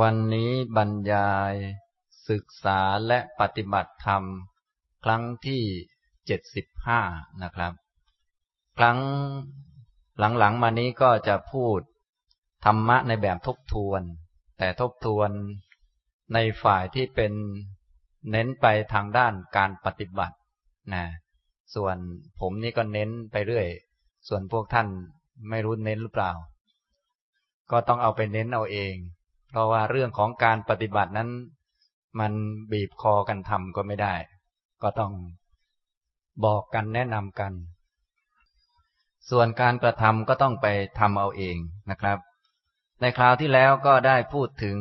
วันนี้บรรยาย ศึกษาและปฏิบัติธรรม ครั้งที่เจ็ดสิบห้านะครับ ครั้งหลังๆมานี้ก็จะพูดธรรมะในแบบทบทวน แต่ทบทวนในฝ่ายที่เป็นเน้นไปทางด้านการปฏิบัตินะส่วนผมนี่ก็เน้นไปเรื่อย ส่วนพวกท่านไม่รู้เน้นหรือเปล่า ก็ต้องเอาไปเน้นเอาเอง เพราะว่าเรื่องของการปฏิบัตินั้น มันบีบคอกันทำก็ไม่ได้ ก็ต้องบอกกันแนะนำกัน ส่วนการกระทำก็ต้องไปทำเอาเองนะครับ ในคราวที่แล้วก็ได้พูดถึง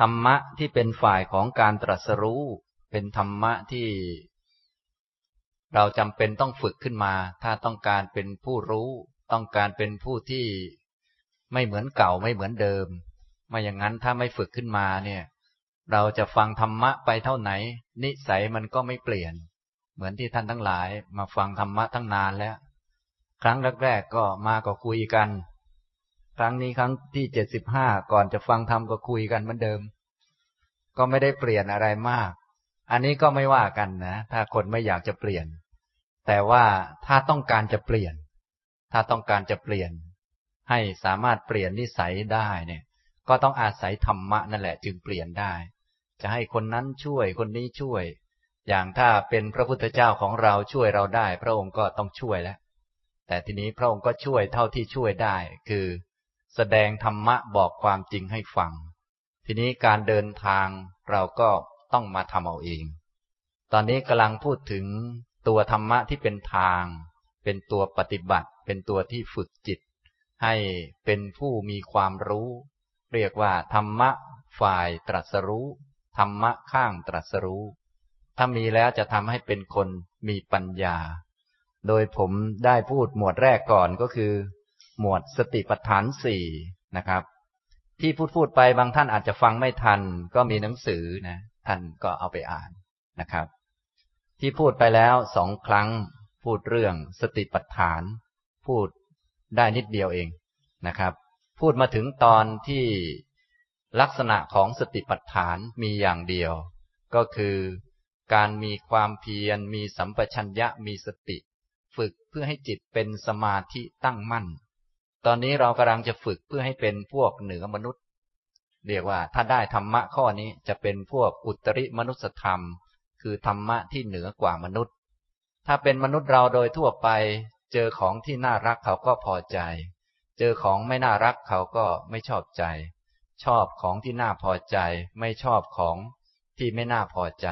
ธรรมะที่เป็นฝ่ายของการตรัสรู้ เป็นธรรมะที่ เราจำเป็นต้องฝึกขึ้นมา ถ้าต้องการเป็นผู้รู้ ต้องการเป็นผู้ที่ไม่เหมือนเก่าไม่เหมือนเดิม ไม่อย่างนั้นถ้าไม่ฝึกขึ้นมาเนี่ย เราจะฟังธรรมะไปเท่าไหน นิสัยมันก็ไม่เปลี่ยน เหมือนที่ท่านทั้งหลายมาฟังธรรมะทั้งนานแล้ว ครั้งแรกๆก็มาก็คุยกัน ครั้งนี้ครั้งที่เจ็ดสิบห้าก่อนจะฟังธรรมก็คุยกันเหมือนเดิม ก็ไม่ได้เปลี่ยนอะไรมาก อันนี้ก็ไม่ว่ากันนะ ถ้าคนไม่อยากจะเปลี่ยน แต่ว่าถ้าต้องการจะเปลี่ยน ถ้าต้องการจะเปลี่ยน ให้สามารถเปลี่ยนนิสัยได้เนี่ย ก็ต้องอาศัยธรรมะนั่นแหละจึงเปลี่ยนได้ จะให้คนนั้นช่วยคนนี้ช่วย อย่างถ้าเป็นพระพุทธเจ้าของเราช่วยเราได้ พระองค์ก็ต้องช่วยแล้ว แต่ทีนี้พระองค์ก็ช่วยเท่าที่ช่วยได้ คือ แสดงธรรมะบอกความจริงให้ฟัง ทีนี้การเดินทางเราก็ต้องมาทำเอาเอง ตอนนี้กำลังพูดถึงตัวธรรมะที่เป็นทาง เป็นตัวปฏิบัติ เป็นตัวที่ฝึกจิต ให้เป็นผู้มีความรู้ เรียกว่า ธรรมะฝ่ายตรัสรู้ ธรรมะข้างตรัสรู้ ถ้ามีแล้วจะทำให้เป็นคนมีปัญญา โดยผมได้พูดหมวดแรกก่อนก็คือ หมวดสติปัฏฐานสี่นะครับ ที่พูดพูดไปบางท่านอาจจะฟังไม่ทัน ก็มีหนังสือนะ ท่านก็เอาไปอ่านนะครับ ที่พูดไปแล้วสองครั้ง พูดเรื่องสติปัฏฐาน พูดได้นิดเดียวเองนะครับ พูดมาถึงตอนที่ลักษณะของสติปัฏฐานมีอย่างเดียว ก็คือการมีความเพียร มีสัมปชัญญะมีสติ ฝึกเพื่อให้จิตเป็นสมาธิตั้งมั่น ตอนนี้เรากำลังจะฝึกเพื่อให้เป็นพวกเหนือมนุษย์ เรียกว่าถ้าได้ธรรมะข้อนี้จะเป็นพวกอุตริมนุสธรรม คือธรรมะที่เหนือกว่ามนุษย์ ถ้าเป็นมนุษย์เราโดยทั่วไป เจอของที่น่ารักเขาก็พอใจ เจอของไม่น่ารักเขาก็ไม่ชอบใจ ชอบของที่น่าพอใจ ไม่ชอบของที่ไม่น่าพอใจ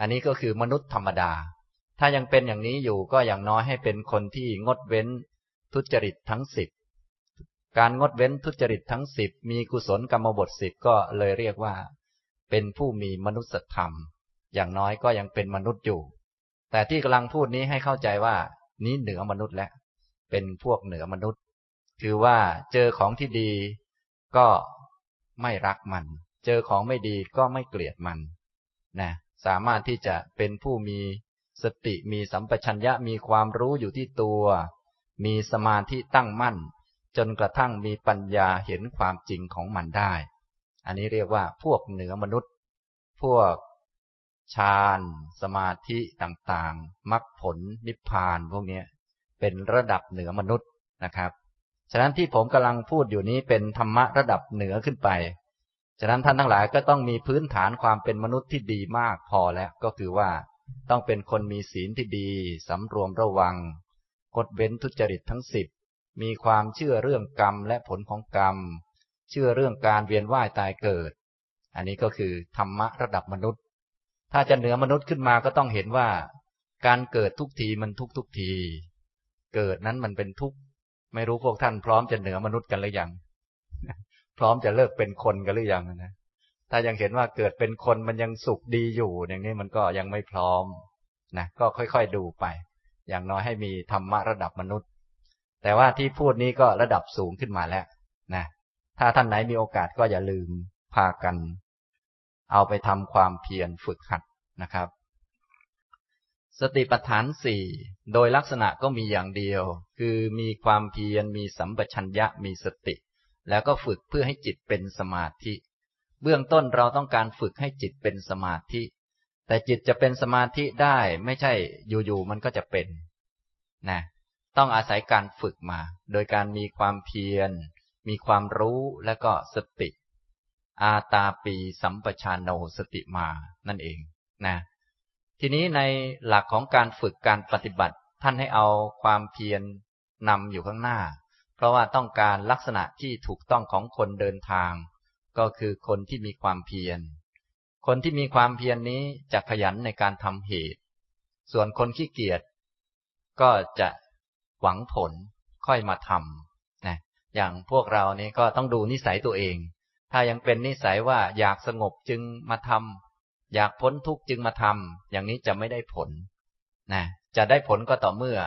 อันนี้ก็คือมนุษย์ธรรมดา ถ้ายังเป็นอย่างนี้อยู่ก็อย่างน้อยให้เป็นคนที่งดเว้นทุจริตทั้งสิบการงดเว้นทุจริตทั้งสิบมีกุศลกรรมบทสิบก็เลยเรียกว่า เป็นผู้มีมนุษยธรรม อย่างน้อยก็ยังเป็นมนุษย์อยู่ แต่ที่กำลังพูดนี้ให้เข้าใจว่า นี้เหนือมนุษย์แล้วเป็นพวกเหนือมนุษย์ คือว่าเจอของที่ดีก็ไม่รักมัน เจอของไม่ดีก็ไม่เกลียดมันนะสามารถที่จะเป็นผู้มีสติมีสัมปชัญญะมีความรู้อยู่ที่ตัว มีสมาธิตั้งมั่น จนกระทั่งมีปัญญาเห็นความจริงของมันได้ อันนี้เรียกว่าพวกเหนือมนุษย์ พวกฌานสมาธิต่างๆมรรคผลนิพพานพวกนี้เป็นระดับเหนือมนุษย์นะครับ ฉะนั้นที่ผมกำลังพูดอยู่นี้เป็นธรรมะระดับเหนือขึ้นไป ฉะนั้นท่านทั้งหลายก็ต้องมีพื้นฐานความเป็นมนุษย์ที่ดีมากพอแล้วก็คือว่า ต้องเป็นคนมีศีลที่ดีสำรวมระวังกดเว้นทุจริตทั้งสิบมีความเชื่อเรื่องกรรมและผลของกรรม เชื่อเรื่องการเวียนว่ายตายเกิด อันนี้ก็คือธรรมะระดับมนุษย์ ถ้าจะเหนือมนุษย์ขึ้นมาก็ต้องเห็นว่า การเกิดทุกทีมันทุกทุกที เกิดนั้นมันเป็นทุก ไม่รู้พวกท่านพร้อมจะเหนือมนุษย์กันหรือยัง พร้อมจะเลิกเป็นคนกันหรือยังนะ ถ้ายังเห็นว่าเกิดเป็นคนมันยังสุขดีอยู่ อย่างนี้มันก็ยังไม่พร้อมนะ ก็ค่อยๆดูไป อย่างน้อยให้มีธรรมะระดับมนุษย์ แต่ว่าที่พูดนี้ก็ระดับสูงขึ้นมาแล้วนะ ถ้าท่านไหนมีโอกาสก็อย่าลืมพากัน เอาไปทำความเพียรฝึกหัดนะครับ สติปัฏฐานสี่โดยลักษณะก็มีอย่างเดียว คือมีความเพียรมีสัมปชัญญะมีสติ แล้วก็ฝึกเพื่อให้จิตเป็นสมาธิ เบื้องต้นเราต้องการฝึกให้จิตเป็นสมาธิ แต่จิตจะเป็นสมาธิได้ไม่ใช่อยู่ๆมันก็จะเป็นนะต้องอาศัยการฝึกมา โดยการมีความเพียร มีความรู้และก็สติ อาตาปีสัมปชานโนสติมานั่นเองนะ ทีนี้ในหลักของการฝึกการปฏิบัติ ท่านให้เอาความเพียรนำอยู่ข้างหน้า เพราะว่าต้องการลักษณะที่ถูกต้องของคนเดินทาง ก็คือคนที่มีความเพียร คนที่มีความเพียรนนี้จะขยันในการทำเหตุ ส่วนคนขี้เกียจก็จะหวังผลค่อยมาทำนะอย่างพวกเรานี่ก็ต้องดูนิสัยตัวเอง ถ้ายังเป็นนิสัยว่าอยากสงบจึงมาทำ อยากพ้นทุกข์จึงมาทำอย่างนี้จะไม่ได้ผลนะจะได้ผลก็ต่อเมื่อ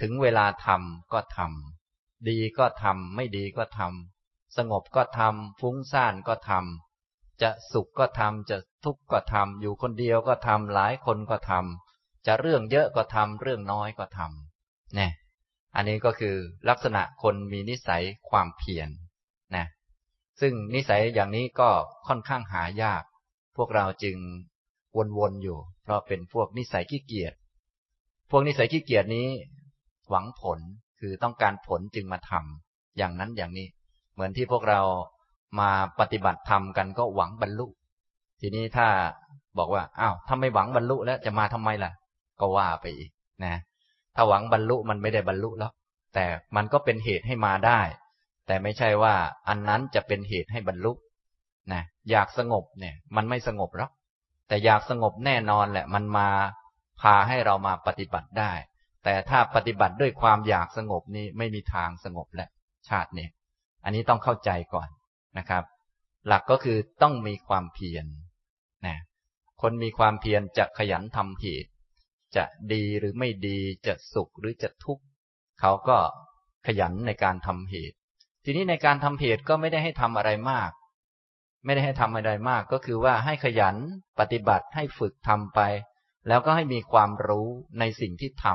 ถึงเวลาทำก็ทำดีก็ทำไม่ดีก็ทำสงบก็ทำฟุ้งซ่านก็ทำจะสุขก็ทำจะทุกข์ก็ทำอยู่คนเดียวก็ทำหลายคนก็ทำจะเรื่องเยอะก็ทำเรื่องน้อยก็ทำเนี่ยอันนี้ก็คือลักษณะคนมีนิสัยความเพียรนะซึ่งนิสัยอย่างนี้ก็ค่อนข้างหายาก พวกเราจึงวนๆอยู่ เพราะเป็นพวกนิสัยขี้เกียจ พวกนิสัยขี้เกียจนี้ หวังผลคือต้องการผลจึงมาทำอย่างนั้นอย่างนี้ เหมือนที่พวกเรามาปฏิบัติธรรมกันก็หวังบรรลุ ทีนี้ถ้าบอกว่าอ้าวถ้าไม่หวังบรรลุแล้วจะมาทำไมล่ะ ก็ว่าไปอีกนะ ถ้าหวังบรรลุมันไม่ได้บรรลุแล้ว แต่มันก็เป็นเหตุให้มาได้ แต่ไม่ใช่ว่าอันนั้นจะเป็นเหตุให้บรรลุนะ อยากสงบเนี่ย มันไม่สงบหรอกแต่อยากสงบแน่นอนแหละ มันมาพาให้เรามาปฏิบัติได้ แต่ถ้าปฏิบัติด้วยความอยากสงบนี้ไม่มีทางสงบและชาตินี้อันนี้ต้องเข้าใจก่อนนะครับ หลักก็คือต้องมีความเพียรนะคนมีความเพียรจะขยันทำเหตุ จะดีหรือไม่ดีจะสุขหรือจะทุกข์เขาก็ขยันในการทำเหตุ ทีนี้ในการทำเหตุก็ไม่ได้ให้ทำอะไรมาก ไม่ได้ให้ทำอะไรมาก ก็คือว่าให้ขยันปฏิบัติให้ฝึกทำไป แล้วก็ให้มีความรู้ในสิ่งที่ท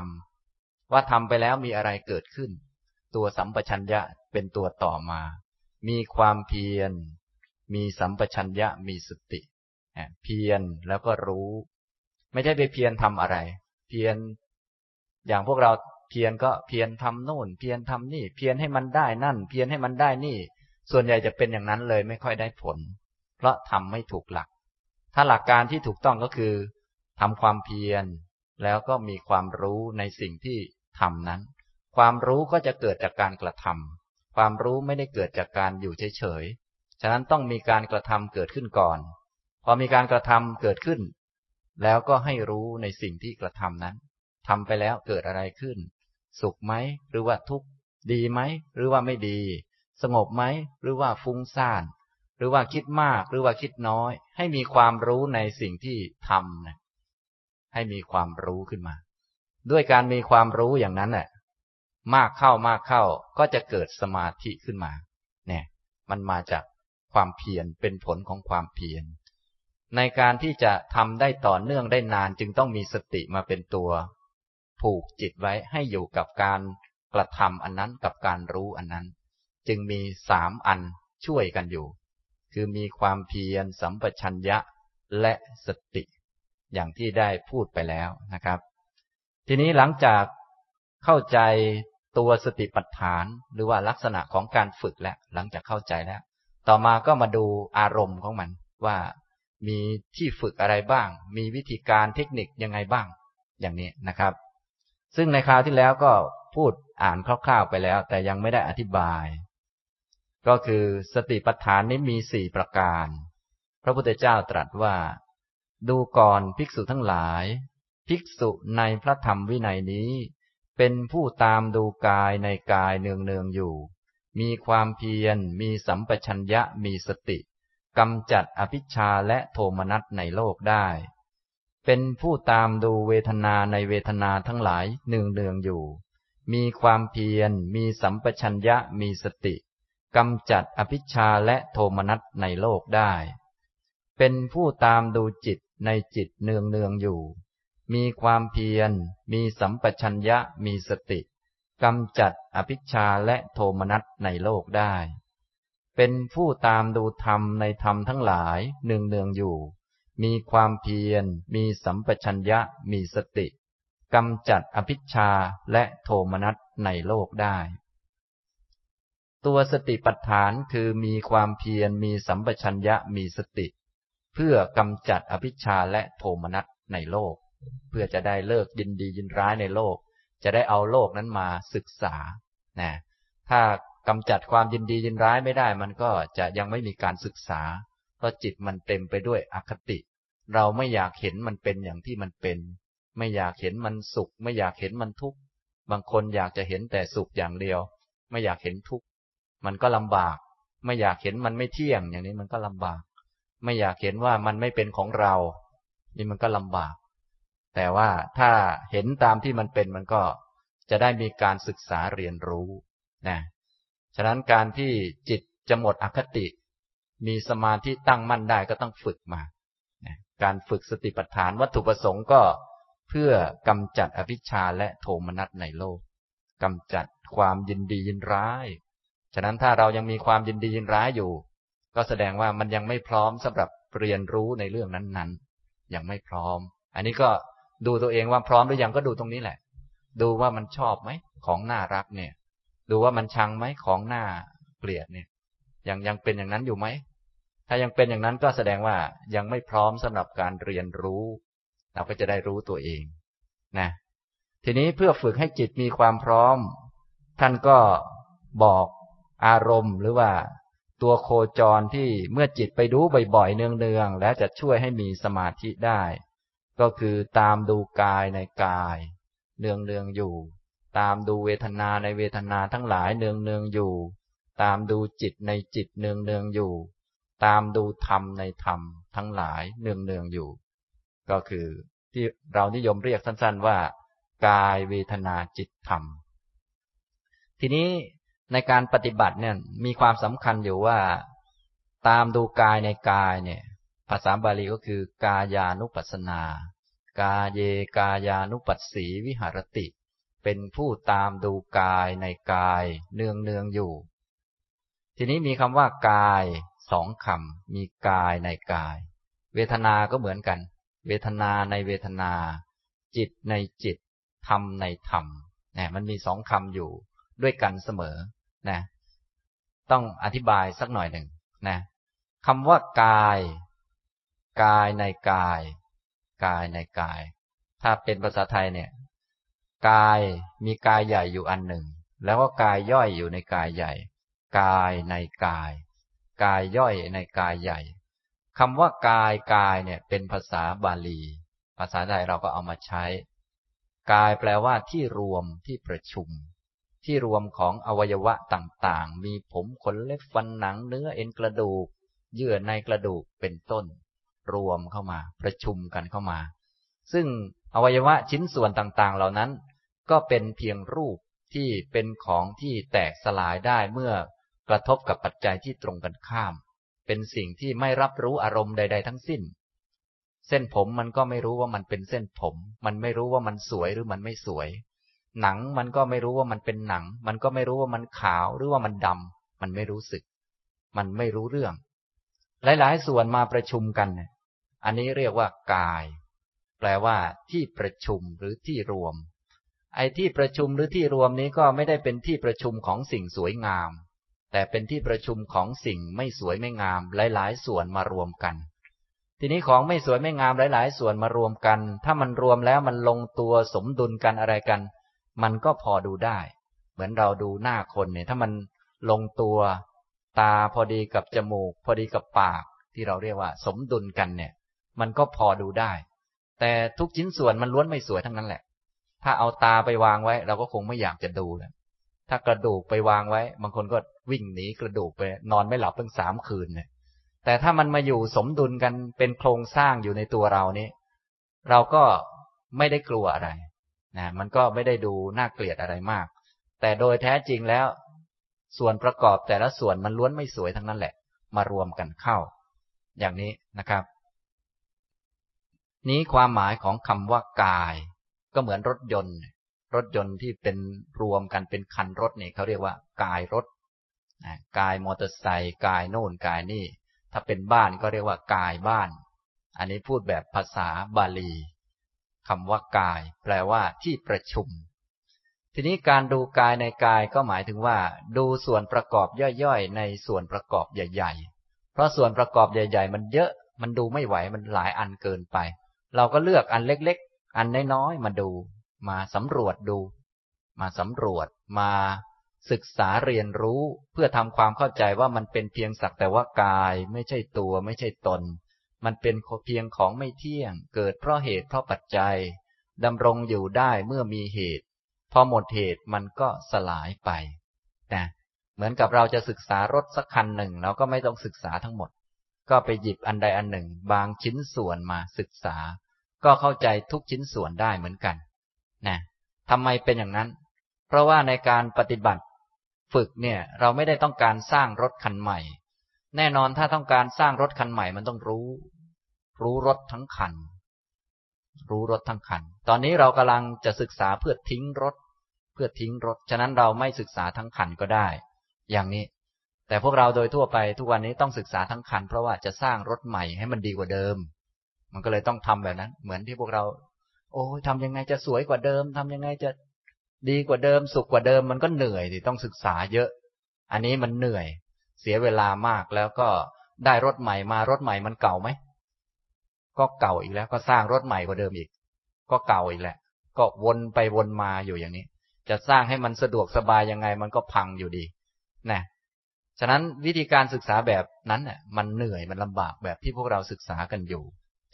ำว่าทำไปแล้วมีอะไรเกิดขึ้น ตัวสัมปชัญญะเป็นตัวต่อมา มีความเพียร มีสัมปชัญญะมีสติ เพียรแล้วก็รู้ ไม่ใช่ไปเพียรทำอะไร เพียรอย่างพวกเราเพียรก็เพียรทำโน่น เพียรทำนี่ เพียรให้มันได้นั่น เพียรให้มันได้นี่ ส่วนใหญ่จะเป็นอย่างนั้นเลยไม่ค่อยได้ผล เพราะทำไม่ถูกหลัก ถ้าหลักการที่ถูกต้องก็คือทำความเพียร แล้วก็มีความรู้ในสิ่งที่ทำนั้น ความรู้ก็จะเกิดจากการกระทำความรู้ไม่ได้เกิดจากการอยู่เฉยๆ ฉะนั้นต้องมีการกระทำเกิดขึ้นก่อน พอมีการกระทำเกิดขึ้น แล้วก็ให้รู้ในสิ่งที่กระทำนั้นทำไปแล้วเกิดอะไรขึ้น สุขไหมหรือว่าทุกข์ดีไหมหรือว่าไม่ดี สงบไหมหรือว่าฟุ้งซ่าน หรือว่าคิดมากหรือว่าคิดน้อย ให้มีความรู้ในสิ่งที่ทำนะให้มีความรู้ขึ้นมา ด้วยการมีความรู้อย่างนั้นแหละมากเข้ามากเข้าก็จะเกิดสมาธิขึ้นมา เนี่ย มันมาจากความเพียรเป็นผลของความเพียรในการที่จะทำได้ต่อเนื่องได้นานจึงต้องมีสติมาเป็นตัว ผูกจิตไว้ให้อยู่กับการกระทำอันนั้นกับการรู้อันนั้น จึงมีสามอันช่วยกันอยู่ คือมีความเพียรสัมปชัญญะและสติ อย่างที่ได้พูดไปแล้วนะครับ ทีนี้หลังจากเข้าใจตัวสติปัฏฐาน หรือว่าลักษณะของการฝึกแล้วหลังจากเข้าใจแล้ว ต่อมาก็มาดูอารมณ์ของมันว่ามีที่ฝึกอะไรบ้าง มีวิธีการเทคนิคยังไงบ้าง อย่างนี้นะครับ ซึ่งในคราวที่แล้วก็พูดอ่านคร่าวๆไปแล้ว แต่ยังไม่ได้อธิบาย ก็คือสติปัฏฐานนี้มีสี่ประการ พระพุทธเจ้าตรัสว่า ดูก่อนภิกษุทั้งหลาย ภิกษุในพระธรรมวินัยนี้ เป็นผู้ตามดูกายในกายเนืองๆอยู่ มีความเพียร มีสัมปชัญญะมีสติกำจัดอภิชาและโทมนัสในโลกได้ เป็นผู้ตามดูเวทนาในเวทนาทั้งหลายเนืองเนืองอยู่ มีความเพียร มีสัมปชัญญะมีสติ กำจัดอภิชาและโทมนัสในโลกได้ เป็นผู้ตามดูจิตในจิตเนืองเนืองอยู่ มีความเพียร มีสัมปชัญญะมีสติกำจัดอภิชาและโทมนัสในโลกได้ เป็นผู้ตามดูธรรมในธรรมทั้งหลายเนืองเนืองอยู่ มีความเพียร มีสัมปชัญญะมีสติกำจัดอภิชาและโทมนัสในโลกได้ ตัวสติปัฏฐานคือมีความเพียรมีสัมปชัญญะมีสติ เพื่อกำจัดอภิชาและโทมนัสในโลก เพื่อจะได้เลิกยินดียินร้ายในโลก จะได้เอาโลกนั้นมาศึกษานะถ้ากำจัดความยินดียินร้ายไม่ได้ มันก็จะยังไม่มีการศึกษา เพราะจิตมันเต็มไปด้วยอคติ เราไม่อยากเห็นมันเป็นอย่างที่มันเป็น ไม่อยากเห็นมันสุข ไม่อยากเห็นมันทุกข์บางคนอยากจะเห็นแต่สุขอย่างเดียว ไม่อยากเห็นทุกข์ มันก็ลำบาก ไม่อยากเห็นมันไม่เที่ยง อย่างนี้มันก็ลำบาก ไม่อยากเห็นว่ามันไม่เป็นของเรา นี่มันก็ลำบาก แต่ว่าถ้าเห็นตามที่มันเป็นมันก็จะได้มีการศึกษาเรียนรู้นะฉะนั้นการที่จิตจะหมดอคติ มีสมาธิตั้งมั่นได้ก็ต้องฝึกมาการฝึกสติปัฏฐานวัตถุประสงค์ก็เพื่อกำจัดอภิชาและโทมนัสในโลกกำจัดความยินดียินร้าย ฉะนั้นถ้าเรายังมีความยินดียินร้ายอยู่ ก็แสดงว่ามันยังไม่พร้อมสำหรับเรียนรู้ในเรื่องนั้นๆ ยังไม่พร้อม อันนี้ก็ดูตัวเองว่าพร้อมหรือยังก็ดูตรงนี้แหละ ดูว่ามันชอบไหมของน่ารักเนี่ย ดูว่ามันชังไหมของน้าเกลียดเนี่ยยังยังเป็นอย่างนั้นอยู่ไหม ถ้ายังเป็นอย่างนั้นก็แสดงว่ายังไม่พร้อมสำหรับการเรียนรู้ เราก็จะได้รู้ตัวเองนะทีนี้เพื่อฝึกให้จิตมีความพร้อม ท่านก็บอก อารมณ์ หรือว่าตัวโคจรที่เมื่อจิตไปดูบ่อยๆเนืองๆ แล้วจะช่วยให้มีสมาธิได้ ก็คือตามดูกายในกาย เนืองๆอยู่ ตามดูเวทนาในเวทนาทั้งหลายเนืองเนือยู่ ตามดูจิตในจิตเนืองเนือยู่ ตามดูธรรมในธรรมทั้งหลายเนืองเนืองอยู่ ก็คือที่เรานิยมเรียกสั้น ๆว่า กายเวทนาจิตธรรม ทีนี้ ในการปฏิบัติเนี่ยมีความสำคัญอยู่ว่า ตามดูกายในกายเนี่ยภาษาบาลีก็คือ กายานุปัสสนา กาเยกายานุปัสสีวิหารติ เป็นผู้ตามดูกายในกายเนืองเนืองอยู่ ทีนี้มีคำว่ากายสองคำมีกายในกาย เวทนา ก็เหมือนกัน เวทนาในเวทนา จิตในจิตธรรมในธรรมเนะมันมีสองคำอยู่ด้วยกันเสมอ นะต้องอธิบายสักหน่อยหนึ่งนะคำว่ากาย กายในกาย กายในกาย ถ้าเป็นภาษาไทยเนี่ย กายมีกายใหญ่อยู่อันหนึ่ง แล้วก็กายย่อยอยู่ในกายใหญ่ กายในกาย กายย่อยในกายใหญ่คำว่ากายกายเนี่ยเป็นภาษาบาลี ภาษาไทยเราก็เอามาใช้ กายแปลว่าที่รวมที่ประชุม ที่รวมของอวัยวะต่างๆ มีผมขนเล็บฟันหนังเนื้อเอ็นกระดูก เยื่อในกระดูกเป็นต้น รวมเข้ามาประชุมกันเข้ามา ซึ่งอวัยวะชิ้นส่วนต่างๆ เหล่านั้น ก็เป็นเพียงรูปที่เป็นของที่แตกสลายได้เมื่อกระทบกับปัจจัยที่ตรงกันข้าม เป็นสิ่งที่ไม่รับรู้อารมณ์ใด ๆ ทั้งสิ้น เส้นผมมันก็ไม่รู้ว่ามันเป็นเส้นผม มันไม่รู้ว่ามันสวยหรือมันไม่สวย หนังมันก็ไม่รู้ว่ามันเป็นหนัง มันก็ไม่รู้ว่ามันขาวหรือว่ามันดำมันไม่รู้สึก มันไม่รู้เรื่อง หลาย ๆ ส่วนมาประชุมกันอันนี้เรียกว่ากาย แปลว่าที่ประชุมหรือที่รวม ไอ้ที่ประชุมหรือที่รวมนี้ก็ไม่ได้เป็นที่ประชุมของสิ่งสวยงาม แต่เป็นที่ประชุมของสิ่งไม่สวยไม่งาม หลาย ๆ ส่วนมารวมกัน ทีนี้ของไม่สวยไม่งามหลาย ๆ ส่วนมารวมกัน ถ้ามันรวมแล้วมันลงตัวสมดุลกันอะไรกัน มันก็พอดูได้ เหมือนเราดูหน้าคนเนี่ย ถ้ามันลงตัวตาพอดีกับจมูก พอดีกับปาก ที่เราเรียกว่า สมดุลกันเนี่ย มันก็พอดูได้ แต่ทุกชิ้นส่วนมันล้วนไม่สวยทั้งนั้นแหละ ถ้าเอาตาไปวางไว้ เราก็คงไม่อยากจะดูแล้วถ้ากระดูกไปวางไว้ บางคนก็วิ่งหนีกระดูกไปนอนไม่หลับตั้งสามคืนเนี่ยแต่ถ้ามันมาอยู่สมดุลกันเป็นโครงสร้างอยู่ในตัวเรานี้ เราก็ไม่ได้กลัวอะไร นะมันก็ไม่ได้ดูน่าเกลียดอะไรมาก แต่โดยแท้จริงแล้ว ส่วนประกอบแต่ละส่วนมันล้วนไม่สวยทั้งนั้นแหละ มารวมกันเข้า อย่างนี้นะครับ นี้ความหมายของคำว่ากาย ก็เหมือนรถยนต์ รถยนต์ที่เป็นรวมกันเป็นคันรถเนี่ยเขาเรียกว่ากายรถกายมอเตอร์ไซค์กายโน่นกายนี่ ถ้าเป็นบ้านก็เรียกว่ากายบ้าน อันนี้พูดแบบภาษาบาลี คำว่ากาย แปลว่าที่ประชุม ทีนี้การดูกายในกายก็หมายถึงว่า ดูส่วนประกอบย่อยๆ ในส่วนประกอบใหญ่ ๆ เพราะส่วนประกอบใหญ่ ๆ มันเยอะมันดูไม่ไหวมันหลายอันเกินไป เราก็เลือกอันเล็กๆ อันน้อยๆมาดู มาสำรวจดู มาสำรวจมาศึกษาเรียนรู้เพื่อทำความเข้าใจว่ามันเป็นเพียงสักแต่ว่ากาย ไม่ใช่ตัวไม่ใช่ตน มันเป็นเพียงของไม่เที่ยง เกิดเพราะเหตุเพราะปัจจัยดำรงอยู่ได้เมื่อมีเหตุ พอหมดเหตุมันก็สลายไปนะเหมือนกับเราจะศึกษารถสักคันหนึ่ง เราก็ไม่ต้องศึกษาทั้งหมด ก็ไปหยิบอันใดอันหนึ่ง บางชิ้นส่วนมาศึกษา ก็เข้าใจทุกชิ้นส่วนได้เหมือนกันนะทำไมเป็นอย่างนั้น เพราะว่าในการปฏิบัติ ฝึกเนี่ยเราไม่ได้ต้องการสร้างรถคันใหม่ แน่นอนถ้าต้องการสร้างรถคันใหม่มันต้องรู้ รู้รถทั้งคัน รู้รถทั้งคัน ตอนนี้เรากำลังจะศึกษาเพื่อทิ้งรถ เพื่อทิ้งรถ ฉะนั้นเราไม่ศึกษาทั้งคันก็ได้ อย่างนี้ แต่พวกเราโดยทั่วไปทุกวันนี้ต้องศึกษาทั้งคัน เพราะว่าจะสร้างรถใหม่ให้มันดีกว่าเดิม มันก็เลยต้องทำแบบนั้น เหมือนที่พวกเรา โอ้ยทำยังไงจะสวยกว่าเดิมทำยังไงจะดีกว่าเดิม สุขกว่าเดิม มันก็เหนื่อยดิต้องศึกษาเยอะ อันนี้มันเหนื่อย เสียเวลามากแล้วก็ได้รถใหม่มารถใหม่มันเก่าไหมก็เก่าอีกแล้วก็สร้างรถใหม่กว่าเดิมอีก ก็เก่าอีกแหละ ก็วนไปวนมาอยู่อย่างนี้ จะสร้างให้มันสะดวกสบายยังไงมันก็พังอยู่ดีนะฉะนั้นวิธีการศึกษาแบบนั้นน่ะมันเหนื่อยมันลำบากแบบที่พวกเราศึกษากันอยู่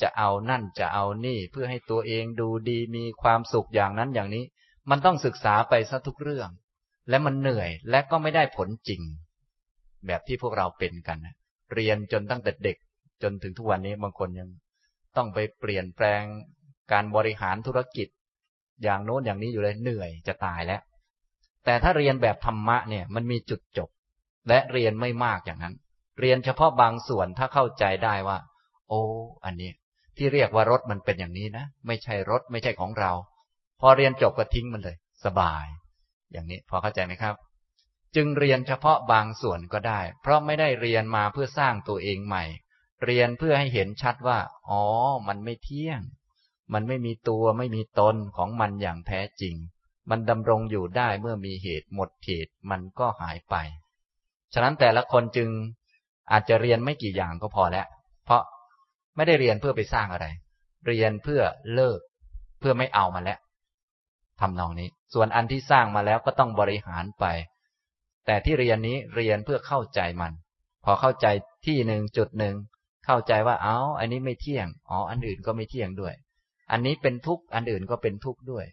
จะเอานั่นจะเอานี่เพื่อให้ตัวเองดูดีมีความสุขอย่างนั้นอย่างนี้ มันต้องศึกษาไปซะทุกเรื่อง และมันเหนื่อยและก็ไม่ได้ผลจริง แบบที่พวกเราเป็นกันนะเรียนจนตั้งแต่เด็กจนถึงทุกวันนี้บางคนยังต้องไปเปลี่ยนแปลงการบริหารธุรกิจ อย่างโน้นอย่างนี้อยู่เลยเหนื่อยจะตายแล้ว แต่ถ้าเรียนแบบธรรมะเนี่ยมันมีจุดจบ และเรียนไม่มากอย่างนั้น เรียนเฉพาะบางส่วนถ้าเข้าใจได้ว่า โอ้อันนี้ที่เรียกว่ารถมันเป็นอย่างนี้นะ ไม่ใช่รถไม่ใช่ของเรา พอเรียนจบก็ทิ้งมันเลย สบาย อย่างนี้พอเข้าใจไหมครับ จึงเรียนเฉพาะบางส่วนก็ได้ เพราะไม่ได้เรียนมาเพื่อสร้างตัวเองใหม่ เรียนเพื่อให้เห็นชัดว่า อ๋อ มันไม่เที่ยง มันไม่มีตัวไม่มีตนของมันอย่างแท้จริง มันดำรงอยู่ได้เมื่อมีเหตุหมดเหตุมันก็หายไป ฉะนั้นแต่ละคนจึงอาจจะเรียนไม่กี่อย่างก็พอแล้ว เพราะไม่ได้เรียนเพื่อไปสร้างอะไร เรียนเพื่อเลิก เพื่อไม่เอามาแล้วทำนองนี้ ส่วนอันที่สร้างมาแล้วก็ต้องบริหารไป แต่ที่เรียนนี้เรียนเพื่อเข้าใจมัน พอเข้าใจที่หนึ่งจุดหนึ่งเข้าใจว่าเอา้าอันนี้ไม่เที่ยงอ๋ออันอื่นก็ไม่เที่ยงด้วย อันนี้เป็นทุกข์อันอื่นก็เป็นทุกข์ด้วย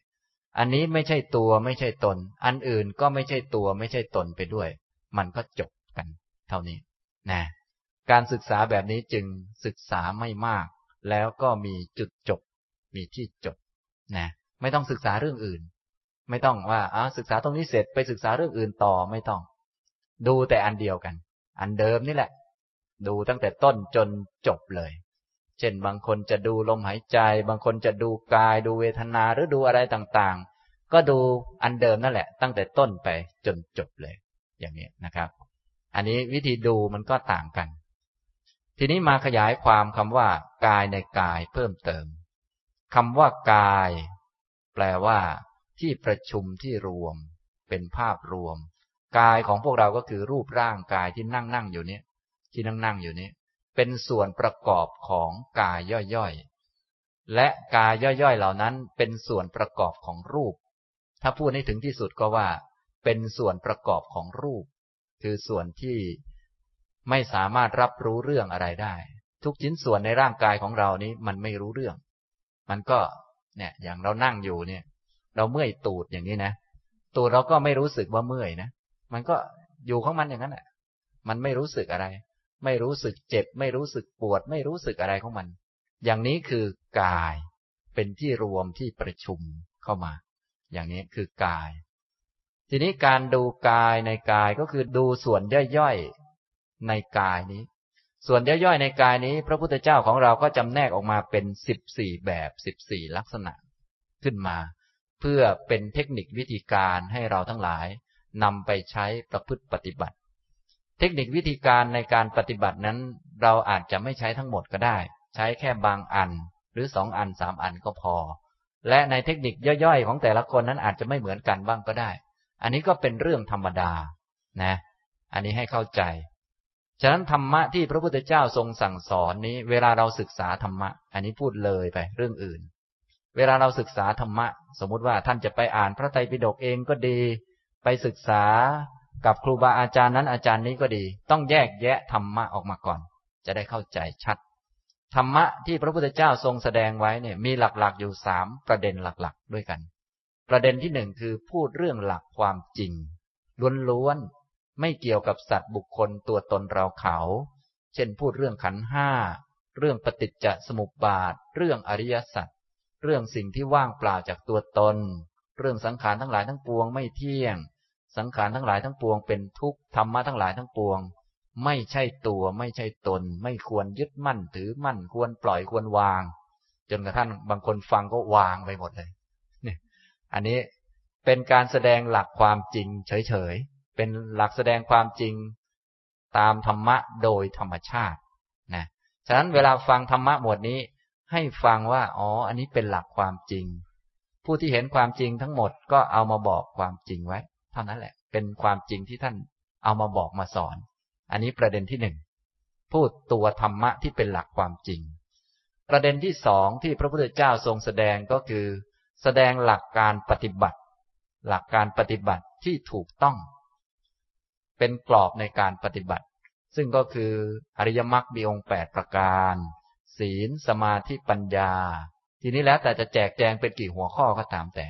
อันนี้ไม่ใช่ตัวไม่ใช่ตน อันอื่นก็ไม่ใช่ตัวไม่ใช่ตนไปด้วย มันก็จบกัน เท่านี้นะการศึกษาแบบนี้จึงศึกษาไม่มาก แล้วก็มีจุดจบ มีที่จบนะไม่ต้องศึกษาเรื่องอื่น ไม่ต้องว่าอ่าศึกษาตรงนี้เสร็จไปศึกษาเรื่องอื่นต่อไม่ต้อง ดูแต่อันเดียวกัน อันเดิมนี่แหละ ดูตั้งแต่ต้นจนจบเลย เช่นบางคนจะดูลมหายใจ บางคนจะดูกาย ดูเวทนาหรือดูอะไรต่างๆ ก็ดูอันเดิมนั่นแหละ ตั้งแต่ต้นไปจนจบเลย อย่างนี้นะครับ อันนี้วิธีดูมันก็ต่างกัน ทีนี้มาขยายความคำว่า กายในกายเพิ่มเติมคำว่ากาย แปลว่า ที่ประชุมที่รวม เป็นภาพรวม กายของพวกเราก็คือรูปร่างกายที่นั่งนั่งอยู่นี้ที่นั่งนั่งอยู่นี้ เป็นส่วนประกอบของกายย่อยๆ และกายย่อยๆเหล่านั้น เป็นส่วนประกอบของรูป ถ้าพูดให้ถึงที่สุดก็ว่า เป็นส่วนประกอบของรูป คือส่วนที่ไม่สามารถรับรู้เรื่องอะไรได้ ทุกชิ้นส่วนในร่างกายของเรานี้มันไม่รู้เรื่อง มันก็เนี่ยอย่างเรานั่งอยู่เนี่ย เราเมื่อยตูดอย่างนี้นะ ตูดเราก็ไม่รู้สึกว่าเมื่อยนะ มันก็อยู่ของมันอย่างนั้นแหละมันไม่รู้สึกอะไร ไม่รู้สึกเจ็บ ไม่รู้สึกปวด ไม่รู้สึกอะไรของมัน อย่างนี้คือกายเป็นที่รวมที่ประชุมเข้ามา อย่างนี้คือกาย ทีนี้การดูกายในกายก็คือดูส่วนย่อยๆในกายนี้ ส่วนย่อยๆในกายนี้ พระพุทธเจ้าของเราก็จำแนกออกมาเป็นสิบสี่แบบสิบสี่ลักษณะขึ้นมา เพื่อเป็นเทคนิควิธีการให้เราทั้งหลายนำไปใช้ประพฤติปฏิบัติ เทคนิควิธีการในการปฏิบัตินั้น เราอาจจะไม่ใช้ทั้งหมดก็ได้ ใช้แค่บางอัน หรือสองอันสามอันก็พอ และในเทคนิคย่อยๆ ของแต่ละคนนั้นอาจจะไม่เหมือนกันบ้างก็ได้ อันนี้ก็เป็นเรื่องธรรมดานะ อันนี้ให้เข้าใจ ฉะนั้นธรรมะที่พระพุทธเจ้าทรงสั่งสอนนี้ เวลาเราศึกษาธรรมะ อันนี้พูดเลยไปเรื่องอื่น เวลาเราศึกษาธรรมะ สมมุติว่าท่านจะไปอ่านพระไตรปิฎกเองก็ดี ไปศึกษากับครูบาอาจารย์นั้นอาจารย์นี้ก็ดี ต้องแยกแยะธรรมะออกมาก่อน จะได้เข้าใจชัด ธรรมะที่พระพุทธเจ้าทรงแสดงไว้เนี่ยมีหลักๆอยู่สามประเด็นหลักๆ ด้วยกัน ประเด็นที่หนึ่งคือพูดเรื่องหลักความจริงล้วนๆไม่เกี่ยวกับสัตว์บุคคลตัวตนเราเขา เช่นพูดเรื่องขันห้าเรื่องปฏิจจสมุปบาท เรื่องอริยสัจ เรื่องสิ่งที่ว่างเปล่าจากตัวตน เรื่องสังขารทั้งหลายทั้งปวงไม่เที่ยง สังขารทั้งหลายทั้งปวงเป็นทุกข์ธรรมะทั้งหลายทั้งปวง ไม่ใช่ตัวไม่ใช่ตน ไม่ควรยึดมั่นถือมั่นควรปล่อยควรวาง จนกระทั่งบางคนฟังก็วางไปหมดเลยนี่อันนี้เป็นการแสดงหลักความจริง เฉยๆเป็นหลักแสดงความจริง ตามธรรมะโดยธรรมชาตินะฉะนั้นเวลาฟังธรรมะหมวดนี้ ให้ฟังว่าอ๋อ อันนี้เป็นหลักความจริง ผู้ที่เห็นความจริงทั้งหมดก็เอามาบอกความจริงไว้ เท่านั้นแหละ เป็นความจริงที่ท่านเอามาบอกมาสอน อันนี้ประเด็นที่หนึ่งพูดตัวธรรมะที่เป็นหลักความจริง ประเด็นที่สองที่พระพุทธเจ้าทรงแสดงก็คือ แสดงหลักการปฏิบัติ หลักการปฏิบัติที่ถูกต้อง เป็นกรอบในการปฏิบัติ ซึ่งก็คืออริยมรรคมีองค์แปดประการ ศีล สมาธิปัญญา ทีนี้แล้วแต่จะแจกแจงเป็นกี่หัวข้อก็ตามแต่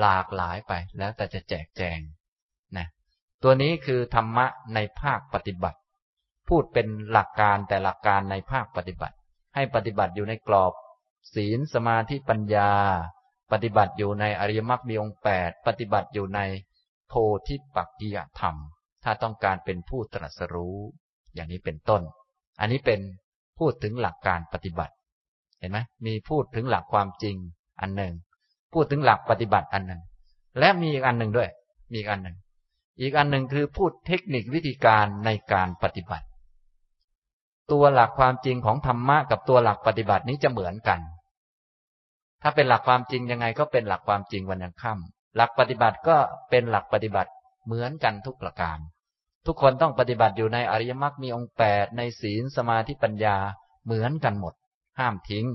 หลากหลายไปแล้วแต่จะแจกแจงนะตัวนี้คือธรรมะในภาคปฏิบัติ พูดเป็นหลักการแต่หลักการในภาคปฏิบัติ ให้ปฏิบัติอยู่ในกรอบ ศีลสมาธิปัญญา ปฏิบัติอยู่ในอริยมรรคมีองค์แปดปฏิบัติอยู่ในโพธิปักกิยธรรม ถ้าต้องการเป็นผู้ตรัสรู้ อย่างนี้เป็นต้น อันนี้เป็น พูดถึงหลักการปฏิบัติ เห็นไหมมีพูดถึงหลักความจริงอันหนึ่ง พูดถึงหลักปฏิบัติอันหนึ่ง และมีอีกอันหนึ่งด้วย มีอีกอันหนึ่ง อีกอันหนึ่งคือพูดเทคนิควิธีการในการปฏิบัติ ตัวหลักความจริงของธรรมะกับตัวหลักปฏิบัตินี้จะเหมือนกัน ถ้าเป็นหลักความจริงยังไงก็เป็นหลักความจริงวันยังค่ำหลักปฏิบัติก็เป็นหลักปฏิบัติเหมือนกันทุกประการ ทุกคนต้องปฏิบัติอยู่ในอริยมรรคมีองค์แปดในศีลสมาธิปัญญาเหมือนกันหมด ห้ามทิ้ง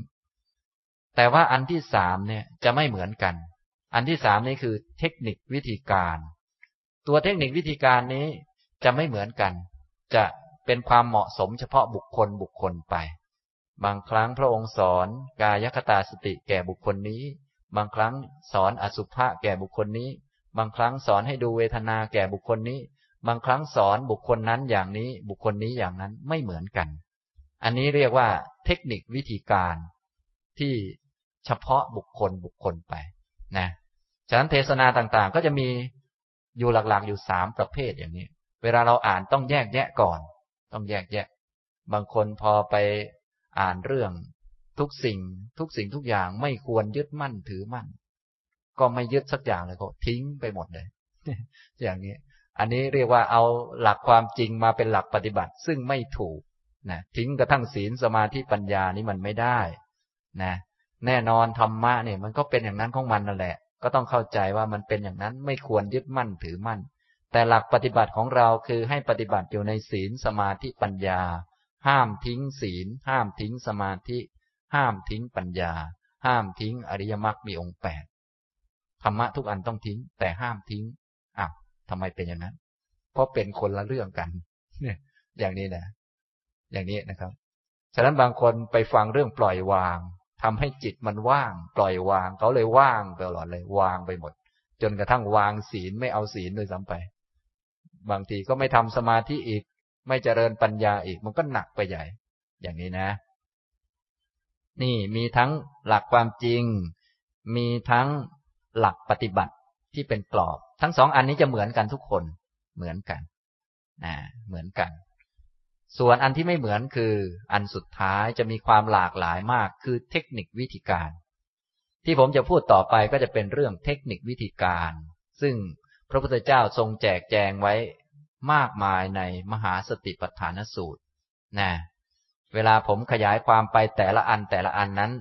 แต่ว่าอันที่สามเนี่ยจะไม่เหมือนกัน อันที่สามนี่คือเทคนิควิธีการ ตัวเทคนิควิธีการนี้จะไม่เหมือนกัน จะเป็นความเหมาะสมเฉพาะบุคคลบุคคลไป บางครั้งพระองค์สอนกายคตาสติแก่บุคคลนี้ บางครั้งสอนอสุภะแก่บุคคลนี้ บางครั้งสอนให้ดูเวทนาแก่บุคคลนี้ บางครั้งสอนบุคคลนั้นอย่างนี้บุคคลนี้อย่างนั้นไม่เหมือนกัน อันนี้เรียกว่าเทคนิควิธีการที่เฉพาะบุคคลบุคคลไปนะฉะนั้นเทศนาต่างๆ ก็จะมีอยู่หลักๆอยู่สามประเภทอย่างนี้ เวลาเราอ่านต้องแยกแยะก่อน ต้องแยกแยะ บางคนพอไปอ่านเรื่องทุกสิ่งทุกสิ่งทุกอย่างไม่ควรยึดมั่นถือมั่น ก็ไม่ยึดสักอย่างเลยก็ทิ้งไปหมดเลย อย่างนี้ อันนี้เรียกว่าเอาหลักความจริงมาเป็นหลักปฏิบัติ ซึ่งไม่ถูกนะทิ้งกระทั่งศีลสมาธิปัญญานี่มันไม่ได้นะแน่นอนธรรมะเนี่ยมันก็เป็นอย่างนั้นของมันนั่นแหละ ก็ต้องเข้าใจว่ามันเป็นอย่างนั้นไม่ควรยึดมั่นถือมั่น แต่หลักปฏิบัติของเราคือให้ปฏิบัติอยู่ในศีลสมาธิปัญญา ห้ามทิ้งศีล ห้ามทิ้งสมาธิ ห้ามทิ้งปัญญา ห้ามทิ้งอริยมรรคมีองค์แปดธรรมะทุกอันต้องทิ้ง แต่ห้ามทิ้ง อ้าวทำไมเป็นอย่างนั้น เพราะเป็นคนละเรื่องกันเนี่ยอย่างนี้นะ อย่างนี้นะครับ ฉะนั้นบางคนไปฟังเรื่องปล่อยวางทำให้จิตมันว่าง ปล่อยวาง เขาเลยว่างตลอดเลย วางไปหมด จนกระทั่งวางศีลไม่เอาศีลเลยซ้ำไป บางทีก็ไม่ทำสมาธิอีก ไม่เจริญปัญญาอีก มันก็หนักไปใหญ่ อย่างนี้นะ นี่มีทั้งหลักความจริง มีทั้งหลักปฏิบัติที่เป็นกรอบ ทั้งสองอันนี้จะเหมือนกันทุกคนเหมือนกันนะเหมือนกัน ส่วนอันที่ไม่เหมือนคืออันสุดท้ายจะมีความหลากหลายมากคือเทคนิควิธีการ ที่ผมจะพูดต่อไปก็จะเป็นเรื่องเทคนิควิธีการ ซึ่งพระพุทธเจ้าทรงแจกแจงไว้มากมายในมหาสติปัฏฐานสูตรนะเวลาผมขยายความไปแต่ละอันแต่ละอันนั้น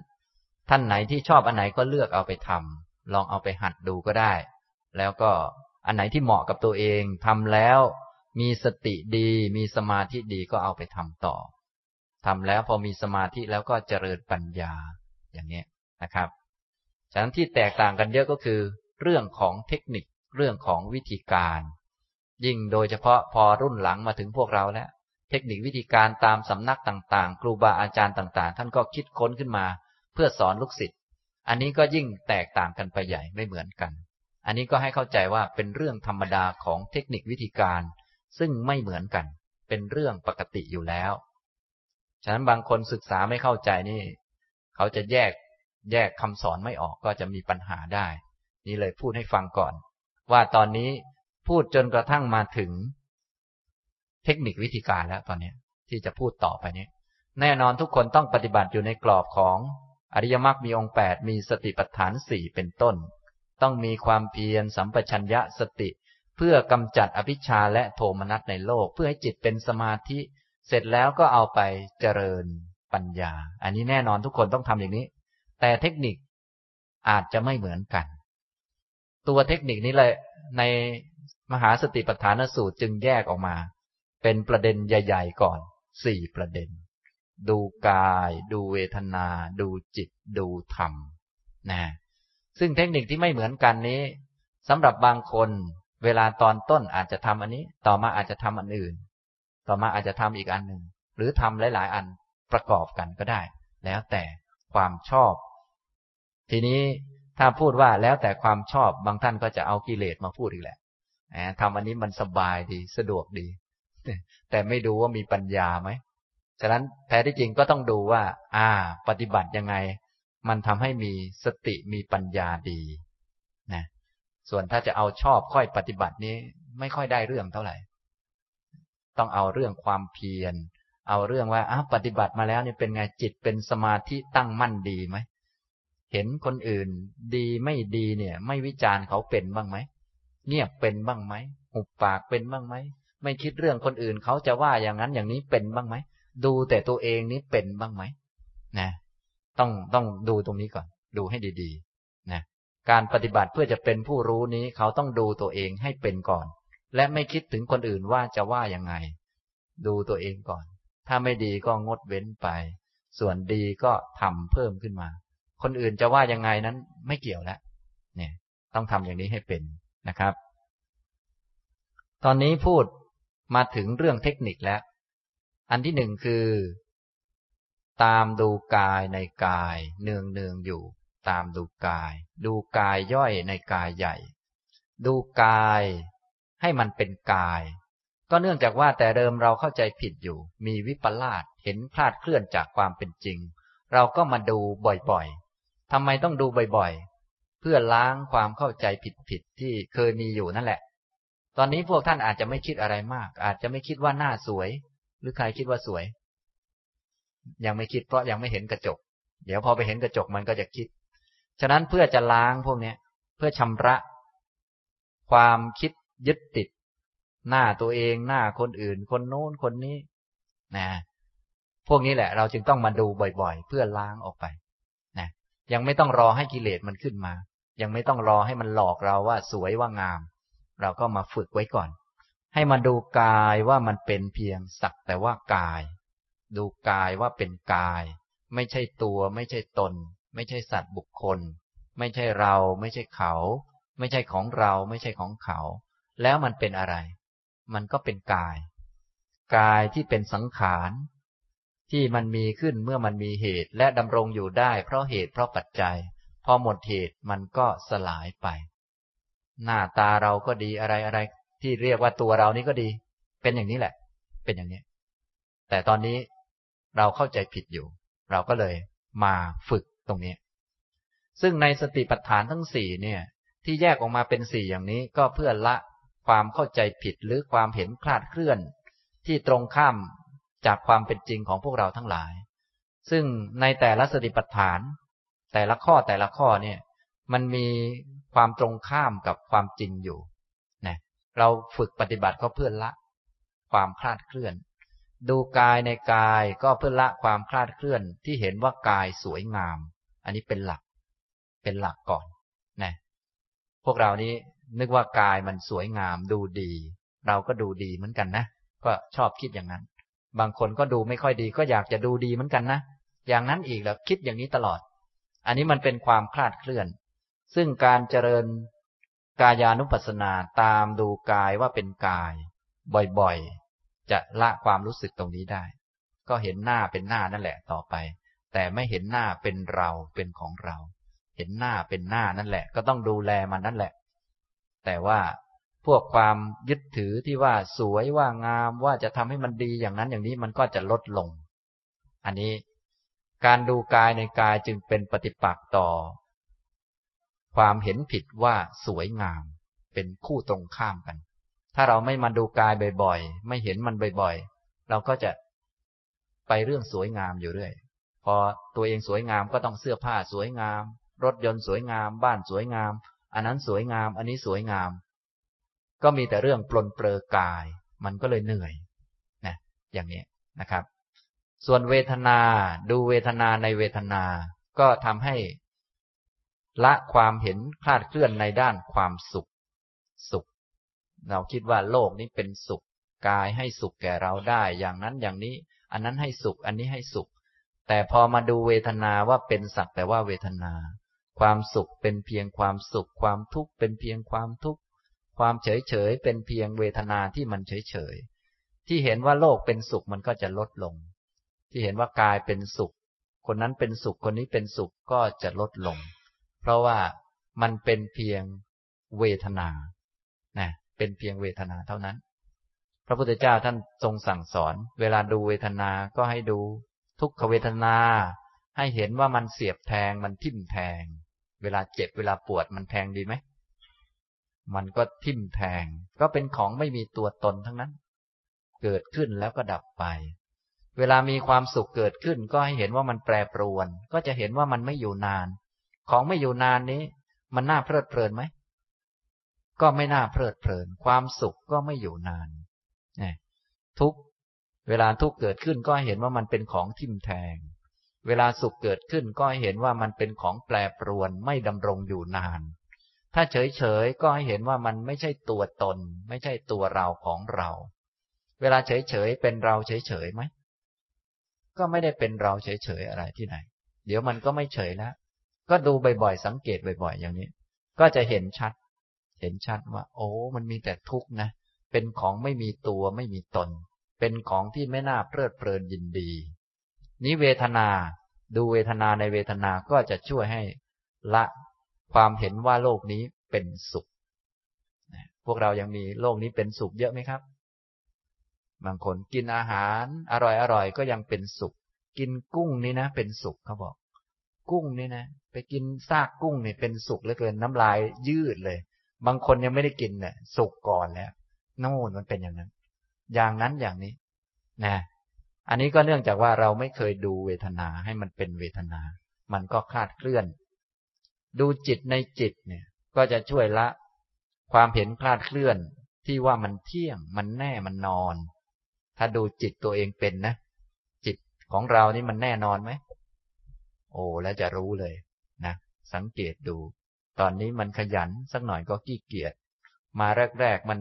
ท่านไหนที่ชอบอันไหนก็เลือกเอาไปทำลองเอาไปหัดดูก็ได้ แล้วก็อันไหนที่เหมาะกับตัวเองทำแล้ว มีสติดี มีสมาธิดีก็เอาไปทำต่อทำแล้วพอมีสมาธิแล้วก็เจริญปัญญาอย่างนี้นะครับฉะนั้นที่แตกต่างกันเยอะก็คือ เรื่องของเทคนิคเรื่องของวิธีการ ยิ่งโดยเฉพาะพอรุ่นหลังมาถึงพวกเราแล้ว เทคนิควิธีการตามสำนักต่างๆ ครูบาอาจารย์ต่างๆ ท่านก็คิดค้นขึ้นมา เพื่อสอนลูกศิษย์อันนี้ก็ยิ่งแตกต่างกันไปใหญ่ไม่เหมือนกัน อันนี้ก็ให้เข้าใจว่าเป็นเรื่องธรรมดาของเทคนิควิธีการ ซึ่งไม่เหมือนกัน เป็นเรื่องปกติอยู่แล้ว ฉะนั้นบางคนศึกษาไม่เข้าใจนี่ เขาจะแยกแยกคำสอนไม่ออกก็จะมีปัญหาได้ นี่เลยพูดให้ฟังก่อน ว่าตอนนี้พูดจนกระทั่งมาถึง เทคนิควิธีการแล้วตอนนี้ที่จะพูดต่อไปนี้แน่นอนทุกคนต้องปฏิบัติอยู่ในกรอบของอริยมรรคมีองค์แปดมีสติปัฏฐานสี่เป็นต้น ต้องมีความเพียรสัมปชัญญะสติ เพื่อกำจัดอภิชาและโทมนัสในโลก เพื่อให้จิตเป็นสมาธิ เสร็จแล้วก็เอาไปเจริญปัญญา อันนี้แน่นอนทุกคนต้องทำอย่างนี้ แต่เทคนิคอาจจะไม่เหมือนกัน ตัวเทคนิคนี้เลยในมหาสติปัฏฐานสูตรจึงแยกออกมา เป็นประเด็นใหญ่ ๆ ก่อนสี่ประเด็น ดูกาย ดูเวทนา ดูจิต ดูธรรมนะ ซึ่งเทคนิคที่ไม่เหมือนกันนี้สำหรับบางคน เวลาตอนต้นอาจจะทำอันนี้ ต่อมาอาจจะทำอันอื่น ต่อมาอาจจะทำอีกอันหนึ่งหรือทำหลาย ๆ อันประกอบกันก็ได้ แล้วแต่ความชอบ ทีนี้ถ้าพูดว่าแล้วแต่ความชอบบางท่านก็จะเอากิเลสมาพูดอีกแหละทำอันนี้มันสบายดีสะดวกดี แต่ไม่ดูว่ามีปัญญาไหมฉะนั้นแท้ที่จริงก็ต้องดูว่า อ่า ปฏิบัติยังไง มันทำให้มีสติมีปัญญาดีนะส่วนถ้าจะเอาชอบค่อยปฏิบัตินี้ ไม่ค่อยได้เรื่องเท่าไหร่ ต้องเอาเรื่องความเพียร เอาเรื่องว่าอ้าปฏิบัติมาแล้วเนี่ยเป็นไงจิตเป็นสมาธิตั้งมั่นดีไหมเห็นคนอื่นดีไม่ดีเนี่ย ไม่วิจารณ์เขาเป็นบ้างไหมเงียบเป็นบ้างไหมหุบปากเป็นบ้างไหมไม่คิดเรื่องคนอื่นเขาจะว่าอย่างนั้นอย่างนี้เป็นบ้างไหมดูแต่ตัวเองนี้เป็นบ้างไหมนะ ต้องต้องดูตรงนี้ก่อน ดูให้ดีๆนะการปฏิบัติเพื่อจะเป็นผู้รู้นี้เขาต้องดูตัวเองให้เป็นก่อน และไม่คิดถึงคนอื่นว่าจะว่ายังไง ดูตัวเองก่อน ถ้าไม่ดีก็งดเว้นไป ส่วนดีก็ทำเพิ่มขึ้นมา คนอื่นจะว่ายังไงนั้นไม่เกี่ยวแล้วเนี่ย ต้องทำอย่างนี้ให้เป็นนะครับ ตอนนี้พูดมาถึงเรื่องเทคนิคแล้ว อันที่หนึ่งคือ ตามดูกายในกายเนืองเนืองอยู่ ตามดูกาย ดูกายย่อยในกายใหญ่ ดูกายให้มันเป็นกาย ก็เนื่องจากว่าแต่เดิมเราเข้าใจผิดอยู่ มีวิปลาสเห็นพลาดเคลื่อนจากความเป็นจริง เราก็มาดูบ่อยๆทำไมต้องดูบ่อยๆ เพื่อล้างความเข้าใจผิดๆที่เคยมีอยู่นั่นแหละ ตอนนี้พวกท่านอาจจะไม่คิดอะไรมาก อาจจะไม่คิดว่าหน้าสวย หรือใครคิดว่าสวย ยังไม่คิดเพราะยังไม่เห็นกระจก เดี๋ยวพอไปเห็นกระจกมันก็จะคิด ฉะนั้นเพื่อจะล้างพวกนี้เพื่อชำระ ความคิดยึดติด หน้าตัวเองหน้าคนอื่น คนโน้นคนนี้นะพวกนี้แหละ เราจึงต้องมาดูบ่อยๆ เพื่อล้างออกไปนะยังไม่ต้องรอให้กิเลสมันขึ้นมา ยังไม่ต้องรอให้มันหลอกเราว่าสวยว่างาม เราก็มาฝึกไว้ก่อน ให้มาดูกายว่ามันเป็นเพียงสักแต่ว่ากาย ดูกายว่าเป็นกาย ไม่ใช่ตัว ไม่ใช่ตน ไม่ใช่สัตว์บุคคล ไม่ใช่เรา ไม่ใช่เขา ไม่ใช่ของเรา ไม่ใช่ของเขา แล้วมันเป็นอะไร มันก็เป็นกาย กายที่เป็นสังขารที่มันมีขึ้นเมื่อมันมีเหตุและดำรงอยู่ได้ เพราะเหตุเพราะปัจจัย พอหมดเหตุมันก็สลายไป หน้าตาเราก็ดีอะไรอะไรที่เรียกว่าตัวเรานี้ก็ดี เป็นอย่างนี้แหละ เป็นอย่างนี้ แต่ตอนนี้ เราเข้าใจผิดอยู่ เราก็เลยมาฝึกตรงนี้ ซึ่งในสติปัฏฐานทั้งสี่เนี่ย ที่แยกออกมาเป็นสี่อย่างนี้ก็เพื่อละความเข้าใจผิดหรือความเห็นคลาดเคลื่อน ที่ตรงข้ามจากความเป็นจริงของพวกเราทั้งหลาย ซึ่งในแต่ละสติปัฏฐาน แต่ละข้อแต่ละข้อเนี่ย มันมีความตรงข้ามกับความจริงอยู่นะเราฝึกปฏิบัติก็เพื่อละ ความคลาดเคลื่อน ดูกายในกายก็เพื่อละความคลาดเคลื่อนที่เห็นว่ากายสวยงาม อันนี้เป็นหลัก เป็นหลักก่อนนะพวกเรานี้นึกว่ากายมันสวยงามดูดี เราก็ดูดีเหมือนกันนะ ก็ชอบคิดอย่างนั้น บางคนก็ดูไม่ค่อยดีก็อยากจะดูดีเหมือนกันนะ อย่างนั้นอีกแล้วคิดอย่างนี้ตลอด อันนี้มันเป็นความคลาดเคลื่อน ซึ่งการเจริญกายานุปัสสนาตามดูกายว่าเป็นกาย บ่อย จะละความรู้สึกตรงนี้ได้ ก็เห็นหน้าเป็นหน้านั่นแหละต่อไป แต่ไม่เห็นหน้าเป็นเราเป็นของเรา เห็นหน้าเป็นหน้านั่นแหละ ก็ต้องดูแลมันนั่นแหละ แต่ว่าพวกความยึดถือที่ว่าสวยว่างามว่าจะทำให้มันดีอย่างนั้นอย่างนี้มันก็จะลดลง อันนี้การดูกายในกายจึงเป็นปฏิปักษ์ต่อ ความเห็นผิดว่าสวยงาม เป็นคู่ตรงข้ามกัน ถ้าเราไม่มาดูกายบ่อยๆ ไม่เห็นมันบ่อยๆ เราก็จะไปเรื่องสวยงามอยู่เรื่อย พอตัวเองสวยงามก็ต้องเสื้อผ้าสวยงาม รถยนต์สวยงาม บ้านสวยงาม อันนั้นสวยงาม อันนี้สวยงาม ก็มีแต่เรื่องปลนเปลือกาย มันก็เลยเหนื่อยนะอย่างนี้นะครับ ส่วนเวทนาดูเวทนาในเวทนา ก็ทำให้ละความเห็นคลาดเคลื่อนในด้านความสุข สุข เราคิดว่าโลกนี้เป็นสุขกายให้สุขแก่เราได้ อย่างนั้นอย่างนี้ อันนั้นให้สุข อันนี้ให้สุข แต่พอมาดูเวทนาว่าเป็นสักแต่ว่าเวทนา ความสุขเป็นเพียงความสุข ความทุกข์เป็นเพียงความทุกข์ ความเฉยเฉยเป็นเพียงเวทนาที่มันเฉยเฉย ที่เห็นว่าโลกเป็นสุขมันก็จะลดลง ที่เห็นว่ากายเป็นสุข คนนั้นเป็นสุข คนนี้เป็นสุขก็จะลดลง เพราะว่ามันเป็นเพียงเวทนา นะ เป็นเพียงเวทนาเท่านั้น พระพุทธเจ้าท่านทรงสั่งสอน เวลาดูเวทนาก็ให้ดูทุกขเวทนา ให้เห็นว่ามันเสียบแทงมันทิ่มแทง เวลาเจ็บเวลาปวดมันแทงดีไหมมันก็ทิ่มแทง ก็เป็นของไม่มีตัวตนทั้งนั้น เกิดขึ้นแล้วก็ดับไป เวลามีความสุขเกิดขึ้น ก็ให้เห็นว่ามันแปรปรวน ก็จะเห็นว่ามันไม่อยู่นาน ของไม่อยู่นานนี้ มันน่าเพลิดเพลินไหม ก็ไม่น่าเพลิดเพลิน ความสุขก็ไม่อยู่นานนี่ทุกเวลาทุกเกิดขึ้นก็เห็นว่ามันเป็นของทิ่มแทง เวลาสุขเกิดขึ้นก็เห็นว่ามันเป็นของแปรปรวนไม่ดำรงอยู่นาน ถ้าเฉยเฉยก็ให้เห็นว่ามันไม่ใช่ตัวตน ไม่ใช่ตัวเราของเรา เวลาเฉยเฉยเป็นเราเฉยเฉยไหมก็ไม่ได้เป็นเราเฉยๆอะไรที่ไหน เดี๋ยวมันก็ไม่เฉยแล้วก็ดูบ่อยๆสังเกตบ่อยๆอย่างนี้ ก็จะเห็นชัด เห็นชัดว่า โอ้ มันมีแต่ทุกข์นะ เป็นของไม่มีตัวไม่มีตน เป็นของที่ไม่น่าเพลิดเพลินยินดี นี้เวทนา ดูเวทนาในเวทนาก็จะช่วยให้ละความเห็นว่าโลกนี้เป็นสุข พวกเรายังมีโลกนี้เป็นสุขเยอะไหมครับ บางคนกินอาหาร อร่อยอร่อยก็ยังเป็นสุข กินกุ้งนี่นะ เป็นสุขเขาบอก กุ้งนี่นะ ไปกินซากกุ้งนี่เป็นสุขเหลือเกินน้ำลายยืดเลย บางคนยังไม่ได้กินเนี่ยสุกก่อนแล้วโน่นมันเป็นอย่างนั้น อย่างนั้นอย่างนี้นะอันนี้ก็เนื่องจากว่าเราไม่เคยดูเวทนาให้มันเป็นเวทนา มันก็คลาดเคลื่อน ดูจิตในจิตเนี่ย ก็จะช่วยละ ความเห็นคลาดเคลื่อนที่ว่ามันเที่ยง มันแน่มันนอน ถ้าดูจิตตัวเองเป็นนะ จิตของเรานี่มันแน่นอนไหมโอ้แล้วจะรู้เลยนะสังเกตดู ตอนนี้มันขยันสักหน่อยก็ขี้เกียจ มาแรก ๆ มัน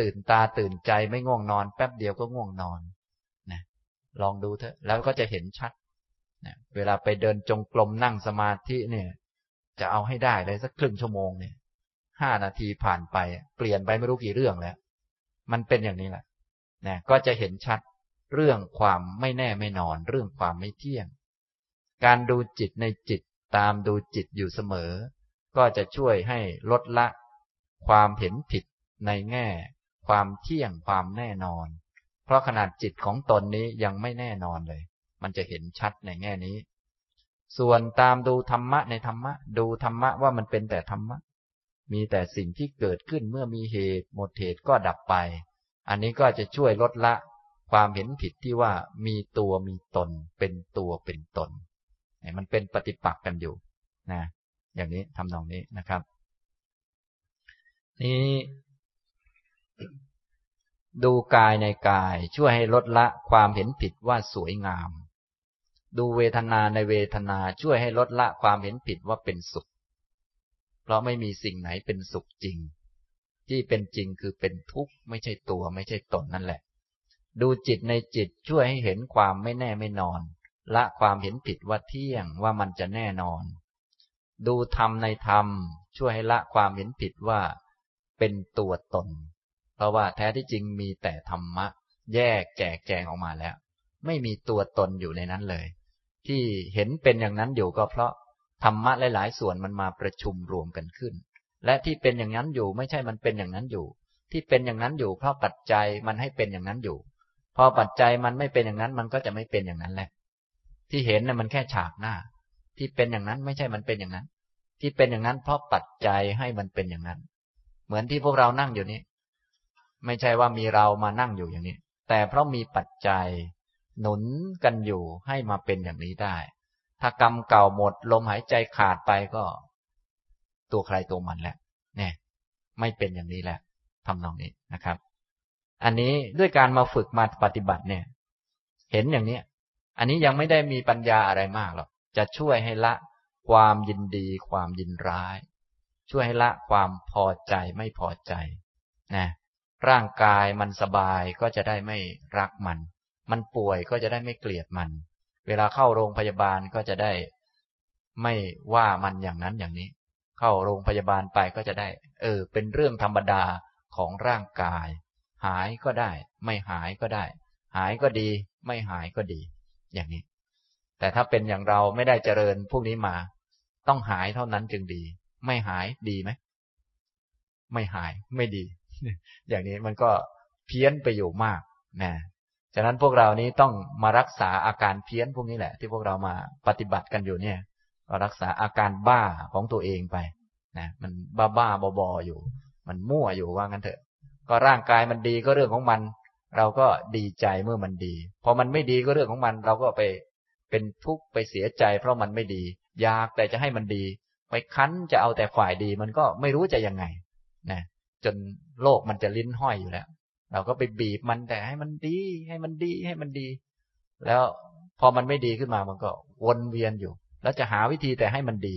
ตื่นตาตื่นใจไม่ง่วงนอน แป๊บเดียวก็ง่วงนอนนะลองดูเถอะ แล้วก็จะเห็นชัดนะเวลาไปเดินจงกรมนั่งสมาธิเนี่ย จะเอาให้ได้เลยสักครึ่งชั่วโมงเนี่ยห้านาทีผ่านไปเปลี่ยนไปไม่รู้กี่เรื่องแล้ว มันเป็นอย่างนี้แหละนะก็จะเห็นชัดเรื่องความไม่แน่ไม่นอน เรื่องความไม่เที่ยง การดูจิตในจิตตามดูจิตอยู่เสมอ ก็จะช่วยให้ลดละ ความเห็นผิดในแง่ ความเที่ยงความแน่นอน เพราะขนาดจิตของตนนี้ยังไม่แน่นอนเลย มันจะเห็นชัดในแง่นี้ ส่วนตามดูธรรมะในธรรมะ ดูธรรมะว่ามันเป็นแต่ธรรมะ มีแต่สิ่งที่เกิดขึ้นเมื่อมีเหตุ หมดเหตุก็ดับไป อันนี้ก็จะช่วยลดละ ความเห็นผิดที่ว่ามีตัวมีตน เป็นตัวเป็นตน มันเป็นปฏิปักษ์กันอยู่นะ อย่างนี้ทำนองนี้นะครับ นี่ดูกายในกายช่วยให้ลดละความเห็นผิดว่าสวยงาม ดูเวทนาในเวทนาช่วยให้ลดละความเห็นผิดว่าเป็นสุข เพราะไม่มีสิ่งไหนเป็นสุขจริง ที่เป็นจริงคือเป็นทุกข์ไม่ใช่ตัวไม่ใช่ตนนั่นแหละ ดูจิตในจิตช่วยให้เห็นความไม่แน่ไม่นอน ละความเห็นผิดว่าเที่ยงว่ามันจะแน่นอน ดูธรรมในธรรม ช่วยให้ละความเห็นผิดว่า เป็นตัวตน เพราะว่าแท้ที่จริงมีแต่ธรรมะ แยกแจกแจงออกมาแล้ว ไม่มีตัวตนอยู่ในนั้นเลย ที่เห็นเป็นอย่างนั้นอยู่ก็เพราะธรรมะหลาย ๆ ส่วนมันมาประชุมรวมกันขึ้น และที่เป็นอย่างนั้นอยู่ไม่ใช่มันเป็นอย่างนั้นอยู่ ที่เป็นอย่างนั้นอยู่เพราะปัจจัยมันให้เป็นอย่างนั้นอยู่ พอปัจจัยมันไม่เป็นอย่างนั้นมันก็จะไม่เป็นอย่างนั้นแหละ ที่เห็นน่ะมันแค่ฉากหน้า ที่เป็นอย่างนั้นไม่ใช่มันเป็นอย่างนั้น ที่เป็นอย่างนั้นเพราะปัจจัยให้มันเป็นอย่างนั้น เหมือนที่พวกเรานั่งอยู่นี้ ไม่ใช่ว่ามีเรามานั่งอยู่อย่างนี้ แต่เพราะมีปัจจัย หนุนกันอยู่ให้มาเป็นอย่างนี้ได้ ถ้ากรรมเก่าหมดลมหายใจขาดไปก็ ตัวใครตัวมันแหละเนี่ย ไม่เป็นอย่างนี้แหละทำนองนี้นะครับ อันนี้ด้วยการมาฝึกมาปฏิบัติเนี่ย เห็นอย่างนี้อันนี้ยังไม่ได้มีปัญญาอะไรมากหรอก จะช่วยให้ละความยินดีความยินร้าย ช่วยให้ละความพอใจไม่พอใจนะร่างกายมันสบายก็จะได้ไม่รักมัน มันป่วยก็จะได้ไม่เกลียดมัน เวลาเข้าโรงพยาบาลก็จะได้ ไม่ว่ามันอย่างนั้นอย่างนี้ เข้าโรงพยาบาลไปก็จะได้ เออ เป็นเรื่องธรรมดาของร่างกาย หายก็ได้ ไม่หายก็ได้ หายก็ดี ไม่หายก็ดี อย่างนี้ แต่ถ้าเป็นอย่างเราไม่ได้เจริญพวกนี้มา ต้องหายเท่านั้นจึงดี ไม่หายดีไหมไม่หายไม่ดี อย่างนี้มันก็เพี้ยนไปอยู่มากนะฉะนั้นพวกเรานี้ต้องมารักษาอาการเพี้ยนพวกนี้แหละ ที่พวกเรามาปฏิบัติกันอยู่เนี่ยก็รักษาอาการบ้าของตัวเองไปนะมันบ้าบ้าบอบออยู่ มันมั่วอยู่ว่างั้นเถอะ ก็ร่างกายมันดีก็เรื่องของมัน เราก็ดีใจเมื่อมันดี พอมันไม่ดีก็เรื่องของมัน เราก็ไป เป็นทุกข์ไปเสียใจ เพราะมันไม่ดี อยากแต่จะให้มันดี ไปคั้นจะเอาแต่ฝ่ายดี มันก็ไม่รู้จะยังไงนะจนโลกมันจะลิ้นห้อยอยู่แล้ว เราก็ไปบีบมันแต่ให้มันดี ให้มันดีให้มันดี แล้วพอมันไม่ดีขึ้นมามันก็วนเวียนอยู่ แล้วจะหาวิธีแต่ให้มันดี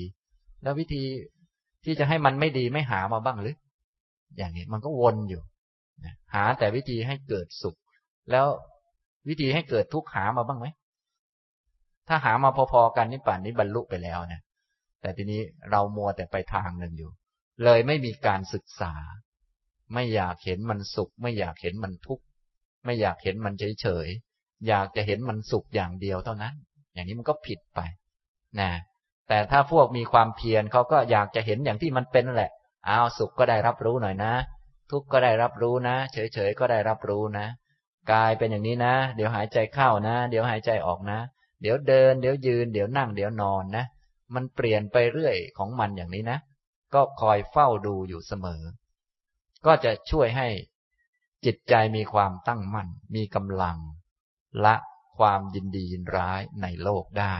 แล้ววิธีที่จะให้มันไม่ดีไม่หามาบ้างหรือ อย่างนี้มันก็วนอยู่หาแต่วิธีให้เกิดสุข แล้ววิธีให้เกิดทุกข์หามาบ้างไหม ถ้าหามาพอๆกันนี่ป่านนี้บรรลุไปแล้วนะแต่ทีนี้เรามัวแต่ไปทางหนึ่งอยู่ เลยไม่มีการศึกษา ไม่อยากเห็นมันสุข ไม่อยากเห็นมันทุกข์ไม่อยากเห็นมันเฉยเฉยอยากจะเห็นมันสุขอย่างเดียวเท่านั้น อย่างนี้มันก็ผิดไปนะแต่ถ้าพวกมีความเพียรเขาก็อยากจะเห็นอย่างที่มันเป็นแหละอ้าวสุขก็ได้รับรู้หน่อยนะ ทุกข์ก็ได้รับรู้นะ เฉยๆก็ได้รับรู้นะกายเป็นอย่างนี้นะ เดี๋ยวหายใจเข้านะ เดี๋ยวหายใจออกนะ เดี๋ยวเดิน เดี๋ยวยืน เดี๋ยวนั่ง เดี๋ยวนอนนะ มันเปลี่ยนไปเรื่อยของมันอย่างนี้นะ ก็คอยเฝ้าดูอยู่เสมอ ก็จะช่วยให้จิตใจมีความตั้งมั่น มีกำลัง ละความยินดียินร้ายในโลกได้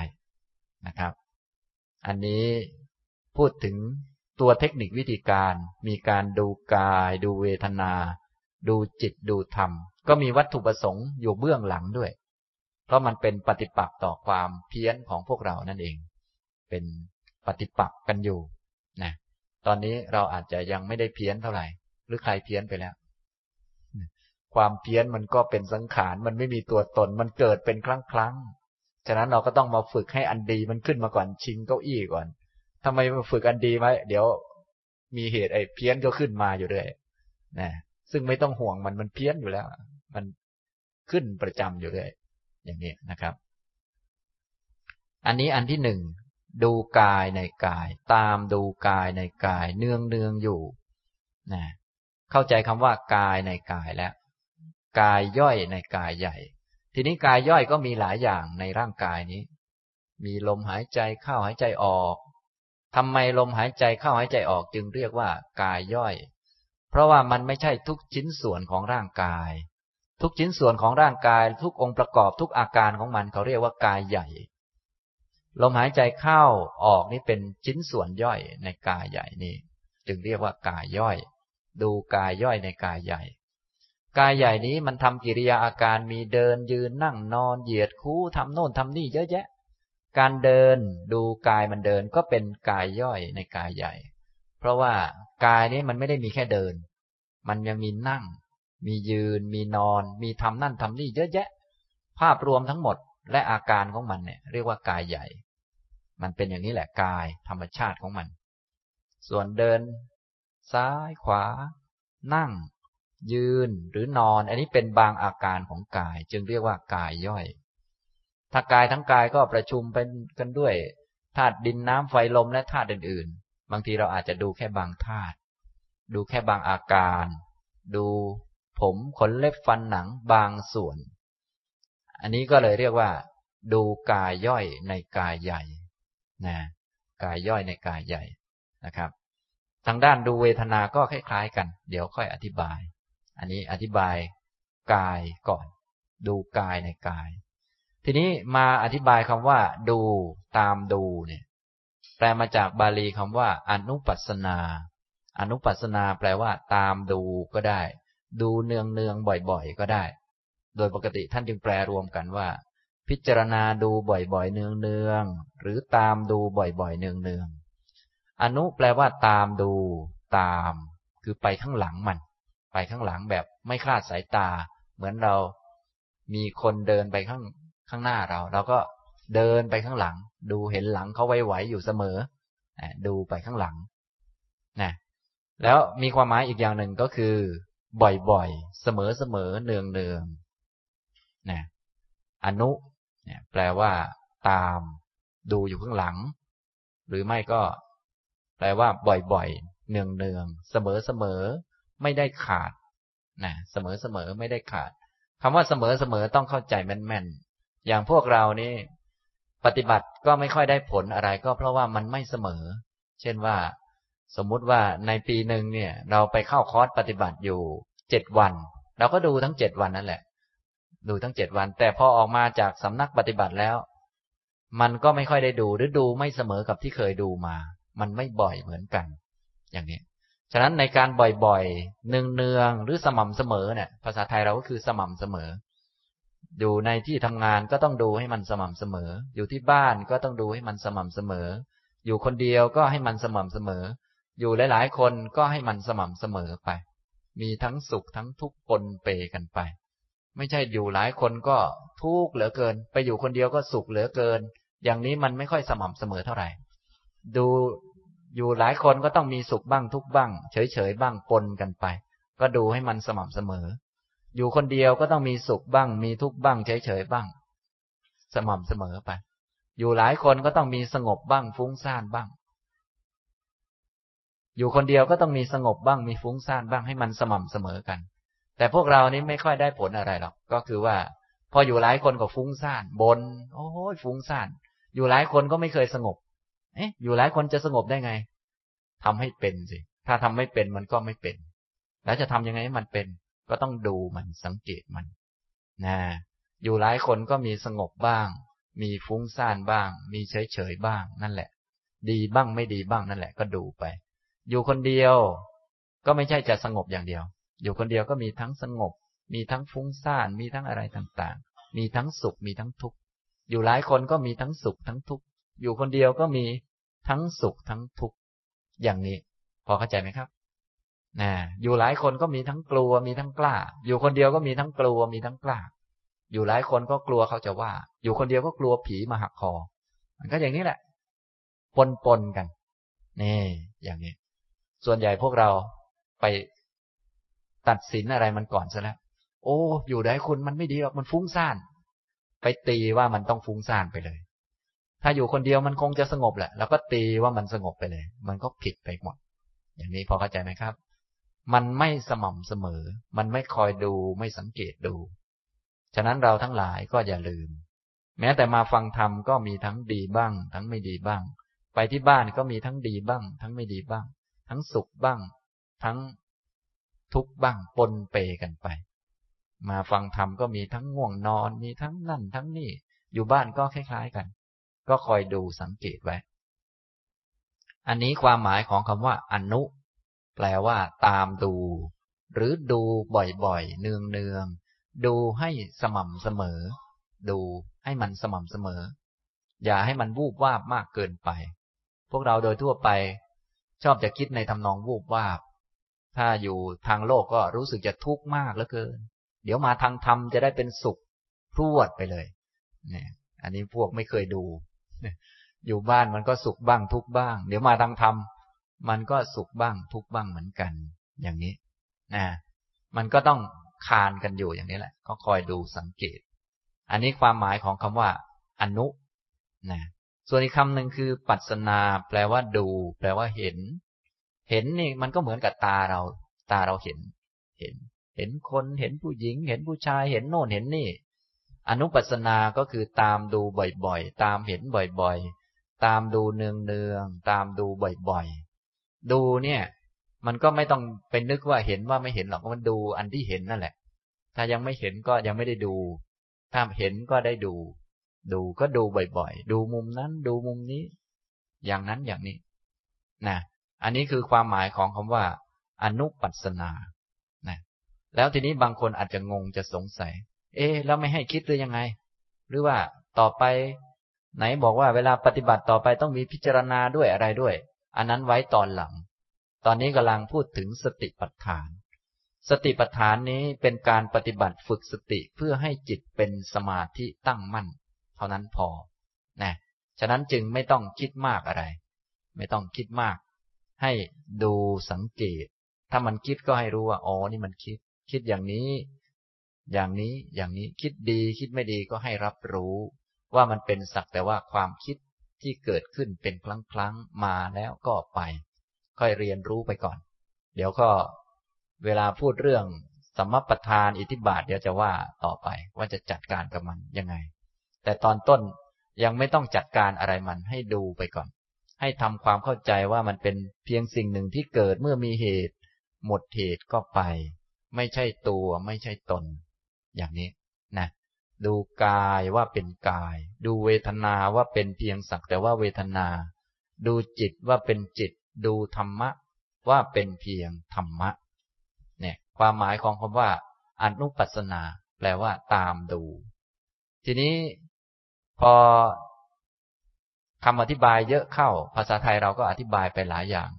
นะครับ อันนี้พูดถึงตัวเทคนิควิธีการมีการดูกาย ดูเวทนา ดูจิตดูธรรม ก็มีวัตถุประสงค์อยู่เบื้องหลังด้วย เพราะมันเป็นปฏิปักษ์ต่อความเพี้ยนของพวกเรานั่นเอง เป็นปฏิปักษ์กันอยู่นะตอนนี้เราอาจจะยังไม่ได้เพี้ยนเท่าไหร่ หรือใครเพี้ยนไปแล้ว ความเพี้ยนมันก็เป็นสังขารมันไม่มีตัวตนมันเกิดเป็นครั้งครั้งฉะนั้นเราก็ต้องมาฝึกให้อันดีมันขึ้นมาก่อนชิงเก้าอี้ก่อนทำไมมาฝึกอันดีไหมเดี๋ยวมีเหตุไอ้เพี้ยนก็ขึ้นมาอยู่ด้วยนะซึ่งไม่ต้องห่วงมันมันเพี้ยนอยู่แล้ว มันขึ้นประจำอยู่ด้วย อย่างนี้นะครับ อันนี้อันที่หนึ่งดูกายในกาย ตามดูกายในกาย เนืองเนืองอยู่นะเข้าใจคำว่ากายในกายแล้ว กายย่อยในกายใหญ่ ทีนี้กายย่อยก็มีหลายอย่างในร่างกายนี้ มีลมหายใจเข้าหายใจออกทำไมลมหายใจเข้าหายใจออกจึงเรียกว่า กายย่อย เพราะว่ามันไม่ใช่ทุกชิ้นส่วนของร่างกาย ทุกชิ้นส่วนของร่างกาย ทุกองค์ประกอบทุกอาการของมันเขาเรียกว่ากายใหญ่ ลมหายใจเข้าออกนี่เป็นชิ้นส่วนย่อยในกายใหญ่นี่จึงเรียกว่ากายย่อย ดูกายย่อยในกายใหญ่ กายใหญ่นี้มันทำกิริยาอาการมีเดินยืนนั่งนอนเหยียดคู่ทำโน่นทำนี่เยอะแยะ การเดินดูกายมันเดินก็เป็นกายย่อยในกายใหญ่ เพราะว่ากายนี้มันไม่ได้มีแค่เดิน มันยังมีนั่ง มียืน มีนอน มีทำนั่นทำนี่เยอะแยะ ภาพรวมทั้งหมดและอาการของมันเนี่ย เรียกว่ากายใหญ่ มันเป็นอย่างนี้แหละกายธรรมชาติของมัน ส่วนเดิน ซ้ายขวา นั่ง ยืนหรือนอน อันนี้เป็นบางอาการของกาย จึงเรียกว่ากายย่อย ถ้ากายทั้งกายก็ประชุมเป็นกันด้วยธาตุดินน้ำไฟลมและธาตุอื่น ๆ บางทีเราอาจจะดูแค่บางธาตุดูแค่บางอาการ ดู ผมขนเล็บฟันหนังบางส่วน อันนี้ก็เลยเรียกว่า ดูกายย่อยในกายใหญ่นะกายย่อยในกายใหญ่นะครับ ทางด้านดูเวทนาก็คล้ายๆ กัน เดี๋ยวค่อยอธิบาย อันนี้อธิบายกายก่อน ดูกายในกาย ทีนี้มาอธิบายคำว่า ดูตามดูเนี่ยแปลมาจากบาลีคำว่า อนุปัสนา อนุปัสนาแปลว่า ตามดูก็ได้ ดูเนืองเนืองบ่อยๆ ก็ได้ โดยปกติท่านจึงแปลรวมกันว่า พิจารณาดูบ่อยๆ เนืองเนืองหรือตามดูบ่อยๆ เนืองเนืองอนุแปลว่าตามดู ตาม คือไปข้างหลังมัน ไปข้างหลังแบบไม่คลาดสายตา เหมือนเรา มีคนเดินไปข้างข้างหน้าเราเราก็เดินไปข้างหลัง ดูเห็นหลังเขาไหวๆอยู่เสมอดูไปข้างหลังนะแล้วมีความหมายอีกอย่างหนึ่งก็คือ บ่อยๆ เสมอๆ เนืองๆนะอนุเนี่ยแปลว่าตามดูอยู่ข้างหลัง หรือไม่ก็แปลว่าบ่อยๆ เนืองๆ เสมอๆ ไม่ได้ขาดนะเสมอๆ ไม่ได้ขาดคำว่าเสมอๆ ต้องเข้าใจแม่นๆ อย่างพวกเรานี่ ปฏิบัติก็ไม่ค่อยได้ผลอะไร ก็เพราะว่ามันไม่เสมอ เช่นว่า สมมุติว่าในปีหนึ่งเนี่ย เราไปเข้าคอร์สปฏิบัติอยู่เจ็ดวัน เราก็ดูทั้งเจ็ดวันนั่นแหละ ดูทั้งเจ็ดวัน แต่พอออกมาจากสำนักปฏิบัติแล้ว มันก็ไม่ค่อยได้ดูหรือดูไม่เสมอกับที่เคยดูมา มันไม่บ่อยเหมือนกัน อย่างนี้ฉะนั้นในการบ่อยๆ เนืองๆ หรือสม่ำเสมอเนี่ย ภาษาไทยเราก็คือสม่ำเสมอ อยู่ในที่ทำงานก็ต้องดูให้มันสม่ำเสมอ อยู่ที่บ้านก็ต้องดูให้มันสม่ำเสมอ อยู่คนเดียวก็ให้มันสม่ำเสมอ อยู่หลาย ๆ คนก็ให้มันสม่ำเสมอไป มีทั้งสุขทั้งทุกข์ปนเปกันไป ไม่ใช่อยู่หลายคนก็ทุกข์เหลือเกิน ไปอยู่คนเดียวก็สุขเหลือเกิน อย่างนี้มันไม่ค่อยสม่ำเสมอเท่าไหร่ ดูอยู่หลายคนก็ต้องมีสุขบ้างทุกบ้าง เฉยๆบ้างปนกันไป ก็ดูให้มันสม่ำเสมอ อยู่คนเดียวก็ต้องมีสุขบ้าง มีทุกบ้าง เฉยๆบ้าง สม่ำเสมอไป อยู่หลายคนก็ต้องมีสงบบ้างฟุ้งซ่านบ้าง อยู่คนเดียวก็ต้องมีสงบบ้างมีฟุ้งซ่านบ้างให้มันสม่ำเสมอกัน แต่พวกเรานี้ไม่ค่อยได้ผลอะไรหรอก ก็คือว่า พออยู่หลายคนก็ฟุ้งซ่านบน โอ้ยฟุ้งซ่าน อยู่หลายคนก็ไม่เคยสงบ เอ๊ะ อยู่หลายคนจะสงบได้ไงทำให้เป็นสิ ถ้าทำไม่เป็นมันก็ไม่เป็น แล้วจะทำยังไงให้มันเป็น ก็ต้องดูมันสังเกตมันนะอยู่หลายคนก็มีสงบบ้าง มีฟุ้งซ่านบ้าง มีเฉยเฉยบ้าง นั่นแหละ ดีบ้างไม่ดีบ้างนั่นแหละ ก็ดูไป อยู่คนเดียว ก็ไม่ใช่จะสงบอย่างเดียว อยู่คนเดียวก็มีทั้งสงบ มีทั้งฟุ้งซ่าน มีทั้งอะไรต่างๆ มีทั้งสุข มีทั้งทุกข์ อยู่หลายคนก็มีทั้งสุขทั้งทุกข์ อยู่คนเดียวก็มีทั้งสุขทั้งทุกข์ อย่างนี้ พอเข้าใจไหมครับนะอยู่หลายคนก็มีทั้งกลัว มีทั้งกล้า อยู่คนเดียวก็มีทั้งกลัว มีทั้งกล้า อยู่หลายคนก็กลัวเขาจะว่า อยู่คนเดียวก็กลัวผีมาหักคอ มันก็อย่างนี้แหละ ปนปนกัน นี่ อย่างนี้ ส่วนใหญ่พวกเราไปตัดสินอะไรมันก่อนซะแล้ว โอ้ อยู่ได้คุณมันไม่ดีหรอกมันฟุ้งซ่าน ไปตีว่ามันต้องฟุ้งซ่านไปเลย ถ้าอยู่คนเดียวมันคงจะสงบแหละแล้วก็ตีว่ามันสงบไปเลย มันก็ผิดไปหมด อย่างนี้พอเข้าใจไหมครับ มันไม่สม่ำเสมอ มันไม่คอยดูไม่สังเกตดู ฉะนั้นเราทั้งหลายก็อย่าลืม แม้แต่มาฟังธรรมก็มีทั้งดีบ้าง ทั้งไม่ดีบ้าง ไปที่บ้านก็มีทั้งดีบ้าง ทั้งไม่ดีบ้าง ทั้งสุขบ้าง ทั้งทุกข์บ้างปนเปกันไป มาฟังธรรมก็มีทั้งง่วงนอนมีทั้งนั่นทั้งนี่ อยู่บ้านก็คล้ายๆกัน ก็คอยดูสังเกตไว้ อันนี้ความหมายของคำว่า อนุ แปลว่า ตามดู หรือดูบ่อยๆ เนืองๆ ดูให้สม่ำเสมอ ดูให้มันสม่ำเสมอ อย่าให้มันวูบวาบมากเกินไป พวกเราโดยทั่วไป ชอบจะคิดในทำนองวูบวาบ ถ้าอยู่ทางโลกก็รู้สึกจะทุกข์มากเหลือเกิน เดี๋ยวมาทางธรรมจะได้เป็นสุขพรวดไปเลย เนี่ย อันนี้พวกไม่เคยดู อยู่บ้านมันก็สุขบ้างทุกบ้าง เดี๋ยวมาทางธรรมมันก็สุขบ้างทุกบ้างเหมือนกัน อย่างนี้ นะ มันก็ต้องคานกันอยู่อย่างนี้แหละ ก็คอยดูสังเกต อันนี้ความหมายของคำว่า อนุ นะ ส่วนอีกคำหนึ่งคือ ปัสนา แปลว่าดู แปลว่าเห็น เห็นนี่มันก็เหมือนกับตาเรา ตาเราเห็น เห็น เห็นคน เห็นผู้หญิง เห็นผู้ชาย เห็นโน่นเห็นนี่ อนุปัสนา ก็คือตามดูบ่อยๆ ตามเห็นบ่อยๆ ตามดูเนืองๆ ตามดูบ่อยๆ ดูเนี่ย มันก็ไม่ต้องเป็นนึกว่าเห็นว่าไม่เห็นหรอก มันดูอันที่เห็นนั่นแหละ ถ้ายังไม่เห็นก็ยังไม่ได้ดู ถ้าเห็นก็ได้ดู ดูก็ดูบ่อยๆ ดูมุมนั้นดูมุมนี้ อย่างนั้นอย่างนี้นะอันนี้คือความหมายของคำว่า อนุปัสนานะแล้วทีนี้บางคนอาจจะงงจะสงสัย เอ๊แล้วไม่ให้คิดหรือยังไง หรือว่าต่อไป ไหนบอกว่าเวลาปฏิบัติต่อไปต้องมีพิจารณาด้วยอะไรด้วย อันนั้นไว้ตอนหลัง ตอนนี้กำลังพูดถึงสติปัฏฐาน สติปัฏฐานนี้เป็นการปฏิบัติฝึกสติเพื่อให้จิตเป็นสมาธิตั้งมั่น เท่านั้นพอนะฉะนั้นจึงไม่ต้องคิดมากอะไร ไม่ต้องคิดมาก ให้ดูสังเกต ถ้ามันคิดก็ให้รู้ว่าอ๋อนี่มันคิด คิดอย่างนี้ อย่างนี้อย่างนี้คิดดีคิดไม่ดีก็ให้รับรู้ ว่ามันเป็นสักแต่ว่าความคิดที่เกิดขึ้นเป็นครั้งครั้งมาแล้วก็ไป ค่อยเรียนรู้ไปก่อน เดี๋ยวก็เวลาพูดเรื่องสมปทานอิทธิบาทเดี๋ยวจะว่าต่อไปว่าจะจัดการกับมันยังไง แต่ตอนต้นยังไม่ต้องจัดการอะไรมันให้ดูไปก่อน ให้ทำความเข้าใจว่ามันเป็นเพียงสิ่งหนึ่งที่เกิดเมื่อมีเหตุ หมดเหตุก็ไป ไม่ใช่ตัวไม่ใช่ตน อย่างนี้นะดูกายว่าเป็นกาย ดูเวทนาว่าเป็นเพียงสักแต่ว่าเวทนา ดูจิตว่าเป็นจิต ดูธรรมะว่าเป็นเพียงธรรมะเนี่ยความหมายของคำว่าอนุปัสนา แปลว่าตามดู ทีนี้ พอคำอธิบายเยอะเข้า ภาษาไทยเราก็อธิบายไปหลายอย่าง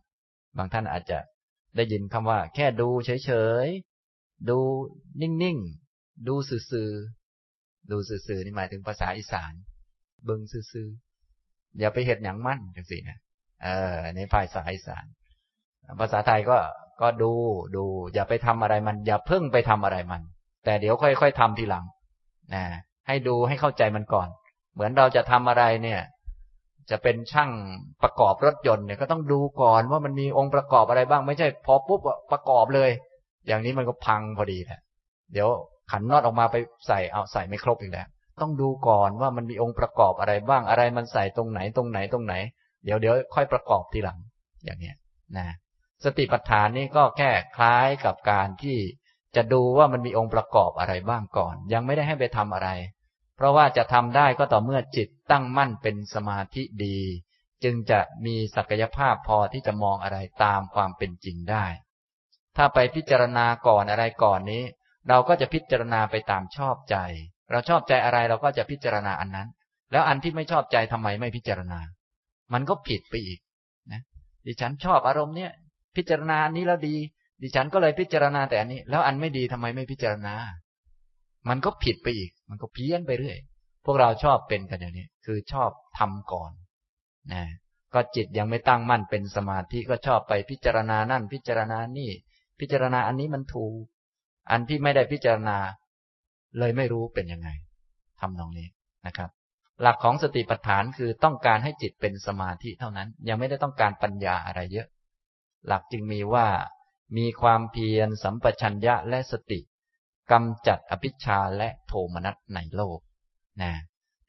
บางท่านอาจจะได้ยินคำว่า แค่ดูเฉยๆ ดูนิ่งๆ ดูซื่อๆ ดูซื่อๆ นี่หมายถึงภาษาอีสาน เบิงซื่อๆ อย่าไปเห็ดหยังมั่นจังสินะเออในภาษาอีสาน ภาษาไทยก็ก็ดูดู อย่าไปทำอะไรมัน อย่าเพิ่งไปทำอะไรมัน แต่เดี๋ยวค่อยๆทำทีหลังนะให้ดูให้เข้าใจมันก่อน เหมือนเราจะทำอะไรเนี่ย จะเป็นช่างประกอบรถยนต์เนี่ยก็ต้องดูก่อนว่ามันมีองค์ประกอบอะไรบ้าง ไม่ใช่พอปุ๊บประกอบเลย อย่างนี้มันก็พังพอดีแหละเดี๋ยวขันน็อตออกมาไปใส่เอาใส่ไม่ครบอีกแล้วต้องดูก่อนว่ามันมีองค์ประกอบอะไรบ้างอะไรมันใส่ตรงไหนตรงไหนตรงไหน เดี๋ยวเดี๋ยวค่อยประกอบทีหลัง อย่างเนี้ยนะสติปัฏฐานนี้ก็แค่คล้ายกับการที่จะดูว่ามันมีองค์ประกอบอะไรบ้างก่อน ยังไม่ได้ให้ไปทำอะไร เพราะว่าจะทำได้ก็ต่อเมื่อจิตตั้งมั่นเป็นสมาธิดี จึงจะมีศักยภาพพอที่จะมองอะไรตามความเป็นจริงได้ ถ้าไปพิจารณาก่อนอะไรก่อนนี้ เราก็จะพิจารณาไปตามชอบใจ เราชอบใจอะไรเราก็จะพิจารณาอันนั้น แล้วอันที่ไม่ชอบใจทำไมไม่พิจารณา มันก็ผิดไปอีกนะดิฉันชอบอารมณ์เนี้ยพิจารณาอันนี้แล้วดี ดิฉันก็เลยพิจารณาแต่อันนี้ แล้วอันไม่ดีทำไมไม่พิจารณา มันก็ผิดไปอีก มันก็เพี้ยนไปเรื่อย พวกเราชอบเป็นกันอย่างนี้ คือชอบทำก่อนนะก็จิตยังไม่ตั้งมั่นเป็นสมาธิก็ชอบไปพิจารณานั่น พิจารณานี่ พิจารณาอันนี้มันถูก อันที่ไม่ได้พิจารณา เลยไม่รู้เป็นยังไงทำนองนี้นะครับ หลักของสติปัฏฐานคือต้องการให้จิตเป็นสมาธิเท่านั้น ยังไม่ได้ต้องการปัญญาอะไรเยอะ หลักจึงมีว่ามีความเพียรสัมปชัญญะและสติ กำจัดอภิชาและโทมนัสในโลกนะ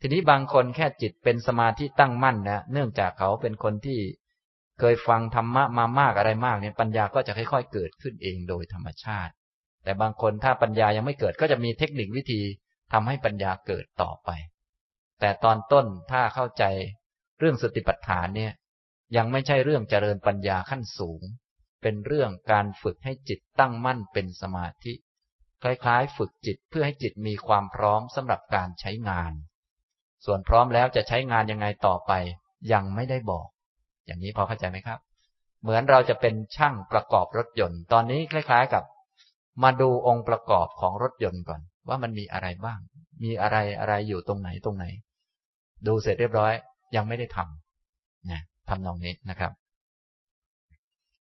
ทีนี้บางคนแค่จิตเป็นสมาธิตั้งมั่นนะเนื่องจากเขาเป็นคนที่เคยฟังธรรมะมามากอะไรมากเนี่ยปัญญาก็จะค่อยๆเกิดขึ้นเองโดยธรรมชาติ แต่บางคนถ้าปัญญายังไม่เกิดก็จะมีเทคนิควิธีทำให้ปัญญาเกิดต่อไป แต่ตอนต้นถ้าเข้าใจเรื่องสติปัฏฐานเนี่ยยังไม่ใช่เรื่องเจริญปัญญาขั้นสูง เป็นเรื่องการฝึกให้จิตตั้งมั่นเป็นสมาธิ คล้ายๆ ฝึกจิตเพื่อให้จิตมีความพร้อมสำหรับการใช้งาน ส่วนพร้อมแล้วจะใช้งานยังไงต่อไป ยังไม่ได้บอก อย่างนี้พอเข้าใจไหมครับ เหมือนเราจะเป็นช่างประกอบรถยนต์ ตอนนี้คล้าย ๆ กับ มาดูองค์ประกอบของรถยนต์ก่อน ว่ามันมีอะไรบ้าง มีอะไรอะไรอยู่ตรงไหนตรงไหน ดูเสร็จเรียบร้อย ยังไม่ได้ทำนะทำนองนี้นะครับ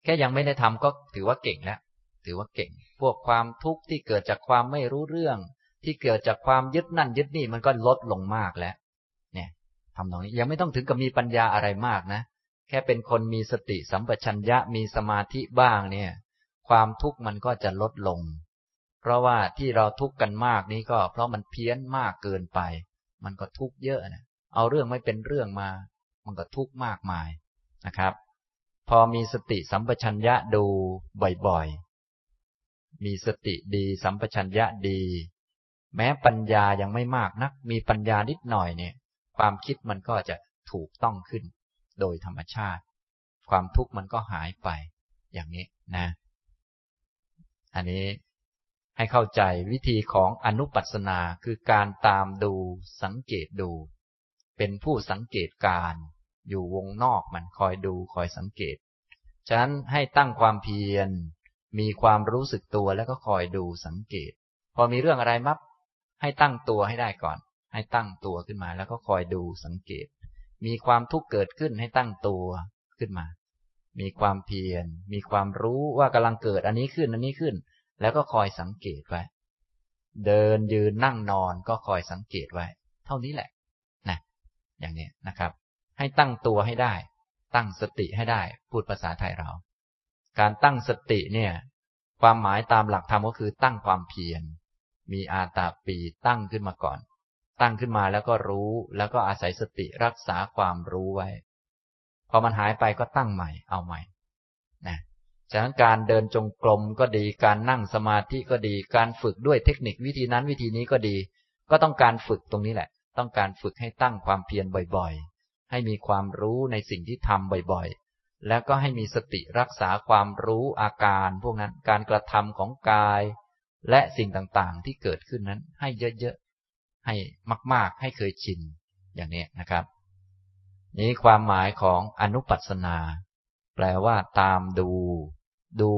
แค่ยังไม่ได้ทำก็ถือว่าเก่งแล้ว ถือว่าเก่ง พวกความทุกข์ที่เกิดจากความไม่รู้เรื่อง ที่เกิดจากความยึดนั่นยึดนี่มันก็ลดลงมากแล้ว เนี่ยทำตรงนี้ยังไม่ต้องถึงกับมีปัญญาอะไรมากนะ แค่เป็นคนมีสติสัมปชัญญะมีสมาธิบ้างเนี่ย ความทุกข์มันก็จะลดลง เพราะว่าที่เราทุกข์กันมากนี้ก็ เพราะมันเพี้ยนมากเกินไป มันก็ทุกข์เยอะนะเอาเรื่องไม่เป็นเรื่องมา มันก็ทุกข์มากมายนะครับ พอมีสติสัมปชัญญะดูบ่อยๆ มีสติดี สัมปชัญญะดี แม้ปัญญายังไม่มากนัก มีปัญญานิดหน่อยเนี่ย ความคิดมันก็จะถูกต้องขึ้น โดยธรรมชาติ ความทุกข์มันก็หายไป อย่างนี้นะ อันนี้ให้เข้าใจวิธีของอนุปัสนาคือการตามดูสังเกตดู เป็นผู้สังเกตการอยู่วงนอกมันคอยดูคอยสังเกต ฉะนั้นให้ตั้งความเพียร มีความรู้สึกตัวแล้วก็คอยดูสังเกต พอมีเรื่องอะไรมับให้ตั้งตัวให้ได้ก่อน ให้ตั้งตัวขึ้นมา แล้วก็คอยดูสังเกต มีความทุกข์เกิดขึ้นให้ตั้งตัวขึ้นมา มีความเพียร มีความรู้ว่ากำลังเกิดอันนี้ขึ้นอันนี้ขึ้น แล้วก็คอยสังเกตไว้ เดินยืนนั่งนอนก็คอยสังเกตไว้ เท่านี้แหละ นะ อย่างนี้นะครับ ให้ตั้งตัวให้ได้ ตั้งสติให้ได้ พูดภาษาไทยเรา การตั้งสติเนี่ย ความหมายตามหลักธรรมก็คือตั้งความเพียร มีอาตาปีตั้งขึ้นมาก่อน ตั้งขึ้นมาแล้วก็รู้ แล้วก็อาศัยสติรักษาความรู้ไว้ พอมันหายไปก็ตั้งใหม่ เอาใหม่ นะฉะนั้นการเดินจงกรมก็ดี การนั่งสมาธิก็ดี การฝึกด้วยเทคนิควิธีนั้นวิธีนี้ก็ดี ก็ต้องการฝึกตรงนี้แหละ ต้องการฝึกให้ตั้งความเพียรบ่อยๆ ให้มีความรู้ในสิ่งที่ทำบ่อยๆ แล้วก็ให้มีสติรักษาความรู้อาการ พวกนั้นการกระทำของกาย และสิ่งต่างๆ ที่เกิดขึ้นนั้น ให้เยอะๆให้มาก ๆ ให้เคยชินอย่างนี้นะครับ นี้ความหมายของอนุปัสนา แปลว่า ตามดู ดู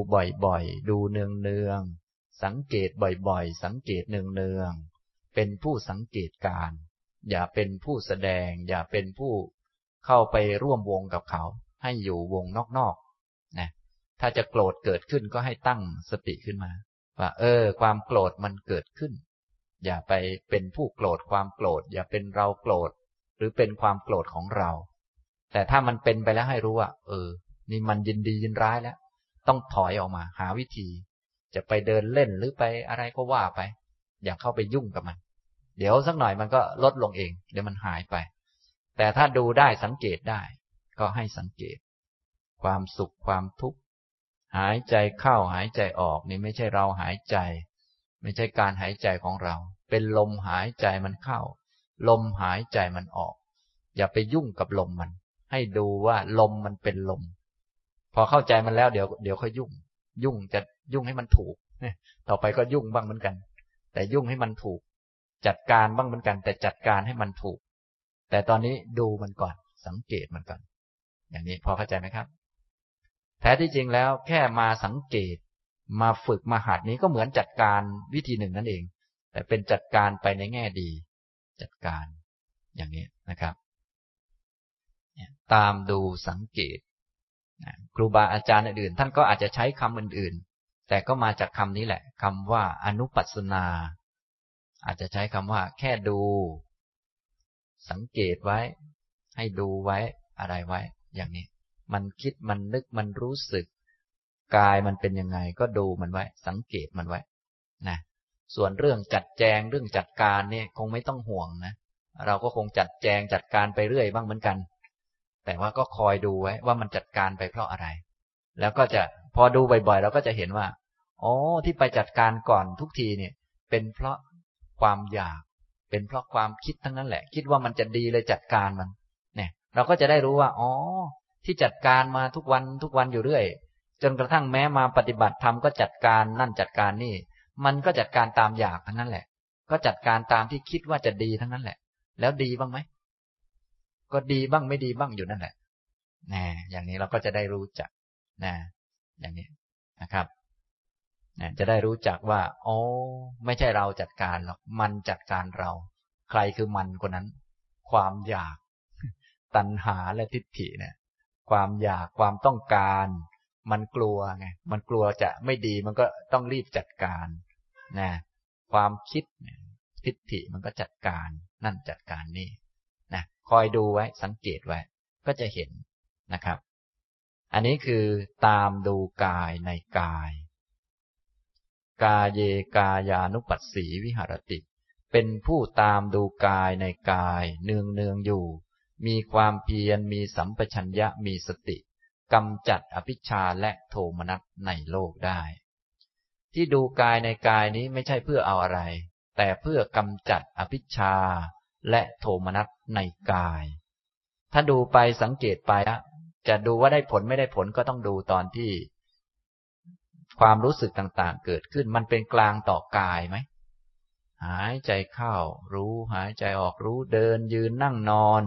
บ่อยๆ ดูเนืองๆสังเกตบ่อยๆ สังเกตเนืองๆเป็นผู้สังเกตการ อย่าเป็นผู้แสดง อย่าเป็นผู้เข้าไปร่วมวงกับเขา ให้อยู่วงนอกๆนะถ้าจะโกรธเกิดขึ้นก็ให้ตั้งสติขึ้นมา ว่า เออ ความโกรธมันเกิดขึ้น อย่าไปเป็นผู้โกรธความโกรธ อย่าเป็นเราโกรธ หรือเป็นความโกรธของเรา แต่ถ้ามันเป็นไปแล้วให้รู้ว่า เออ นี่มันยินดียินร้ายแล้ว ต้องถอยออกมา หาวิธี จะไปเดินเล่นหรือไปอะไรก็ว่าไป อย่าเข้าไปยุ่งกับมัน เดี๋ยวสักหน่อยมันก็ลดลงเอง เดี๋ยวมันหายไป แต่ถ้าดูได้สังเกตได้ ก็ให้สังเกต ความสุขความทุกข์หายใจเข้าหายใจออกนี่ไม่ใช่เราหายใจ ไม่ใช่การหายใจของเรา เป็นลมหายใจมันเข้า ลมหายใจมันออก อย่าไปยุ่งกับลมมัน ให้ดูว่าลมมันเป็นลม พอเข้าใจมันแล้วเดี๋ยวเดี๋ยวค่อยยุ่ง ยุ่งจะยุ่งให้มันถูกต่อไปก็ยุ่งบ้างเหมือนกัน แต่ยุ่งให้มันถูก จัดการบ้างเหมือนกัน แต่จัดการให้มันถูก แต่ตอนนี้ดูมันก่อน สังเกตมันก่อน อย่างนี้พอเข้าใจไหมครับ แท้ที่จริงแล้วแค่มาสังเกต มาฝึกมาหัดนี้ก็เหมือนจัดการวิธีหนึ่งนั่นเอง แต่เป็นจัดการไปในแง่ดี จัดการอย่างนี้นะครับตามดูสังเกตครูบาอาจารย์อื่น ท่านก็อาจจะใช้คำอื่น ๆ แต่ก็มาจากคำนี้แหละคำว่าอนุปัสนา อาจจะใช้คำว่า แค่ดู สังเกตไว้ ให้ดูไว้อะไรไว้ อย่างนี้ มันคิดมันนึกมันรู้สึก กายมันเป็นยังไง ก็ดูมันไว้ สังเกตมันไว้นะส่วนเรื่องจัดแจงเรื่องจัดการเนี่ยคงไม่ต้องห่วงนะเราก็คงจัดแจงจัดการไปเรื่อยบ้างเหมือนกัน แต่ว่าก็คอยดูไว้ว่ามันจัดการไปเพราะอะไร แล้วก็จะพอดูบ่อยๆเราก็จะเห็นว่าอ๋อที่ไปจัดการก่อนทุกทีเนี่ย เป็นเพราะความอยาก เป็นเพราะความคิดทั้งนั้นแหละ คิดว่ามันจะดีเลยจัดการมัน เราก็จะได้รู้ว่า อ๋อ ที่จัดการมาทุกวันทุกวันอยู่เรื่อย จนกระทั่งแม้มาปฏิบัติธรรมก็จัดการนั่นจัดการนี่ มันก็จัดการตามอยากทั้งนั้นแหละ ก็จัดการตามที่คิดว่าจะดีทั้งนั้นแหละ แล้วดีบ้างไหม ก็ดีบ้างไม่ดีบ้างอยู่นั่นแหละนะอย่างนี้เราก็จะได้รู้จักนะอย่างนี้นะครับนะจะได้รู้จักว่า โอ้ไม่ใช่เราจัดการหรอก มันจัดการเรา ใครคือมันคนนั้น ความอยาก ตัณหาและทิฏฐิเนี่ยความอยากความต้องการ มันกลัวไงมันกลัวจะไม่ดีมันก็ต้องรีบจัดการนะความคิดทิฏฐิมันก็จัดการนั่นจัดการนี่นะคอยดูไว้สังเกตไว้ ก็จะเห็นนะครับ อันนี้คือตามดูกายในกาย กาเยกายานุปัสสีวิหารติ เป็นผู้ตามดูกายในกายเนืองเนืองอยู่ มีความเพียรมีสัมปชัญญะมีสติกำจัดอภิชาและโทมนัสในโลกได้ ที่ดูกายในกายนี้ไม่ใช่เพื่อเอาอะไร แต่เพื่อกำจัดอภิชาและโทมนัสในกาย ถ้าดูไปสังเกตไปจะดูว่าได้ผลไม่ได้ผลก็ต้องดูตอนที่ ความรู้สึกต่างๆ เกิดขึ้นมันเป็นกลางต่อกายไหมหายใจเข้ารู้หายใจออกรู้เดินยืนนั่งนอน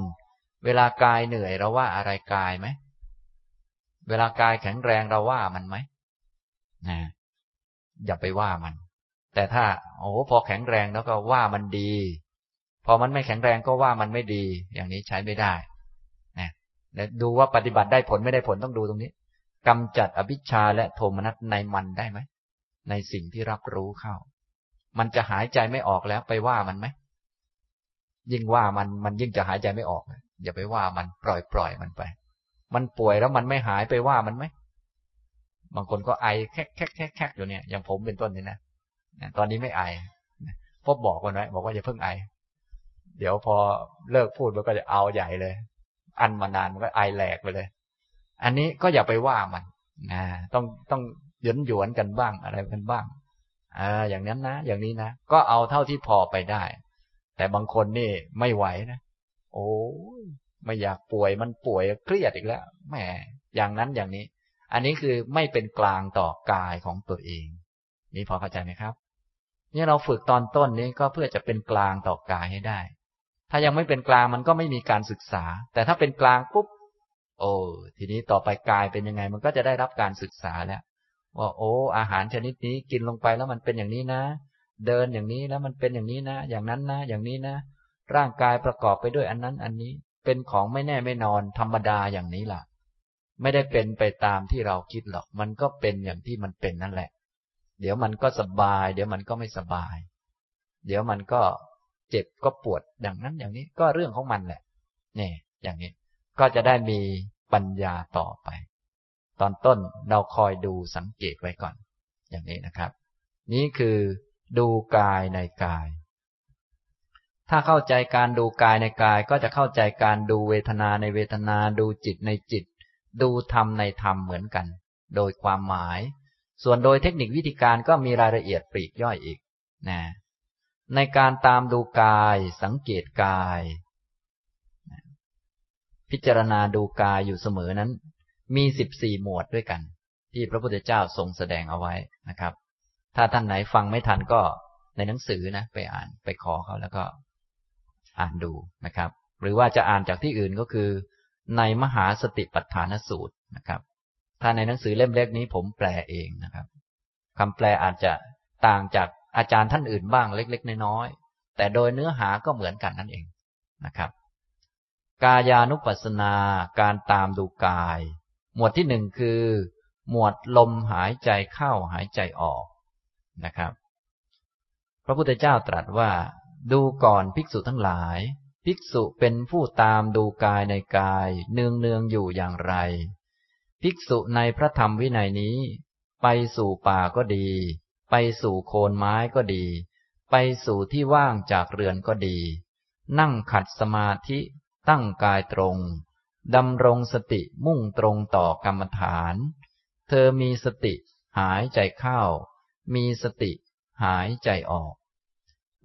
เวลากายเหนื่อยเราว่าอะไรกายไหม เวลากายแข็งแรงเราว่ามันไหมนะอย่าไปว่ามัน แต่ถ้าโอ้พอแข็งแรงแล้วก็ว่ามันดี พอมันไม่แข็งแรงก็ว่ามันไม่ดี อย่างนี้ใช้ไม่ได้นะดูว่าปฏิบัติได้ผลไม่ได้ผลต้องดูตรงนี้กำจัดอภิชาและโทมนัสในมันได้ไหม ในสิ่งที่รับรู้เข้า มันจะหายใจไม่ออกแล้วไปว่ามันไหม ยิ่งว่ามันมันยิ่งจะหายใจไม่ออก อย่าไปว่ามันปล่อยปล่อยมันไป มันป่วยแล้วมันไม่หายไปว่ามันไหมบางคนก็ไอแคกแคกแคกอยู่เนี่ยอย่างผมเป็นต้นนี่นะตอนนี้ไม่ไอพบบอกกันไว้บอกว่าอย่าเพิ่งไอ เดี๋ยวพอเลิกพูดมันก็จะเอาใหญ่เลย อันมานานมันก็ไอแหลกไปเลย อันนี้ก็อย่าไปว่ามันนะต้องต้องหยนหยวนกันบ้างอะไรกันบ้างอ่าอย่างนั้นนะ อย่างนี้นะ ก็เอาเท่าที่พอไปได้ แต่บางคนนี่ไม่ไหวนะ โอ้ไม่อยากป่วยมันป่วยเครียดอีกแล้วแหมอย่างนั้นอย่างนี้ อันนี้คือไม่เป็นกลางต่อกายของตัวเอง นี่พอเข้าใจไหมครับนี่เราฝึกตอนต้นนี้ก็เพื่อจะเป็นกลางต่อกายให้ได้ ถ้ายังไม่เป็นกลางมันก็ไม่มีการศึกษา แต่ถ้าเป็นกลางปุ๊บโอ้ทีนี้ต่อไปกายเป็นยังไง มันก็จะได้รับการศึกษาแล้วว่าโอ้ อาหารชนิดนี้กินลงไปแล้วมันเป็นอย่างนี้นะ เดินอย่างนี้แล้วมันเป็นอย่างนี้นะ อย่างนั้นนะ อย่างนี้นะ ร่างกายประกอบไปด้วยอันนั้นอันนี้ เป็นของไม่แน่ไม่นอนธรรมดาอย่างนี้ล่ะ ไม่ได้เป็นไปตามที่เราคิดหรอก มันก็เป็นอย่างที่มันเป็นนั่นแหละ เดี๋ยวมันก็สบาย เดี๋ยวมันก็ไม่สบาย เดี๋ยวมันก็เจ็บก็ปวดอย่างนั้นอย่างนี้ก็เรื่องของมันแหละนี่อย่างนี้ ก็จะได้มีปัญญาต่อไป ตอนต้นเราคอยดูสังเกตไว้ก่อน อย่างนี้นะครับ นี้คือดูกายในกาย ถ้าเข้าใจการดูกายในกายก็จะเข้าใจการดูเวทนาในเวทนาดูจิตในจิต ดูธรรมในธรรมเหมือนกัน โดยความหมาย ส่วนโดยเทคนิควิธีการก็มีรายละเอียดปลีกย่อยอีกนะในการตามดูกายสังเกตกาย พิจารณาดูกายอยู่เสมอนั้น มีสิบสี่หมวดด้วยกัน ที่พระพุทธเจ้าทรงแสดงเอาไว้นะครับ ถ้าท่านไหนฟังไม่ทันก็ในหนังสือนะ ไปอ่านไปขอเขาแล้วก็ อ่านดูนะครับ หรือว่าจะอ่านจากที่อื่นก็คือ ในมหาสติปัฏฐานสูตรนะครับ ถ้าในหนังสือเล่มเล็กนี้ผมแปลเองนะครับคำแปลอาจจะต่างจากอาจารย์ท่านอื่นบ้างเล็ก ๆ น้อยๆแต่โดยเนื้อหาก็เหมือนกันนั่นเองนะครับ กายานุปัสสนาการตามดูกาย หมวดที่หนึ่งคือ หมวดลมหายใจเข้าหายใจออกนะครับ พระพุทธเจ้าตรัสว่า ดูก่อนภิกษุทั้งหลาย ภิกษุเป็นผู้ตามดูกายในกายเนืองเนืองอยู่อย่างไร ภิกษุในพระธรรมวินัยนี้ ไปสู่ป่าก็ดี ไปสู่โคนไม้ก็ดี ไปสู่ที่ว่างจากเรือนก็ดี นั่งขัดสมาธิตั้งกายตรงดำรงสติมุ่งตรงต่อกรรมฐาน เธอมีสติหายใจเข้า มีสติหายใจออก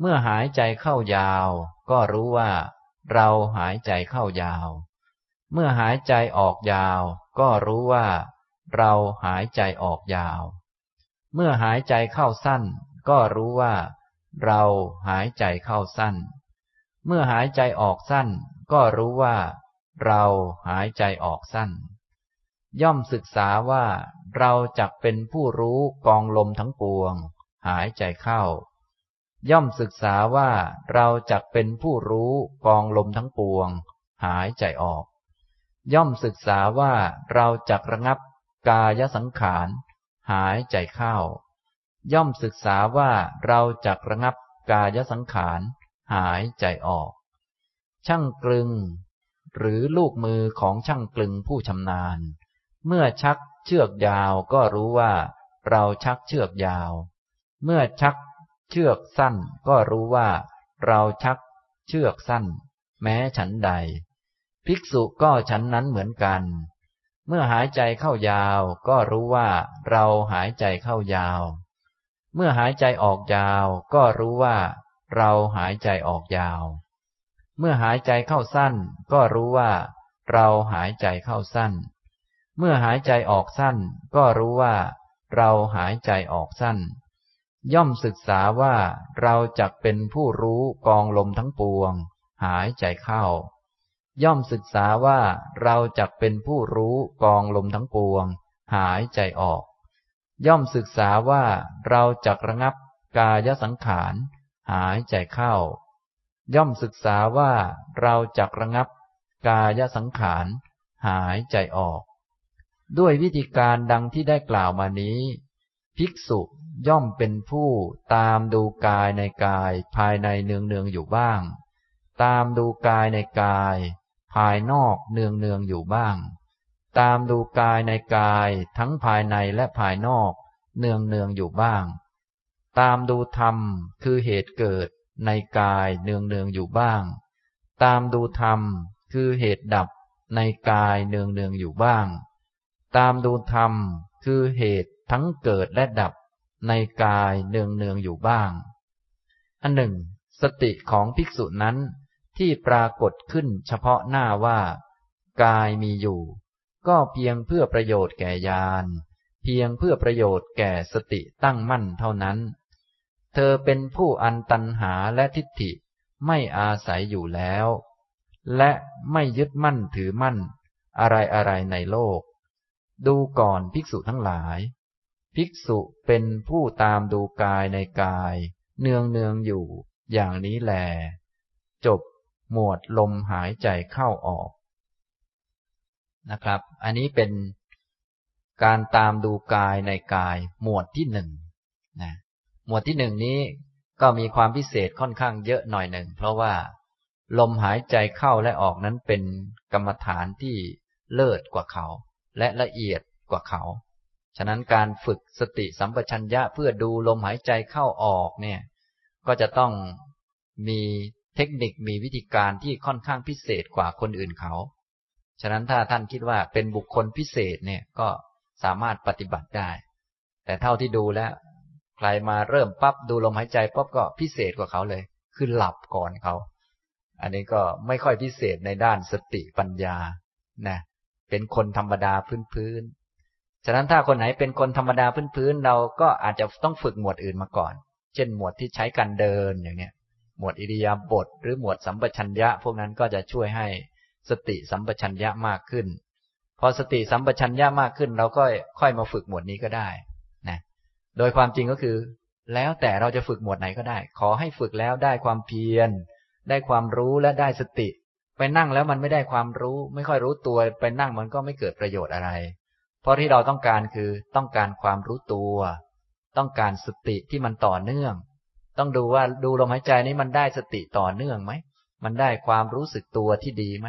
เมื่อหายใจเข้ายาว ก็รู้ว่า เราหายใจเข้ายาว เมื่อหายใจออกยาว ก็รู้ว่า เราหายใจออกยาว เมื่อหายใจเข้าสั้น ก็รู้ว่า เราหายใจเข้าสั้น เมื่อหายใจออกสั้น ก็รู้ว่า เราหายใจออกสั้น ย่อมศึกษาว่า เราจักเป็นผู้รู้กองลมทั้งปวง หายใจเข้า ย่อมศึกษาว่าเราจักเป็นผู้รู้กองลมทั้งปวง หายใจออก ย่อมศึกษาว่าเราจักระงับกายสังขาร หายใจเข้า ย่อมศึกษาว่าเราจักระงับกายสังขาร หายใจออก ช่างกลึง หรือลูกมือของช่างกลึงผู้ชำนาญ เมื่อชักเชือกยาวก็รู้ว่าเราชักเชือกยาว เมื่อชัก เชือกสั้นก็รู้ว่าเราชักเชือกสั้น แม้ฉันใด ภิกษุก็ฉันนั้นเหมือนกัน เมื่อหายใจเข้ายาว ก็รู้ว่าเราหายใจเข้ายาว เมื่อหายใจออกยาว ก็รู้ว่า เราหายใจออกยาว เมื่อหายใจเข้าสั้น ก็รู้ว่า เราหายใจเข้าสั้น เมื่อหายใจออกสั้น ก็รู้ว่า เราหายใจออกสั้น ย่อมศึกษาว่าเราจักเป็นผู้รู้กองลมทั้งปวง หายใจเข้า ย่อมศึกษาว่าเราจักเป็นผู้รู้กองลมทั้งปวง หายใจออก ย่อมศึกษาว่าเราจักระงับกายสังขารหายใจเข้า ย่อมศึกษาว่าเราจักระงับกายสังขารหายใจออก ด้วยวิธีการดังที่ได้กล่าวมานี้ ภิกษุ ย่อมเป็นผู้ตามดูกายในกายภายในเนืองเนืองอยู่บ้าง ตามดูกายในกาย ภายนอกเนืองเนืองอยู่บ้าง ตามดูกายในกายทั้งภายในและภายนอกเนืองเนืองอยู่บ้าง ตามดูธรรมคือเหตุเกิดในกายเนืองเนืองอยู่บ้าง ตามดูธรรมคือเหตุดับในกายเนืองเนืองอยู่บ้าง ตามดูธรรมคือเหตุทั้งเกิดและดับ ในกายเนืองเนืองอยู่บ้าง อันหนึ่ง สติของภิกษุนั้นที่ปรากฏขึ้นเฉพาะหน้าว่า กายมีอยู่ ก็เพียงเพื่อประโยชน์แก่ญาณเพียงเพื่อประโยชน์แก่สติตั้งมั่นเท่านั้น เธอเป็นผู้อันตันหาและทิฏฐิไม่อาศัยอยู่แล้ว และไม่ยึดมั่นถือมั่น อะไรอะไรในโลก ดูก่อนภิกษุทั้งหลาย ภิกษุเป็นผู้ตามดูกายในกาย เนืองเนืองอยู่ อย่างนี้แล จบหมวดลมหายใจเข้าออกนะครับ อันนี้เป็นการตามดูกายในกาย หมวดที่หนึ่งนะหมวดที่หนึ่งนี้ก็มีความพิเศษค่อนข้างเยอะหน่อยหนึ่ง เพราะว่า ลมหายใจเข้าและออกนั้นเป็นกรรมฐานที่เลิศกว่าเขา และละเอียดกว่าเขา ฉะนั้นการฝึกสติสัมปชัญญะเพื่อดูลมหายใจเข้าออกเนี่ย ก็จะต้องมีเทคนิคมีวิธีการที่ค่อนข้างพิเศษกว่าคนอื่นเขา ฉะนั้นถ้าท่านคิดว่าเป็นบุคคลพิเศษเนี่ยก็สามารถปฏิบัติได้ แต่เท่าที่ดูแล้ว ใครมาเริ่มปั๊บดูลมหายใจปั๊บก็พิเศษกว่าเขาเลย คือหลับก่อนเขา อันนี้ก็ไม่ค่อยพิเศษในด้านสติปัญญานะเป็นคนธรรมดาพื้นๆ ฉะนั้นถ้าคนไหนเป็นคนธรรมดาพื้นๆเราก็อาจจะต้องฝึกหมวดอื่นมาก่อน เช่นหมวดที่ใช้การเดินอย่างเนี้ยหมวดอิริยาบถหรือหมวดสัมปชัญญะ พวกนั้นก็จะช่วยให้สติสัมปชัญญะมากขึ้น พอสติสัมปชัญญะมากขึ้น เราก็ค่อยมาฝึกหมวดนี้ก็ได้นะโดยความจริงก็คือ แล้วแต่เราจะฝึกหมวดไหนก็ได้ ขอให้ฝึกแล้วได้ความเพียร ได้ความรู้และได้สติ ไปนั่งแล้วมันไม่ได้ความรู้ ไม่ค่อยรู้ตัวไปนั่งมันก็ไม่เกิดประโยชน์อะไร เพราะที่เราต้องการคือต้องการความรู้ตัว ต้องการสติที่มันต่อเนื่อง ต้องดูว่าดูลมหายใจนี้มันได้สติต่อเนื่องไหม มันได้ความรู้สึกตัวที่ดีไหม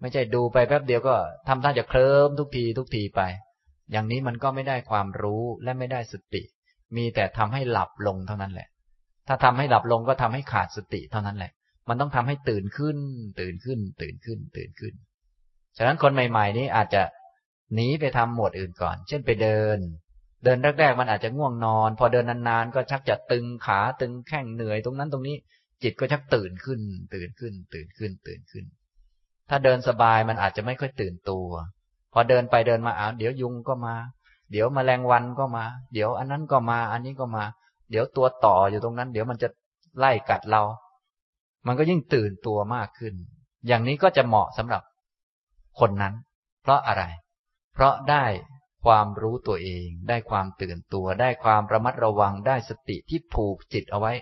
ไม่ใช่ดูไปแป๊บเดียวก็ทำท่าจะเคลิ้มทุกทีทุกทีไป อย่างนี้มันก็ไม่ได้ความรู้และไม่ได้สติ มีแต่ทำให้หลับลงเท่านั้นแหละ ถ้าทำให้หลับลงก็ทำให้ขาดสติเท่านั้นแหละ มันต้องทำให้ตื่นขึ้น ตื่นขึ้น ตื่นขึ้น ตื่นขึ้น ฉะนั้นคนใหม่ ๆ นี้อาจจะ หนีไปทำหมวดอื่นก่อน เช่นไปเดิน เดินแรกๆมันอาจจะง่วงนอน พอเดินนานๆก็ชักจะตึงขาตึงแข้งเหนื่อย ตรงนั้นตรงนี้ จิตก็ชักตื่นขึ้น ตื่นขึ้น ตื่นขึ้น ตื่นขึ้น ถ้าเดินสบายมันอาจจะไม่ค่อยตื่นตัว พอเดินไปเดินมาอ้าวเดี๋ยวยุงก็มา เดี๋ยวมแมลงวันก็มา เดี๋ยวอันนั้นก็มา อันนี้ก็มา เดี๋ยวตัวต่ออยู่ตรงนั้น เดี๋ยวมันจะไล่กัดเรา มันก็ยิ่งตื่นตัวมากขึ้น อย่างนี้ก็จะเหมาะสำหรับคนนั้น เพราะอะไร เพราะได้ความรู้ตัวเอง ได้ความตื่นตัว ได้ความระมัดระวัง ได้สติที่ผูกจิตเอาไว้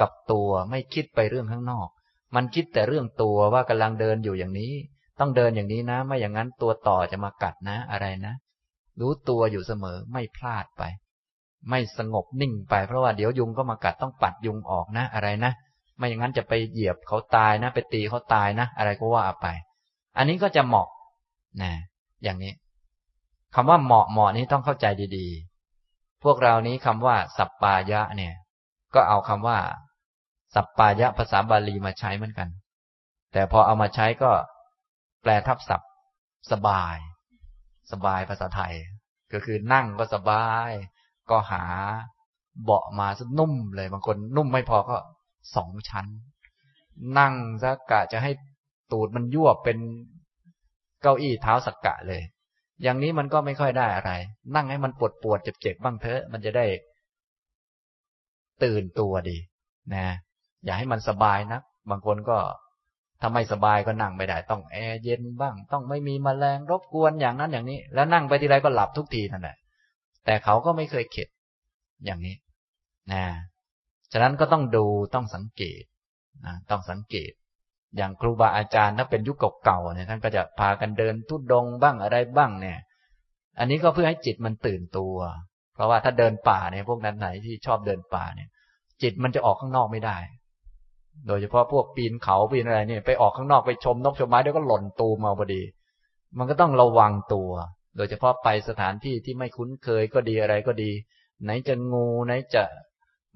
กับตัวไม่คิดไปเรื่องข้างนอก มันคิดแต่เรื่องตัวว่ากำลังเดินอยู่อย่างนี้ ต้องเดินอย่างนี้นะ ไม่อย่างนั้นตัวต่อจะมากัดนะอะไรนะ รู้ตัวอยู่เสมอไม่พลาดไป ไม่สงบนิ่งไปเพราะว่าเดี๋ยวยุงก็มากัดต้องปัดยุงออกนะอะไรนะ ไม่อย่างนั้นจะไปเหยียบเขาตายนะ ไปตีเขาตายนะ อะไรก็ว่าไป อันนี้ก็จะเหมาะนะอย่างนี้ คำว่าเหมาะเหมาะนี้ต้องเข้าใจดีๆ พวกเรานี้คำว่า สัปปายะเนี่ย ก็เอาคำว่า สัปปายะภาษาบาลีมาใช้เหมือนกัน แต่พอเอามาใช้ก็แปลทับศัพท์สบาย สบายภาษาไทย ก็คือนั่งก็สบาย ก็หาเบาะมาซะนุ่มเลยบางคนนุ่มไม่พอก็สองชั้น นั่งซะกะจะให้ตูดมันยั่วเป็นเก้าอี้เท้าสักกะเลย อย่างนี้มันก็ไม่ค่อยได้อะไร นั่งให้มันปวดปวดเจ็บเจ็บบ้างเถอะ มันจะได้ ตื่นตัวดีนะ อย่าให้มันสบายนะบางคนก็ถ้าไม่สบายก็นั่งไม่ได้ ต้องแอร์เย็นบ้าง ต้องไม่มีมแมลงรบกวนอย่างนั้นอย่างนี้ แล้วนั่งไปทีไรก็หลับทุกทีนั่นแหละแต่เขาก็ไม่เคยเข็ดอย่างนี้นะฉะนั้นก็ต้องดูต้องสังเกตนะต้องสังเกต อย่างครูบาอาจารย์ถ้าเป็นยุคเก่าๆเนี่ยท่านก็จะพากันเดินทุดดงบ้างอะไรบ้างเนี่ย อันนี้ก็เพื่อให้จิตมันตื่นตัว เพราะว่าถ้าเดินป่าเนี่ยพวกนั้นไหนที่ชอบเดินป่าเนี่ย จิตมันจะออกข้างนอกไม่ได้ โดยเฉพาะพวกปีนเขาปีนอะไรเนี่ยไปออกข้างนอกไปชมนกชมไม้เดี๋ยวก็หล่นตูมาพอดี มันก็ต้องระวังตัว โดยเฉพาะไปสถานที่ที่ไม่คุ้นเคยก็ดีอะไรก็ดี ไหนจะงูไหนจะ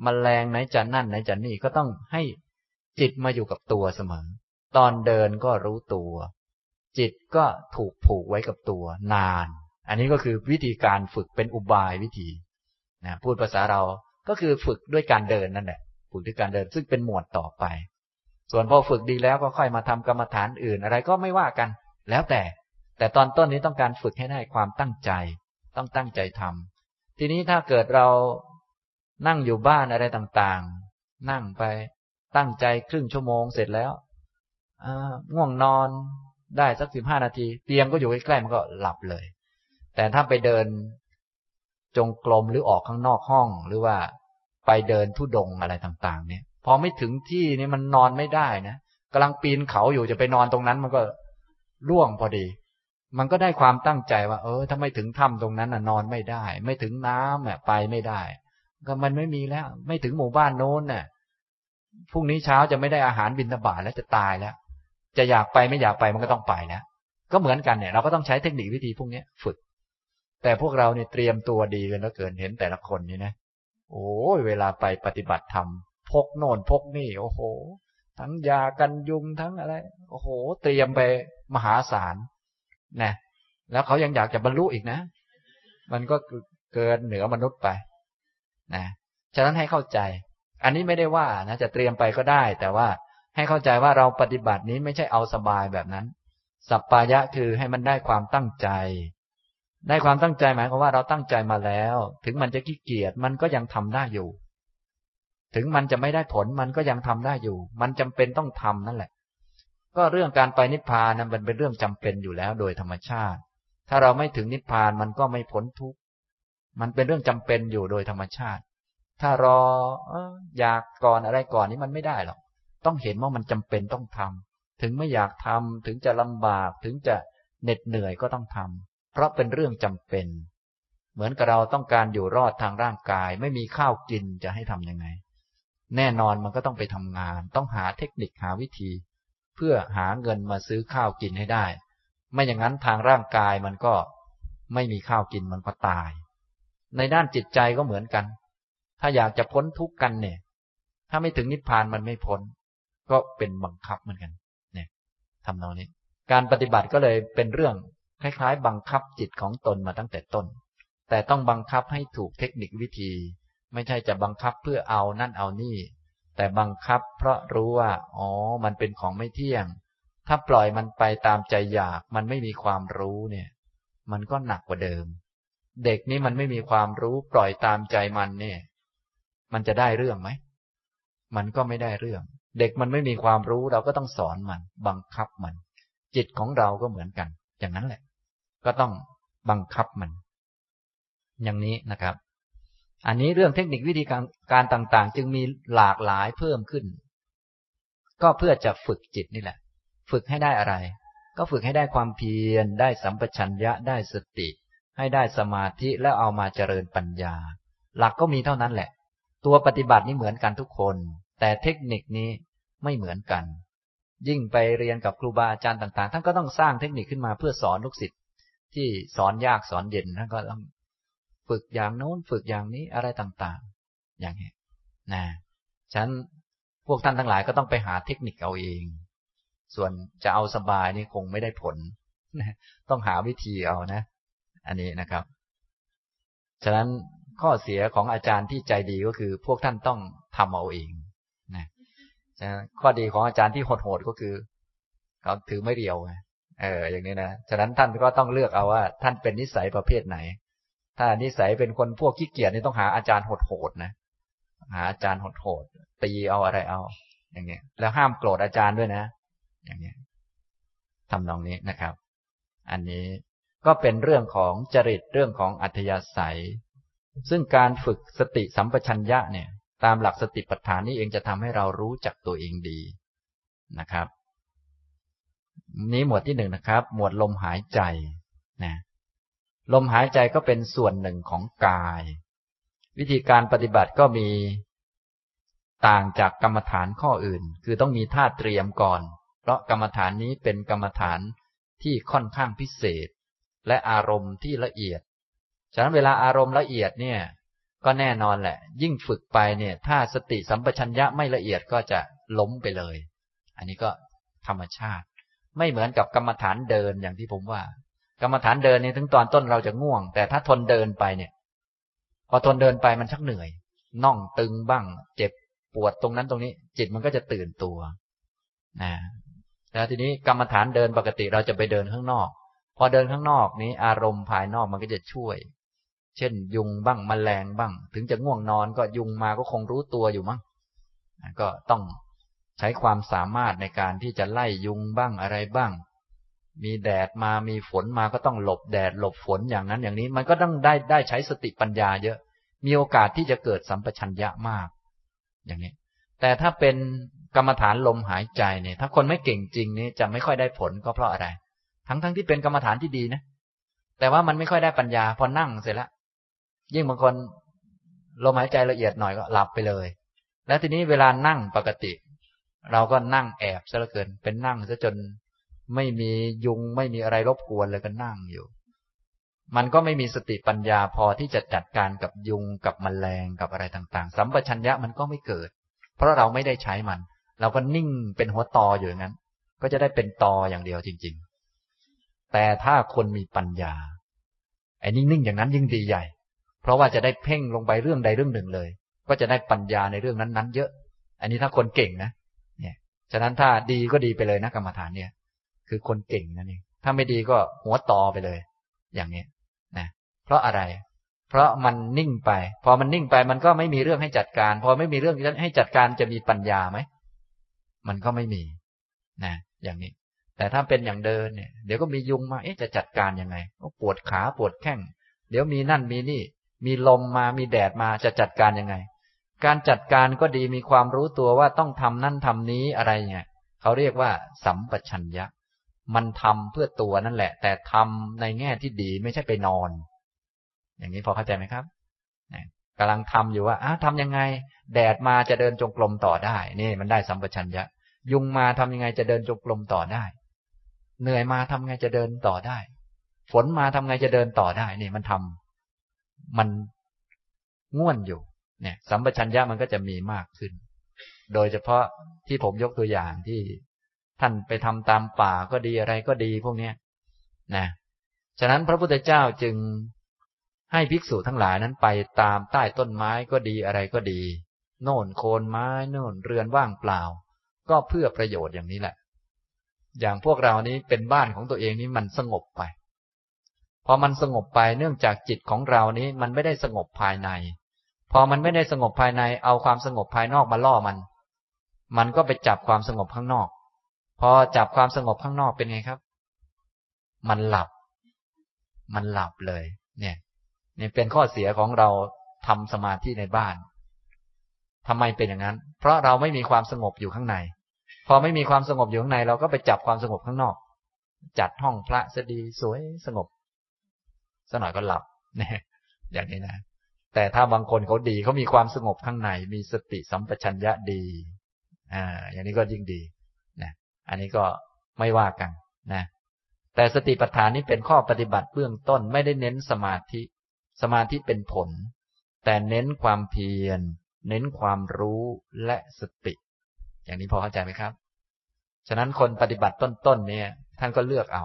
มแมลงไหนจะนั่นไหนจะนี่ก็ต้องให้ จิตมาอยู่กับตัวเสมอ ตอนเดินก็รู้ตัว จิตก็ถูกผูกไว้กับตัวนาน อันนี้ก็คือวิธีการฝึกเป็นอุบายวิธีนะพูดภาษาเราก็คือฝึกด้วยการเดินนั่นแหละฝึกด้วยการเดินซึ่งเป็นหมวดต่อไป ส่วนพอฝึกดีแล้วก็ค่อยมาทำกรรมฐานอื่นอะไรก็ไม่ว่ากัน แล้วแต่ แต่ตอนต้นนี้ต้องการฝึกให้ได้ความตั้งใจ ต้องตั้งใจทำทีนี้ถ้าเกิดเรานั่งอยู่บ้านอะไรต่างๆ นั่งไป ตั้งใจครึ่งชั่วโมงเสร็จแล้วง่วงนอนได้สักสิบห้านาที เตียงก็อยู่ใกล้ๆมันก็หลับเลย แต่ถ้าไปเดินจงกรมหรือออกข้างนอกห้องหรือว่าไปเดินทุดงอะไรต่างๆ เนี่ย พอไม่ถึงที่นี่มันนอนไม่ได้นะกำลังปีนเขาอยู่จะไปนอนตรงนั้น มันก็ร่วงพอดี มันก็ได้ความตั้งใจว่า เออถ้าไม่ถึงถ้าตรงนั้นน่ะนอนไม่ได้ ไม่ถึงน้ำอะไปไม่ได้ ก็มันไม่มีแล้ว ไม่ถึงหมู่บ้านโน้นน่ะ พรุ่งนี้เช้าจะไม่ได้อาหารบินตบาทแล้วจะตายแล้ว จะอยากไปไม่อยากไปมันก็ต้องไปแล้วก็เหมือนกันเนี่ย เราก็ต้องใช้เทคนิควิธีพวกนี้ฝึก แต่พวกเราเนี่ยเตรียมตัวดีกันแล้วเกินเห็นแต่ละคนนี่นะ โอ้ยเวลาไปปฏิบัติธรรมพกโน่นพกนี่ โอ้โห ทั้งยากันยุงทั้งอะไร โอ้โห เตรียมไปมหาศาลนะแล้วเขายังอยากจะบรรลุอีกนะ มันก็เกินเหนือมนุษย์ไปนะฉะนั้นให้เข้าใจ อันนี้ไม่ได้ว่านะจะเตรียมไปก็ได้ แต่ว่าให้เข้าใจว่าเราปฏิบัตินี้ไม่ใช่เอาสบายแบบนั้น สัปปายะคือให้มันได้ความตั้งใจ ได้ความตั้งใจหมายความว่าเราตั้งใจมาแล้ว ถึงมันจะขี้เกียจมันก็ยังทำได้อยู่ ถึงมันจะไม่ได้ผลมันก็ยังทำได้อยู่ มันจำเป็นต้องทำนั่นแหละ ก็เรื่องการไปนิพพานนั้นมันเป็นเรื่องจำเป็นอยู่แล้วโดยธรรมชาติ ถ้าเราไม่ถึงนิพพานมันก็ไม่พ้นทุกข์มันเป็นเรื่องจำเป็นอยู่โดยธรรมชาติ ถ้ารออยากก่อนอะไรก่อนนี้มันไม่ได้หรอก ต้องเห็นว่ามันจำเป็นต้องทำถึงไม่อยากทำถึงจะลำบากถึงจะเหน็ดเหนื่อยก็ต้องทำเพราะเป็นเรื่องจำเป็น เหมือนกับเราต้องการอยู่รอดทางร่างกาย ไม่มีข้าวกินจะให้ทํำยังไง แน่นอนมันก็ต้องไปทำงาน ต้องหาเทคนิคหาวิธี เพื่อหาเงินมาซื้อข้าวกินให้ได้ ไม่อย่างนั้นทางร่างกายมันก็ไม่มีข้าวกินมันก็ตาย ในด้านจิตใจก็เหมือนกัน ถ้าอยากจะพ้นทุกข์กันเนี่ย ถ้าไม่ถึงนิพพานมันไม่พ้น ก็เป็นบังคับเหมือนกัน เนี่ยทำนองนี้ การปฏิบัติก็เลยเป็นเรื่องคล้ายๆ บังคับจิตของตนมาตั้งแต่ต้น แต่ต้องบังคับให้ถูกเทคนิควิธี ไม่ใช่จะบังคับเพื่อเอานั่นเอานี่ แต่บังคับเพราะรู้ว่าอ๋อ มันเป็นของไม่เที่ยง ถ้าปล่อยมันไปตามใจอยากมันไม่มีความรู้เนี่ย มันก็หนักกว่าเดิม เด็กนี้มันไม่มีความรู้ปล่อยตามใจมันเนี่ย มันจะได้เรื่องไหม มันก็ไม่ได้เรื่อง เด็กมันไม่มีความรู้เราก็ต้องสอนมัน บังคับมัน จิตของเราก็เหมือนกัน อย่างนั้นแหละ ก็ต้องบังคับมัน อย่างนี้นะครับ อันนี้เรื่องเทคนิควิธีการการต่างๆ จึงมีหลากหลายเพิ่มขึ้น ก็เพื่อจะฝึกจิตนี่แหละ ฝึกให้ได้อะไร ก็ฝึกให้ได้ความเพียร ได้สัมปชัญญะ ได้สติ ให้ได้สมาธิแล้วเอามาเจริญปัญญา หลักก็มีเท่านั้นแหละ ตัวปฏิบัตินี่เหมือนกันทุกคน แต่เทคนิคนี้ไม่เหมือนกัน ยิ่งไปเรียนกับครูบาอาจารย์ต่าง ๆ ท่านก็ต้องสร้างเทคนิคขึ้นมาเพื่อสอนลูกศิษย์ที่สอนยากสอนเย็นท่านก็ต้องฝึกอย่างโน้นฝึกอย่างนี้อะไรต่างๆ อย่างนี้นะฉันพวกท่านทั้งหลายก็ต้องไปหาเทคนิคเอาเอง ส่วนจะเอาสบายนี่คงไม่ได้ผลต้องหาวิธีเอานะ อันนี้นะครับ ฉะนั้น ข้อเสียของอาจารย์ที่ใจดีก็คือ พวกท่านต้องทำเอาเองนะข้อดีของอาจารย์ที่โหดๆก็คือเขาถือไม่เรียวไงเอออย่างนี้นะฉะนั้นท่านก็ต้องเลือกเอาว่า ท่านเป็นนิสัยประเภทไหน ถ้านิสัยเป็นคนพวกขี้เกียจนี่ต้องหาอาจารย์โหดๆนะหาอาจารย์โหดๆตีเอาอะไรเอา อย่างเงี้ย แล้วห้ามโกรธอาจารย์ด้วยนะ อย่างเงี้ยทำนองนี้นะครับ อันนี้ก็เป็นเรื่องของจริตเรื่องของอัธยาศัย ซึ่งการฝึกสติสัมปชัญญะเนี่ย ตามหลักสติปัฏฐานนี้เองจะทำให้เรารู้จักตัวเองดีนะครับ นี้หมวดที่หนึ่งนะครับ หมวดลมหายใจนะลมหายใจก็เป็นส่วนหนึ่งของกาย วิธีการปฏิบัติก็มีต่างจากกรรมฐานข้ออื่น คือต้องมีท่าเตรียมก่อน เพราะกรรมฐานนี้เป็นกรรมฐานที่ค่อนข้างพิเศษ และอารมณ์ที่ละเอียด ฉะนั้นเวลาอารมณ์ละเอียดเนี่ย ก็แน่นอนแหละ ยิ่งฝึกไปเนี่ย ถ้าสติสัมปชัญญะไม่ละเอียดก็จะล้มไปเลย อันนี้ก็ธรรมชาติ ไม่เหมือนกับกรรมฐานเดินอย่างที่ผมว่า กรรมฐานเดินเนี่ยถึงตอนต้นเราจะง่วง แต่ถ้าทนเดินไปเนี่ย พอทนเดินไปมันชักเหนื่อยน่องตึงบ้าง เจ็บปวดตรงนั้นตรงนี้ จิตมันก็จะตื่นตัวนะแล้วทีนี้กรรมฐานเดินปกติเราจะไปเดินข้างนอก พอเดินข้างนอกนี้ อารมณ์ภายนอกมันก็จะช่วย เช่น ยุงบ้างมแมลงบ้าง ถึงจะง่วงนอนก็ยุงมาก็คงรู้ตัวอยู่มั้งก็ต้องใช้ความสามารถในการที่จะไล่ยุงบ้างอะไรบ้าง มีแดดมามีฝนมาก็ต้องหลบแดด หลบฝนอย่างนั้นอย่างนี้ มันก็ต้องได้ได้ใช้สติปัญญาเยอะ มีโอกาสที่จะเกิดสัมปชัญญะมาก อย่างนี้ แต่ถ้าเป็นกรรมฐานลมหายใจเนี่ย ถ้าคนไม่เก่งจริงนี่จะไม่ค่อยได้ผลก็เพราะอะไร ทั้งทั้งที่เป็นกรรมฐานที่ดีนะ แต่ว่ามันไม่ค่อยได้ปัญญา พอนั่งเสร็จแล้ว ยิ่งบางคนลมหายใจละเอียดหน่อยก็หลับไปเลย แล้วทีนี้เวลานั่งปกติ เราก็นั่งแอบซะเหลือเกิน เป็นนั่งซะจนไม่มียุงไม่มีอะไรรบกวนเลยก็นั่งอยู่ มันก็ไม่มีสติปัญญาพอที่จะจัดการกับยุงกับมแมลงกับอะไรต่างๆ สัมปชัญญะมันก็ไม่เกิด เพราะเราไม่ได้ใช้มัน เราก็นิ่งเป็นหัวตออยู่อย่างนั้น ก็จะได้เป็นตออย่างเดียวจริง ๆ แต่ถ้าคนมีปัญญาไอ้นิ่งๆอย่างนั้นยิ่งดีใหญ่ เพราะว่าจะได้เพ่งลงไปเรื่องใดเรื่องหนึ่งเลย ก็จะได้ปัญญาในเรื่องนั้นๆ เยอะ อันนี้ถ้าคนเก่งนะเนี่ยฉะนั้นถ้าดีก็ดีไปเลยนะกรรมฐานเนี่ย คือคนเก่งนั่นเองถ้าไม่ดีก็หัวตอไปเลย อย่างนี้นะเพราะอะไร เพราะมันนิ่งไป พอมันนิ่งไปมันก็ไม่มีเรื่องให้จัดการ พอไม่มีเรื่องให้จัดการจะมีปัญญาไหมมันก็ไม่มีนะอย่างนี้ แต่ถ้าเป็นอย่างเดินเนี่ย เดี๋ยวก็มียุงมาเอ๊ะจะจัดการยังไงก็ปวดขาปวดแข้งเดี๋ยวมีนั่นมีนี่ มีลมมามีแดดมาจะจัดการยังไง การจัดการก็ดีมีความรู้ตัวว่าต้องทำนั่นทำนี้อะไรเนี่ยเขาเรียกว่า สัมปชัญญะ มันทำเพื่อตัวนั่นแหละ แต่ทำในแง่ที่ดีไม่ใช่ไปนอน อย่างนี้พอเข้าใจไหมครับกำลังทำอยู่ว่าอ้าทำยังไง แดดมาจะเดินจงกรมต่อได้ นี่มันได้สัมปชัญญะ ยุงมาทำยังไงจะเดินจงกรมต่อได้ เหนื่อยมาทำไงจะเดินต่อได้ ฝนมาทำไงจะเดินต่อได้ นี่มันทำ มันง่วนอยู่ เนี่ย สัมปชัญญะมันก็จะมีมากขึ้น โดยเฉพาะที่ผมยกตัวอย่างที่ท่านไปทำตามป่าก็ดีอะไรก็ดีพวกเนี้ยนะฉะนั้นพระพุทธเจ้าจึงให้ภิกษุทั้งหลายนั้นไปตามใต้ต้นไม้ก็ดีอะไรก็ดี โน่นโคนไม้โน่นเรือนว่างเปล่า ก็เพื่อประโยชน์อย่างนี้แหละ อย่างพวกเรานี้เป็นบ้านของตัวเองนี้มันสงบไป พอมันสงบไปเนื่องจากจิตของเรานี้มันไม่ได้สงบภายใน พอมันไม่ได้สงบภายใน เอาความสงบภายนอกมาล่อมัน มันก็ไปจับความสงบข้างนอก พอจับความสงบข้างนอกเป็นไงครับ มันหลับ มันหลับเลย เนี่ยนี่เป็นข้อเสียของเราทำสมาธิในบ้านทำไมเป็นอย่างนั้น เพราะเราไม่มีความสงบอยู่ข้างใน พอไม่มีความสงบอยู่ข้างใน เราก็ไปจับความสงบข้างนอก จัดห้องพระสดีสวยสงบ สักหน่อยก็หลับเนี่ยอย่างนี้นะ แต่ถ้าบางคนเขาดีเขามีความสงบข้างในมีสติสัมปชัญญะดี อ่า อย่างนี้ก็ยิ่งดีนะอันนี้ก็ไม่ว่ากันนะแต่สติปัฏฐานนี้เป็นข้อปฏิบัติเบื้องต้นไม่ได้เน้นสมาธิ สมาธิเป็นผล แต่เน้นความเพียร เน้นความรู้และสติ อย่างนี้พอเข้าใจไหมครับ ฉะนั้นคนปฏิบัติต้นๆเนี่ย ท่านก็เลือกเอา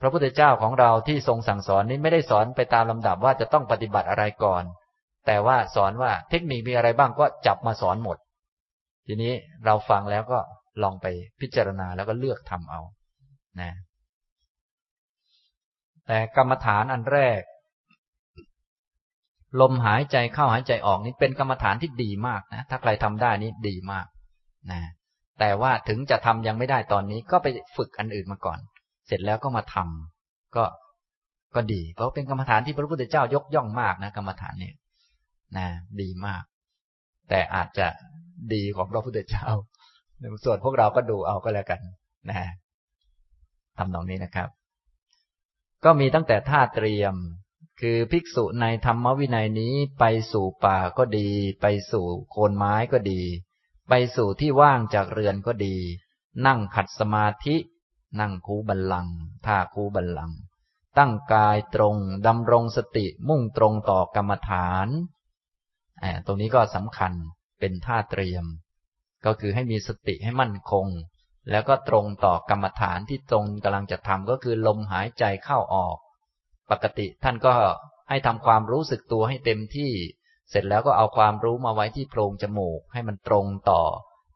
พระพุทธเจ้าของเราที่ทรงสั่งสอนนี้ไม่ได้สอนไปตามลำดับว่าจะต้องปฏิบัติอะไรก่อน แต่ว่าสอนว่าเทคนิคมีอะไรบ้างก็จับมาสอนหมด ทีนี้เราฟังแล้วก็ลองไปพิจารณาแล้วก็เลือกทำเอานะแต่กรรมฐานอันแรก ลมหายใจเข้าหายใจออกนี่เป็นกรรมฐานที่ดีมากนะถ้าใครทำได้นี่ดีมากนะแต่ว่าถึงจะทำยังไม่ได้ตอนนี้ก็ไปฝึกอันอื่นมาก่อน เสร็จแล้วก็มาทำก็ก็ดี เพราะเป็นกรรมฐานที่พระพุทธเจ้ายกย่องมากนะกรรมฐานเนี่ยนะดีมาก แต่อาจจะดีของพระพุทธเจ้าส่วนพวกเราก็ดูเอาก็แล้วกัน นะทำตรงนี้นะครับ ก็มีตั้งแต่ท่าเตรียม คือภิกษุในธรรมวินัยนี้ไปสู่ป่าก็ดี ไปสู่โคนไม้ก็ดี ไปสู่ที่ว่างจากเรือนก็ดี นั่งขัดสมาธิ นั่งคูบัลลังท่าคูบัลลัง ตั้งกายตรงดำรงสติมุ่งตรงต่อกรรมฐานตรงนี้ก็สำคัญเป็นท่าเตรียม ก็คือให้มีสติให้มั่นคง แล้วก็ตรงต่อกรรมฐานที่ตรงกำลังจะทำก็คือลมหายใจเข้าออก ปกติท่านก็ให้ทำความรู้สึกตัวให้เต็มที่ เสร็จแล้วก็เอาความรู้มาไว้ที่โพรงจมูก ให้มันตรงต่อ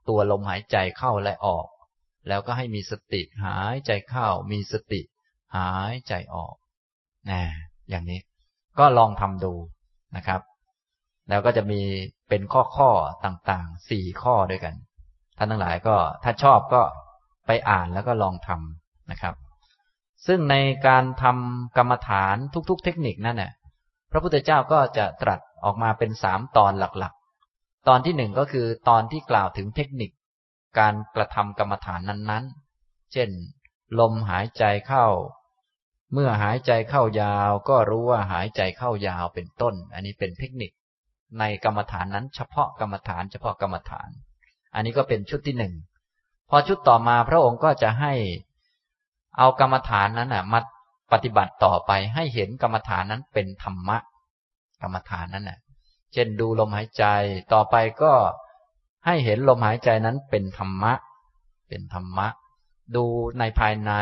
ตัวลมหายใจเข้าและออก แล้วก็ให้มีสติหายใจเข้ามีสติ หายใจออกนะอย่างนี้ ก็ลองทำดูนะครับ แล้วก็จะมีเป็นข้อข้อต่างๆสี่ข้อด้วยกัน ท่านทั้งหลายก็ถ้าชอบก็ไปอ่านแล้วก็ลองทำนะครับ ซึ่งในการทำกรรมฐานทุก ๆ เทคนิคนั่นแหละพระพุทธเจ้าก็จะตรัสออกมาเป็นสามตอนหลักๆ ตอนที่หนึ่งก็คือตอนที่กล่าวถึงเทคนิค การกระทำกรรมฐานนั้นๆ เช่น ลมหายใจเข้า เมื่อหายใจเข้ายาว ก็รู้ว่าหายใจเข้ายาวเป็นต้น อันนี้เป็นเทคนิค ในกรรมฐานนั้น เฉพาะกรรมฐาน เฉพาะกรรมฐาน อันนี้ก็เป็นชุดที่หนึ่งพอชุดต่อมาพระองค์ก็จะให้เอากรรมฐานนั้นน่ะมาปฏิบัติต่อไปให้เห็นกรรมฐานนั้นเป็นธรรมะ กรรมฐานนั้นน่ะ เช่นดูลมหายใจต่อไปก็ ให้เห็นลมหายใจนั้นเป็นธรรมะ เป็นธรรมะ ดูในภายใน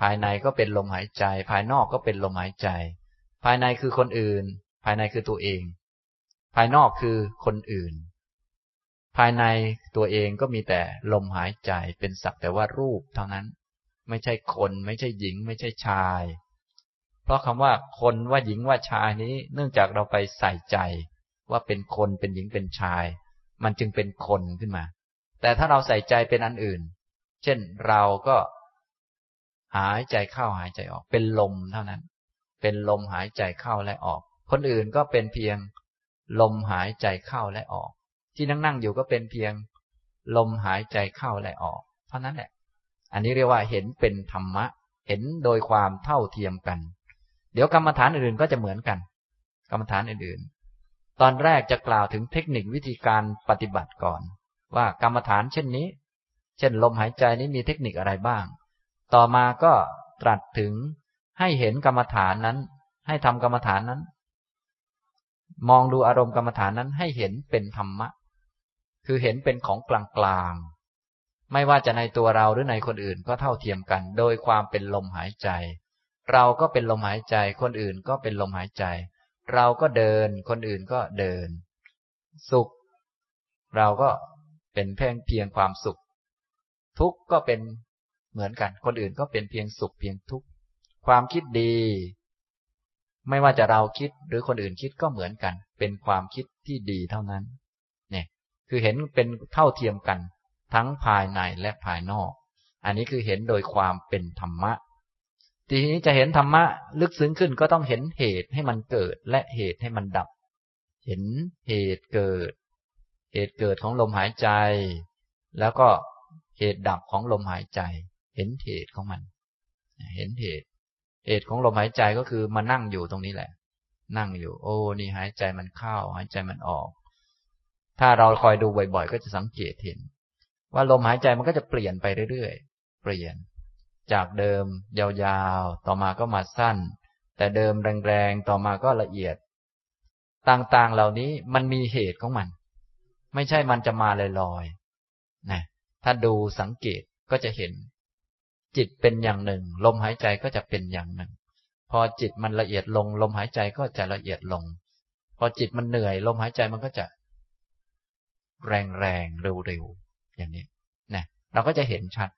ภายในก็เป็นลมหายใจ ภายนอกก็เป็นลมหายใจ ภายในคือคนอื่น ภายในคือตัวเอง ภายนอกคือคนอื่น ภายในตัวเองก็มีแต่ลมหายใจ เป็นสักแต่ว่ารูปเท่านั้น ไม่ใช่คน ไม่ใช่หญิง ไม่ใช่ชาย เพราะคำว่าคนว่าหญิงว่าชายนี้ เนื่องจากเราไปใส่ใจว่าเป็นคนเป็นหญิงเป็นชาย มันจึงเป็นคนขึ้นมา แต่ถ้าเราใส่ใจเป็นอันอื่น เช่นเราก็หายใจเข้าหายใจออก เป็นลมเท่านั้น เป็นลมหายใจเข้าและออก คนอื่นก็เป็นเพียงลมหายใจเข้าและออก ที่นั่งนั่งอยู่ก็เป็นเพียง ลมหายใจเข้าและออก เท่านั้นแหละ อันนี้เรียกว่าเห็นเป็นธรรมะ เห็นโดยความเท่าเทียมกัน เดี๋ยวกรรมฐานอื่นก็จะเหมือนกัน กรรมฐานอื่น ตอนแรกจะกล่าวถึงเทคนิควิธีการปฏิบัติก่อน ว่ากรรมฐานเช่นนี้ เช่นลมหายใจนี้มีเทคนิคอะไรบ้าง ต่อมาก็ตรัสถึงให้เห็นกรรมฐานนั้น ให้ทำกรรมฐานนั้น มองดูอารมณ์กรรมฐานนั้นให้เห็นเป็นธรรมะ คือเห็นเป็นของกลางๆ ไม่ว่าจะในตัวเราหรือในคนอื่นก็เท่าเทียมกัน โดยความเป็นลมหายใจ เราก็เป็นลมหายใจ คนอื่นก็เป็นลมหายใจ เราก็เดิน คนอื่นก็เดิน สุข เราก็เป็นเพียงเพียงความสุข ทุกข์ก็เป็นเหมือนกัน คนอื่นก็เป็นเพียงสุขเพียงทุกข์ความคิดดี ไม่ว่าจะเราคิดหรือคนอื่นคิดก็เหมือนกัน เป็นความคิดที่ดีเท่านั้น เนี่ย คือเห็นเป็นเท่าเทียมกัน ทั้งภายในและภายนอก อันนี้คือเห็นโดยความเป็นธรรมะ ทีนี้จะเห็นธรรมะลึกซึ้งขึ้นก็ต้องเห็นเหตุให้มันเกิดและเหตุให้มันดับ เห็นเหตุเกิด เหตุเกิดของลมหายใจ แล้วก็เหตุดับของลมหายใจ เห็นเหตุของมัน เห็นเหตุ เหตุของลมหายใจก็คือมานั่งอยู่ตรงนี้แหละ นั่งอยู่ โอ้ นี่หายใจมันเข้า หายใจมันออก ถ้าเราคอยดูบ่อยๆ ก็จะสังเกตเห็น ว่าลมหายใจมันก็จะเปลี่ยนไปเรื่อยๆ เปลี่ยน จากเดิม ยาวๆ ต่อมาก็มาสั้น แต่เดิมแรงๆ ต่อมาก็ละเอียด ต่างๆเหล่านี้มันมีเหตุของมัน ไม่ใช่มันจะมาลอยๆนะถ้าดูสังเกตก็จะเห็น จิตเป็นอย่างหนึ่ง ลมหายใจก็จะเป็นอย่างหนึ่ง พอจิตมันละเอียดลง ลมหายใจก็จะละเอียดลง พอจิตมันเหนื่อย ลมหายใจมันก็จะ แรงแรงเร็วเร็วอย่างนี้นะเราก็จะเห็นชัด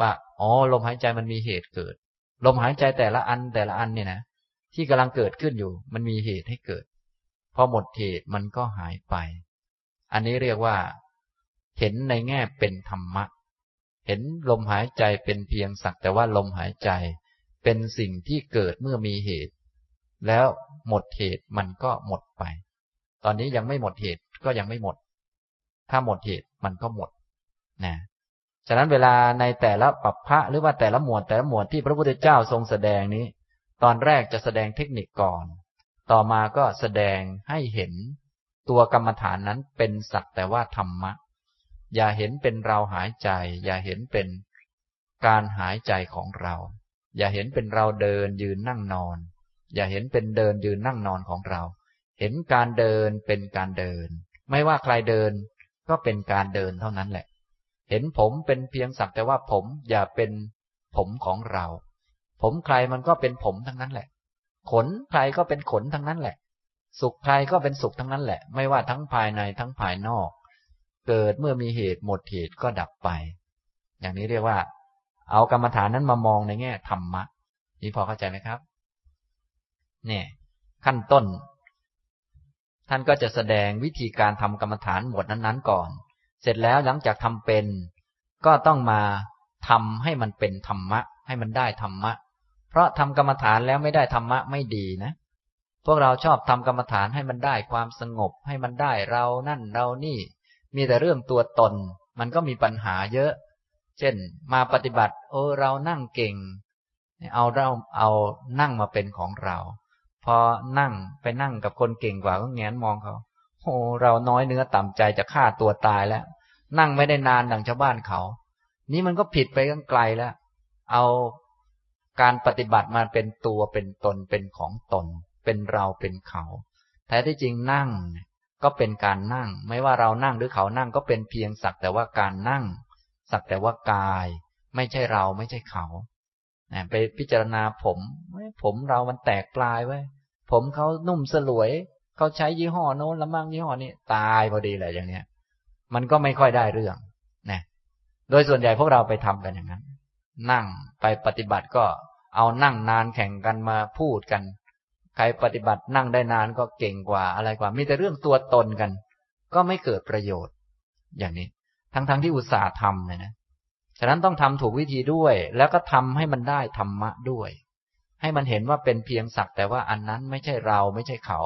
ว่าอ๋อลมหายใจมันมีเหตุเกิด ลมหายใจแต่ละอันแต่ละอันเนี่ยนะที่กำลังเกิดขึ้นอยู่ มันมีเหตุให้เกิดพอหมดเหตุมันก็หายไป อันนี้เรียกว่า เห็นในแง่เป็นธรรมะ เห็นลมหายใจเป็นเพียงสักแต่ว่าลมหายใจ เป็นสิ่งที่เกิดเมื่อมีเหตุ แล้วหมดเหตุมันก็หมดไป ตอนนี้ยังไม่หมดเหตุก็ยังไม่หมด ถ้าหมดเหตุมันก็หมดนะ ฉะนั้นเวลาในแต่ละปัปพระหรือว่าแต่ละหมวดแต่ละหมวดที่พระพุทธเจ้าทรงแสดงนี้ ตอนแรกจะแสดงเทคนิคก่อน ต่อมาก็แสดงให้เห็นตัวกรรมฐานนั้นเป็นสักแต่ว่าธรรมะ อย่าเห็นเป็นเราหายใจ อย่าเห็นเป็นการหายใจของเรา อย่าเห็นเป็นเราเดินยืนนั่งนอน อย่าเห็นเป็นเดินยืนนั่งนอนของเรา เห็นการเดินเป็นการเดิน ไม่ว่าใครเดินก็เป็นการเดินเท่านั้นแหละ เห็นผมเป็นเพียงสักแต่ว่าผมอย่าเป็นผมของเรา ผมใครมันก็เป็นผมทั้งนั้นแหละ ขนใครก็เป็นขนทั้งนั้นแหละ สุขใครก็เป็นสุขทั้งนั้นแหละ ไม่ว่าทั้งภายในทั้งภายนอก เกิดเมื่อมีเหตุหมดเหตุก็ดับไป อย่างนี้เรียกว่า เอากรรมฐานนั้นมามองในแง่ธรรมะนี่พอเข้าใจไหมครับ เนี่ย ขั้นต้น ท่านก็จะแสดงวิธีการทำกรรมฐานหมวดนั้น ๆ ก่อน เสร็จแล้วหลังจากทำเป็น ก็ต้องมาทำให้มันเป็นธรรมะ ให้มันได้ธรรมะ เพราะทำกรรมฐานแล้วไม่ได้ธรรมะไม่ดีนะ พวกเราชอบทำกรรมฐานให้มันได้ความสงบ ให้มันได้เรานั่นเรานี่ มีแต่เรื่องตัวตน มันก็มีปัญหาเยอะ เช่น มาปฏิบัติ โอ้เรานั่งเก่ง เอาเราเอานั่งมาเป็นของเรา พอนั่งไปนั่งกับคนเก่งกว่าก็แงนมองเขาโอ้เราน้อยเนื้อต่ำใจจะฆ่าตัวตายแล้ว นั่งไม่ได้นานดังชาวบ้านเขา นี่มันก็ผิดไปกันไกลแล้ว เอาการปฏิบัติมาเป็นตัวเป็นตนเป็นของตน เป็นเราเป็นเขา แท้ที่จริงนั่งก็เป็นการนั่ง ไม่ว่าเรานั่งหรือเขานั่งก็เป็นเพียงสักแต่ว่าการนั่ง สักแต่ว่ากาย ไม่ใช่เราไม่ใช่เขาไปพิจารณาผมผมเรามันแตกปลายไว้ ผมเขานุ่มสลวย เขาใช้ยี่ห้อโน้นละมั่งยี่ห้อนี้ตายพอดีเลยอย่างเนี้ย มันก็ไม่ค่อยได้เรื่องนะโดยส่วนใหญ่พวกเราไปทำกันอย่างนั้น นั่งไปปฏิบัติก็เอานั่งนานแข่งกันมาพูดกัน ใครปฏิบัตินั่งได้นานก็เก่งกว่าอะไรกว่า มีแต่เรื่องตัวตนกัน ก็ไม่เกิดประโยชน์ อย่างนี้ ทั้งๆทที่อุตส่าห์ทำเนี่ยนะฉะนั้นต้องทำถูกวิธีด้วย แล้วก็ทำให้มันได้ธรรมะด้วย ให้มันเห็นว่าเป็นเพียงสักแต่ว่าอันนั้นไม่ใช่เราไม่ใช่เขา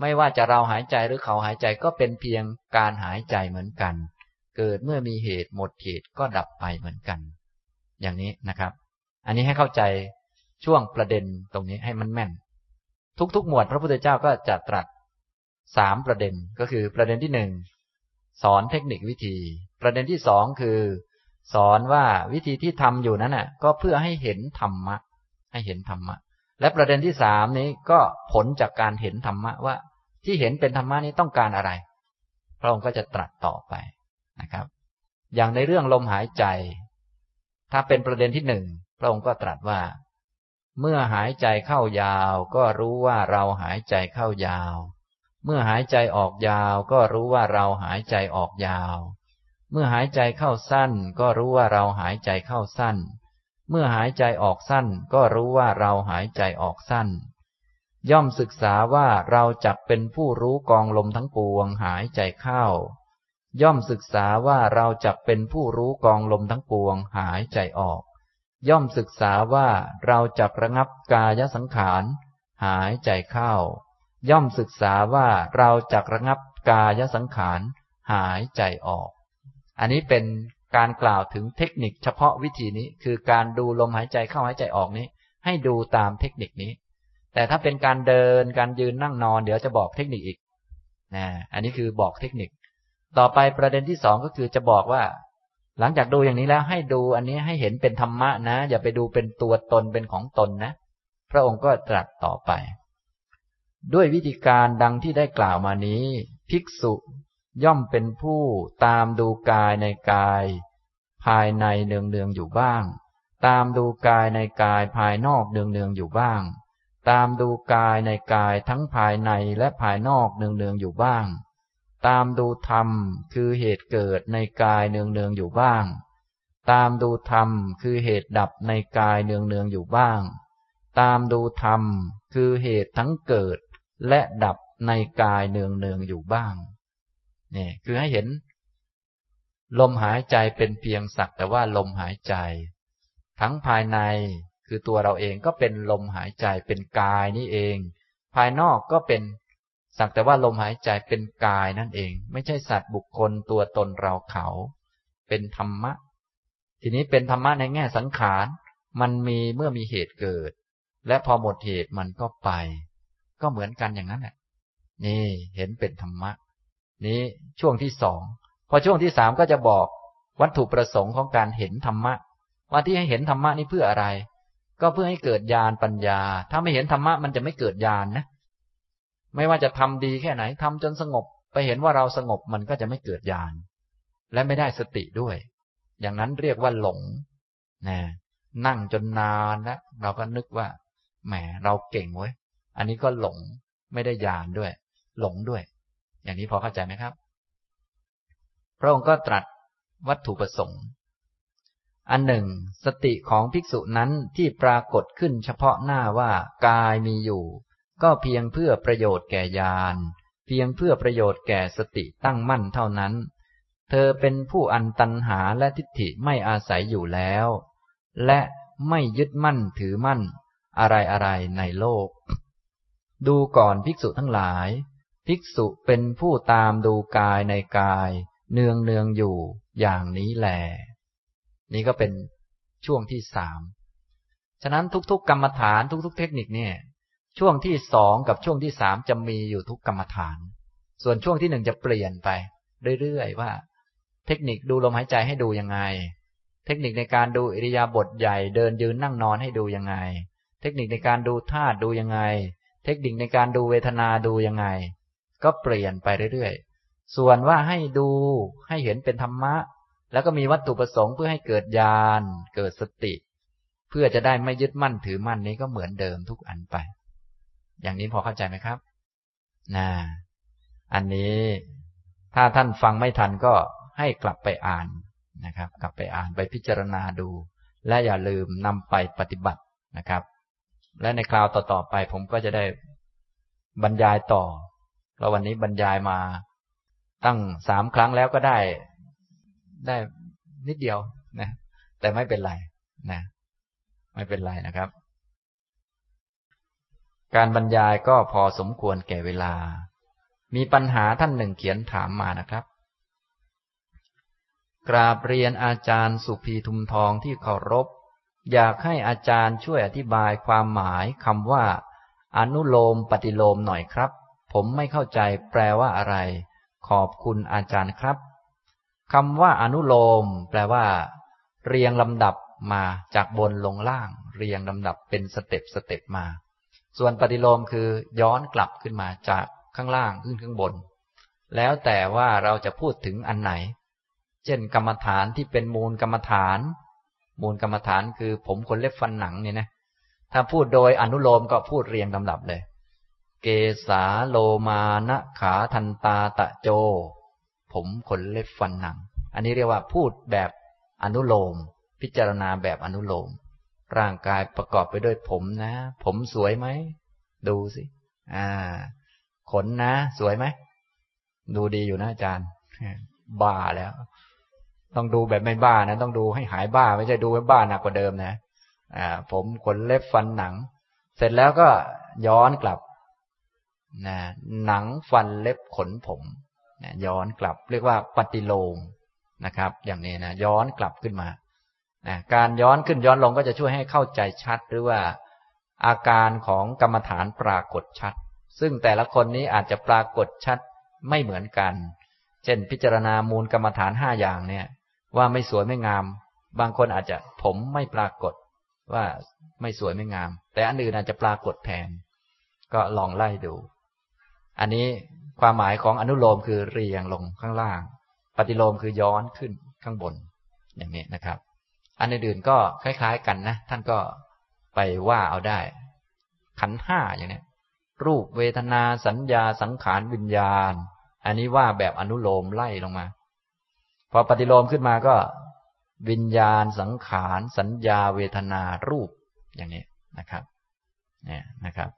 ไม่ว่าจะเราหายใจหรือเขาหายใจก็เป็นเพียงการหายใจเหมือนกัน เกิดเมื่อมีเหตุหมดเหตุก็ดับไปเหมือนกัน อย่างนี้นะครับ อันนี้ให้เข้าใจช่วงประเด็นตรงนี้ให้มันแม่น ทุกๆ หมวดพระพุทธเจ้าก็จะตรัสสามประเด็นก็คือประเด็นที่หนึ่งสอนเทคนิควิธี ประเด็นที่สองคือ สอนว่าวิธีที่ทำอยู่นั้นน่ะ ก็เพื่อให้เห็นธรรมะ ให้เห็นธรรมะ และประเด็นที่สามนี้ก็ผลจากการเห็นธรรมะว่า ที่เห็นเป็นธรรมะนี้ต้องการอะไร พระองค์ก็จะตรัสต่อไปนะครับ อย่างในเรื่องลมหายใจ ถ้าเป็นประเด็นที่หนึ่งพระองค์ก็ตรัสว่า เมื่อหายใจเข้ายาว ก็รู้ว่าเราหายใจเข้ายาว เมื่อหายใจออกยาว ก็รู้ว่าเราหายใจออกยาว เมื่อหายใจเข้าสั้น ก็รู้ว่าเราหายใจเข้าสั้น เมื่อหายใจออกสั้น ก็รู้ว่าเราหายใจออกสั้น ย่อมศึกษาว่าเราจักเป็นผู้รู้กองลมทั้งปวงหายใจเข้า ย่อมศึกษาว่าเราจักเป็นผู้รู้กองลมทั้งปวงหายใจออก ย่อมศึกษาว่าเราจักระงับกายสังขาร หายใจเข้า ย่อมศึกษาว่าเราจักระงับกายสังขาร หายใจออก อันนี้เป็นการกล่าวถึงเทคนิคเฉพาะวิธีนี้คือการดูลมหายใจเข้าหายใจออกนี้ ให้ดูตามเทคนิคนี้ แต่ถ้าเป็นการเดินการยืนนั่งนอน เดี๋ยวจะบอกเทคนิคอีกนะอันนี้คือบอกเทคนิค ต่อไปประเด็นที่สองก็คือจะบอกว่า หลังจากดูอย่างนี้แล้วให้ดูอันนี้ให้เห็นเป็นธรรมะนะ อย่าไปดูเป็นตัวตนเป็นของตนนะ พระองค์ก็ตรัสต่อไป ด้วยวิธีการดังที่ได้กล่าวมานี้ ภิกษุย่อมเป็นผู้ตามดูกายในกาย ภายในเนืองเนืองอยู่บ้าง ตามดูกายในกายภายนอกเนืองเนืองอยู่บ้าง ตามดูกายในกายทั้งภายในและภายนอกเนืองเนือยู่บ้าง ตามดูธรรมคือเหตุเกิดในกายเนืองเนือยู่บ้าง ตามดูธรรมคือเหตุดับในกายเนืองเนืองอยู่บ้าง ตามดูธรรมคือเหตุทั้งเกิดและดับในกายเนืองเนืองอยู่บ้างนี่คือให้เห็น ลมหายใจเป็นเพียงสักแต่ว่าลมหายใจ ทั้งภายใน คือตัวเราเองก็เป็นลมหายใจเป็นกายนี่เอง ภายนอกก็เป็นสักแต่ว่าลมหายใจเป็นกายนั่นเอง ไม่ใช่สัตว์บุคคลตัวตนเราเขา เป็นธรรมะ ทีนี้เป็นธรรมะในแง่สังขาร มันมีเมื่อมีเหตุเกิด และพอหมดเหตุมันก็ไป ก็เหมือนกันอย่างนั้นแหละนี่เห็นเป็นธรรมะ นี้ช่วงที่สองพอช่วงที่สามก็จะบอกวัตถุประสงค์ของการเห็นธรรมะ ว่าที่ให้เห็นธรรมะนี่เพื่ออะไร ก็เพื่อให้เกิดญาณปัญญา ถ้าไม่เห็นธรรมะมันจะไม่เกิดญาณนนะไม่ว่าจะทำดีแค่ไหนทำจนสงบ ไปเห็นว่าเราสงบมันก็จะไม่เกิดญาณและไม่ได้สติด้วย อย่างนั้นเรียกว่าหลงนะนั่งจนนานแล้วเราก็นึกว่าแหมเราเก่งเว้ยอันนี้ก็หลงไม่ได้ญาณด้วย หลงด้วย อย่างนี้พอเข้าใจไหมครับ พระองค์ก็ตรัสวัตถุประสงค์ อันหนึ่ง สติของภิกษุนั้นที่ปรากฏขึ้นเฉพาะหน้าว่ากายมีอยู่ ก็เพียงเพื่อประโยชน์แก่ญาณเพียงเพื่อประโยชน์แก่สติตั้งมั่นเท่านั้น เธอเป็นผู้อันตันหาและทิฏฐิไม่อาศัยอยู่แล้ว และไม่ยึดมั่นถือมั่น อะไรอะไรในโลก ดูก่อนภิกษุทั้งหลาย ภิกษุเป็นผู้ตามดูกายในกาย เนืองเนืองอยู่อย่างนี้แหละ นี่ก็เป็นช่วงที่สามฉะนั้นทุก ๆ กรรมฐานทุก ๆ เทคนิคเนี่ย ช่วงที่สองกับช่วงที่สามจะมีอยู่ทุกกรรมฐาน ส่วนช่วงที่หนึ่งจะเปลี่ยนไป เรื่อยๆว่า เทคนิคดูลมหายใจให้ดูยังไง เทคนิคในการดูอิริยาบถใหญ่เดินยืนนั่งนอนให้ดูยังไง เทคนิคในการดูธาตุดูยังไง เทคนิคในการดูเวทนาดูยังไง ก็เปลี่ยนไปเรื่อยๆส่วนว่าให้ดูให้เห็นเป็นธรรมะ แล้วก็มีวัตถุประสงค์เพื่อให้เกิดญาณเกิดสติ เพื่อจะได้ไม่ยึดมั่นถือมั่นนี้ก็เหมือนเดิมทุกอันไป อย่างนี้พอเข้าใจไหมครับนะอันนี้ถ้าท่านฟังไม่ทันก็ให้กลับไปอ่านนะครับ กลับไปอ่านไปพิจารณาดู และอย่าลืมนำไปปฏิบัตินะครับ และในคราวต่อๆไปผมก็จะได้บรรยายต่อเราวันนี้บรรยายมาตั้งสามครั้งแล้วก็ได้ ได้นิดเดียวนะ แต่ไม่เป็นไรนะ ไม่เป็นไรนะครับ การบรรยายก็พอสมควรแก่เวลา มีปัญหาท่านหนึ่งเขียนถามมานะครับ กราบเรียนอาจารย์สุภีทุมทองที่เคารพ อยากให้อาจารย์ช่วยอธิบายความหมายคำว่า อนุโลมปฏิโลมหน่อยครับ ผมไม่เข้าใจแปลว่าอะไร ขอบคุณอาจารย์ครับ คำว่าอนุโลม แปลว่า เรียงลำดับมาจากบนลงล่าง เรียงลำดับเป็นสเต็ปสเต็ปมา ส่วนปฏิโลมคือย้อนกลับขึ้นมาจากข้างล่างขึ้นข้างบน แล้วแต่ว่าเราจะพูดถึงอันไหน เช่น กรรมฐานที่เป็นมูลกรรมฐาน มูลกรรมฐานคือผมขนเล็บฟันหนังเนี่ยนะ ถ้าพูดโดยอนุโลมก็พูดเรียงลำดับเลย เกสาโลมานะขาทันตาตะโจ ผมขนเล็บฟันหนัง อันนี้เรียกว่าพูดแบบอนุโลม พิจารณาแบบอนุโลม ร่างกายประกอบไปด้วยผมนะ ผมสวยไหม ดูสิอ่า ขนนะ สวยไหม ดูดีอยู่นะอาจารย์ บ้าแล้ว ต้องดูแบบไม่บ้านะ ต้องดูให้หายบ้า ไม่ใช่ดูให้บ้าหนักกว่าเดิมนะอ่า ผมขนเล็บฟันหนัง เสร็จแล้วก็ย้อนกลับนะหนังฟันเล็บขนผม นะย้อนกลับเรียกว่าปฏิโลมนะครับ อย่างนี้นะย้อนกลับขึ้นมานะการย้อนขึ้นย้อนลงก็จะช่วยให้เข้าใจชัด หรือว่าอาการของกรรมฐานปรากฏชัด ซึ่งแต่ละคนนี้อาจจะปรากฏชัดไม่เหมือนกัน เช่น พิจารณามูลกรรมฐานห้าอย่างเนี่ย ว่าไม่สวยไม่งาม บางคนอาจจะผมไม่ปรากฏว่าไม่สวยไม่งาม แต่อันอื่นอาจจะปรากฏแทน ก็ลองไล่ดู อันนี้ ความหมายของอนุโลมคือเรียงลงข้างล่าง ปฏิโลมคือย้อนขึ้นข้างบน อย่างนี้นะครับ อันอื่นก็คล้าย ๆ กันนะ ท่านก็ไปว่าเอาได้ ขันห้าอย่างนี้รูปเวทนาสัญญาสังขารวิญญาณ อันนี้ว่าแบบอนุโลมไล่ลงมา พอปฏิโลมขึ้นมาก็ วิญญาณสังขาร สัญญาเวทนารูปอย่างนี้นะครับ เนี่ยนะครับ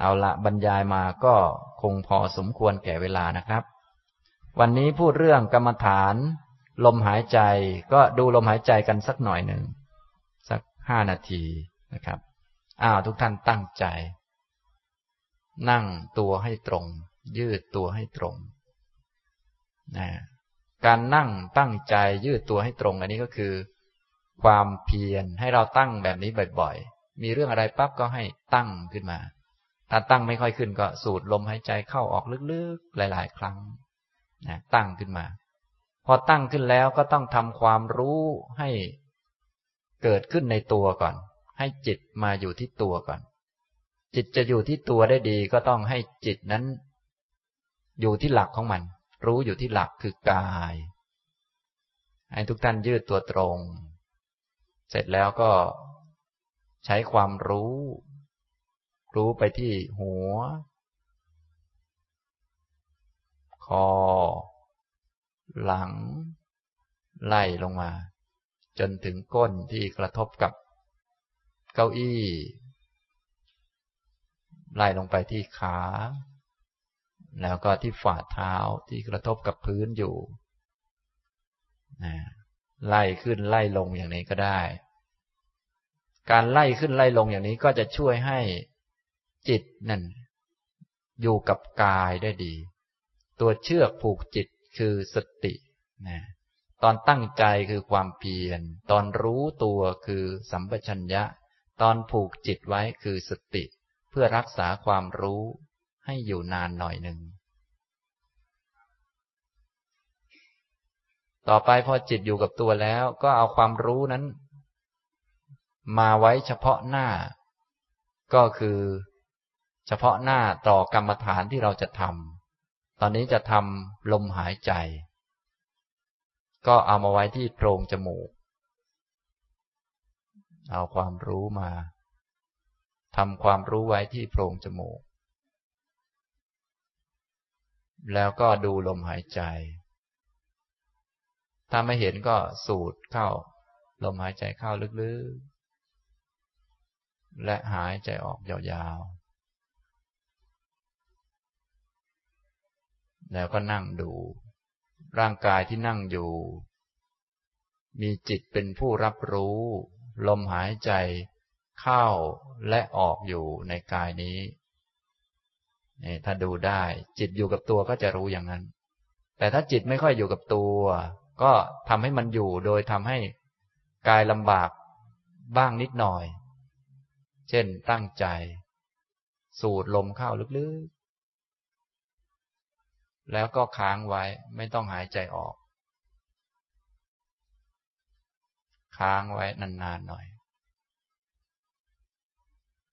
เอาละบรรยายมาก็คงพอสมควรแก่เวลานะครับ วันนี้พูดเรื่องกรรมฐาน ลมหายใจก็ดูลมหายใจกันสักหน่อยหนึ่ง สักห้านาทีนะครับอ้าวทุกท่านตั้งใจ นั่งตัวให้ตรง ยืดตัวให้ตรงนะการนั่งตั้งใจยืดตัวให้ตรงอันนี้ก็คือ ความเพียรให้เราตั้งแบบนี้บ่อย ๆ มีเรื่องอะไรปั๊บก็ให้ตั้งขึ้นมา ถ้าตั้งไม่ค่อยขึ้นก็สูดลมหายใจเข้าออกลึกๆ หลาย ๆ ครั้งนะตั้งขึ้นมา พอตั้งขึ้นแล้วก็ต้องทำความรู้ให้เกิดขึ้นในตัวก่อน ให้จิตมาอยู่ที่ตัวก่อน จิตจะอยู่ที่ตัวได้ดีก็ต้องให้จิตนั้น อยู่ที่หลักของมัน รู้อยู่ที่หลักคือกาย ให้ทุกท่านยืดตัวตรง เสร็จแล้วก็ใช้ความรู้ รู้ไปที่หัว คอ หลัง ไล่ลงมา จนถึงก้นที่กระทบกับเก้าอี้ ไล่ลงไปที่ขา แล้วก็ที่ฝ่าเท้าที่กระทบกับพื้นอยู่นะไล่ขึ้นไล่ลงอย่างนี้ก็ได้ การไล่ขึ้นไล่ลงอย่างนี้ก็จะช่วยให้ จิตนั่น อยู่กับกายได้ดี ตัวเชือกผูกจิตคือสตินะตอนตั้งใจคือความเพียร ตอนรู้ตัวคือสัมปชัญญะ ตอนผูกจิตไว้คือสติ เพื่อรักษาความรู้ให้อยู่นานหน่อยหนึ่ง ต่อไปพอจิตอยู่กับตัวแล้วก็เอาความรู้นั้น มาไว้เฉพาะหน้า ก็คือ เฉพาะหน้าต่อกรรมฐานที่เราจะทำตอนนี้จะทำลมหายใจ ก็เอามาไว้ที่โพรงจมูก เอาความรู้มาทำความรู้ไว้ที่โพรงจมูก แล้วก็ดูลมหายใจ ถ้าไม่เห็นก็สูดเข้า ลมหายใจเข้าลึกๆ และหายใจออกยาวๆ แล้วก็นั่งดู ร่างกายที่นั่งอยู่ มีจิตเป็นผู้รับรู้ ลมหายใจเข้าและออกอยู่ในกายนี้นี่ถ้าดูได้ จิตอยู่กับตัวก็จะรู้อย่างนั้น แต่ถ้าจิตไม่ค่อยอยู่กับตัว ก็ทำให้มันอยู่โดยทำให้กายลำบากบ้างนิดหน่อย เช่นตั้งใจ สูดลมเข้าลึก แล้วก็ค้างไว้ไม่ต้องหายใจออก ค้างไว้นานๆหน่อย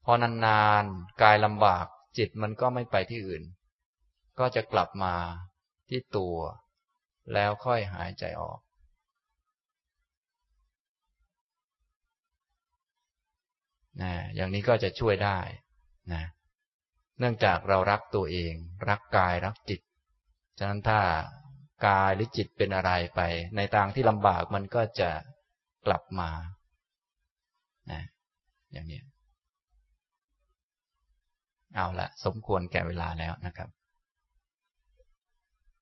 พอนานๆกายลำบากจิตมันก็ไม่ไปที่อื่น ก็จะกลับมาที่ตัว แล้วค่อยหายใจออกนะอย่างนี้ก็จะช่วยได้นะเนื่องจากเรารักตัวเอง รักกายรักจิต ฉะนั้นถ้ากายหรือจิตเป็นอะไรไป ในทางที่ลำบากมันก็จะกลับมานะอย่างนี้ เอาละสมควรแก่เวลาแล้วนะครับ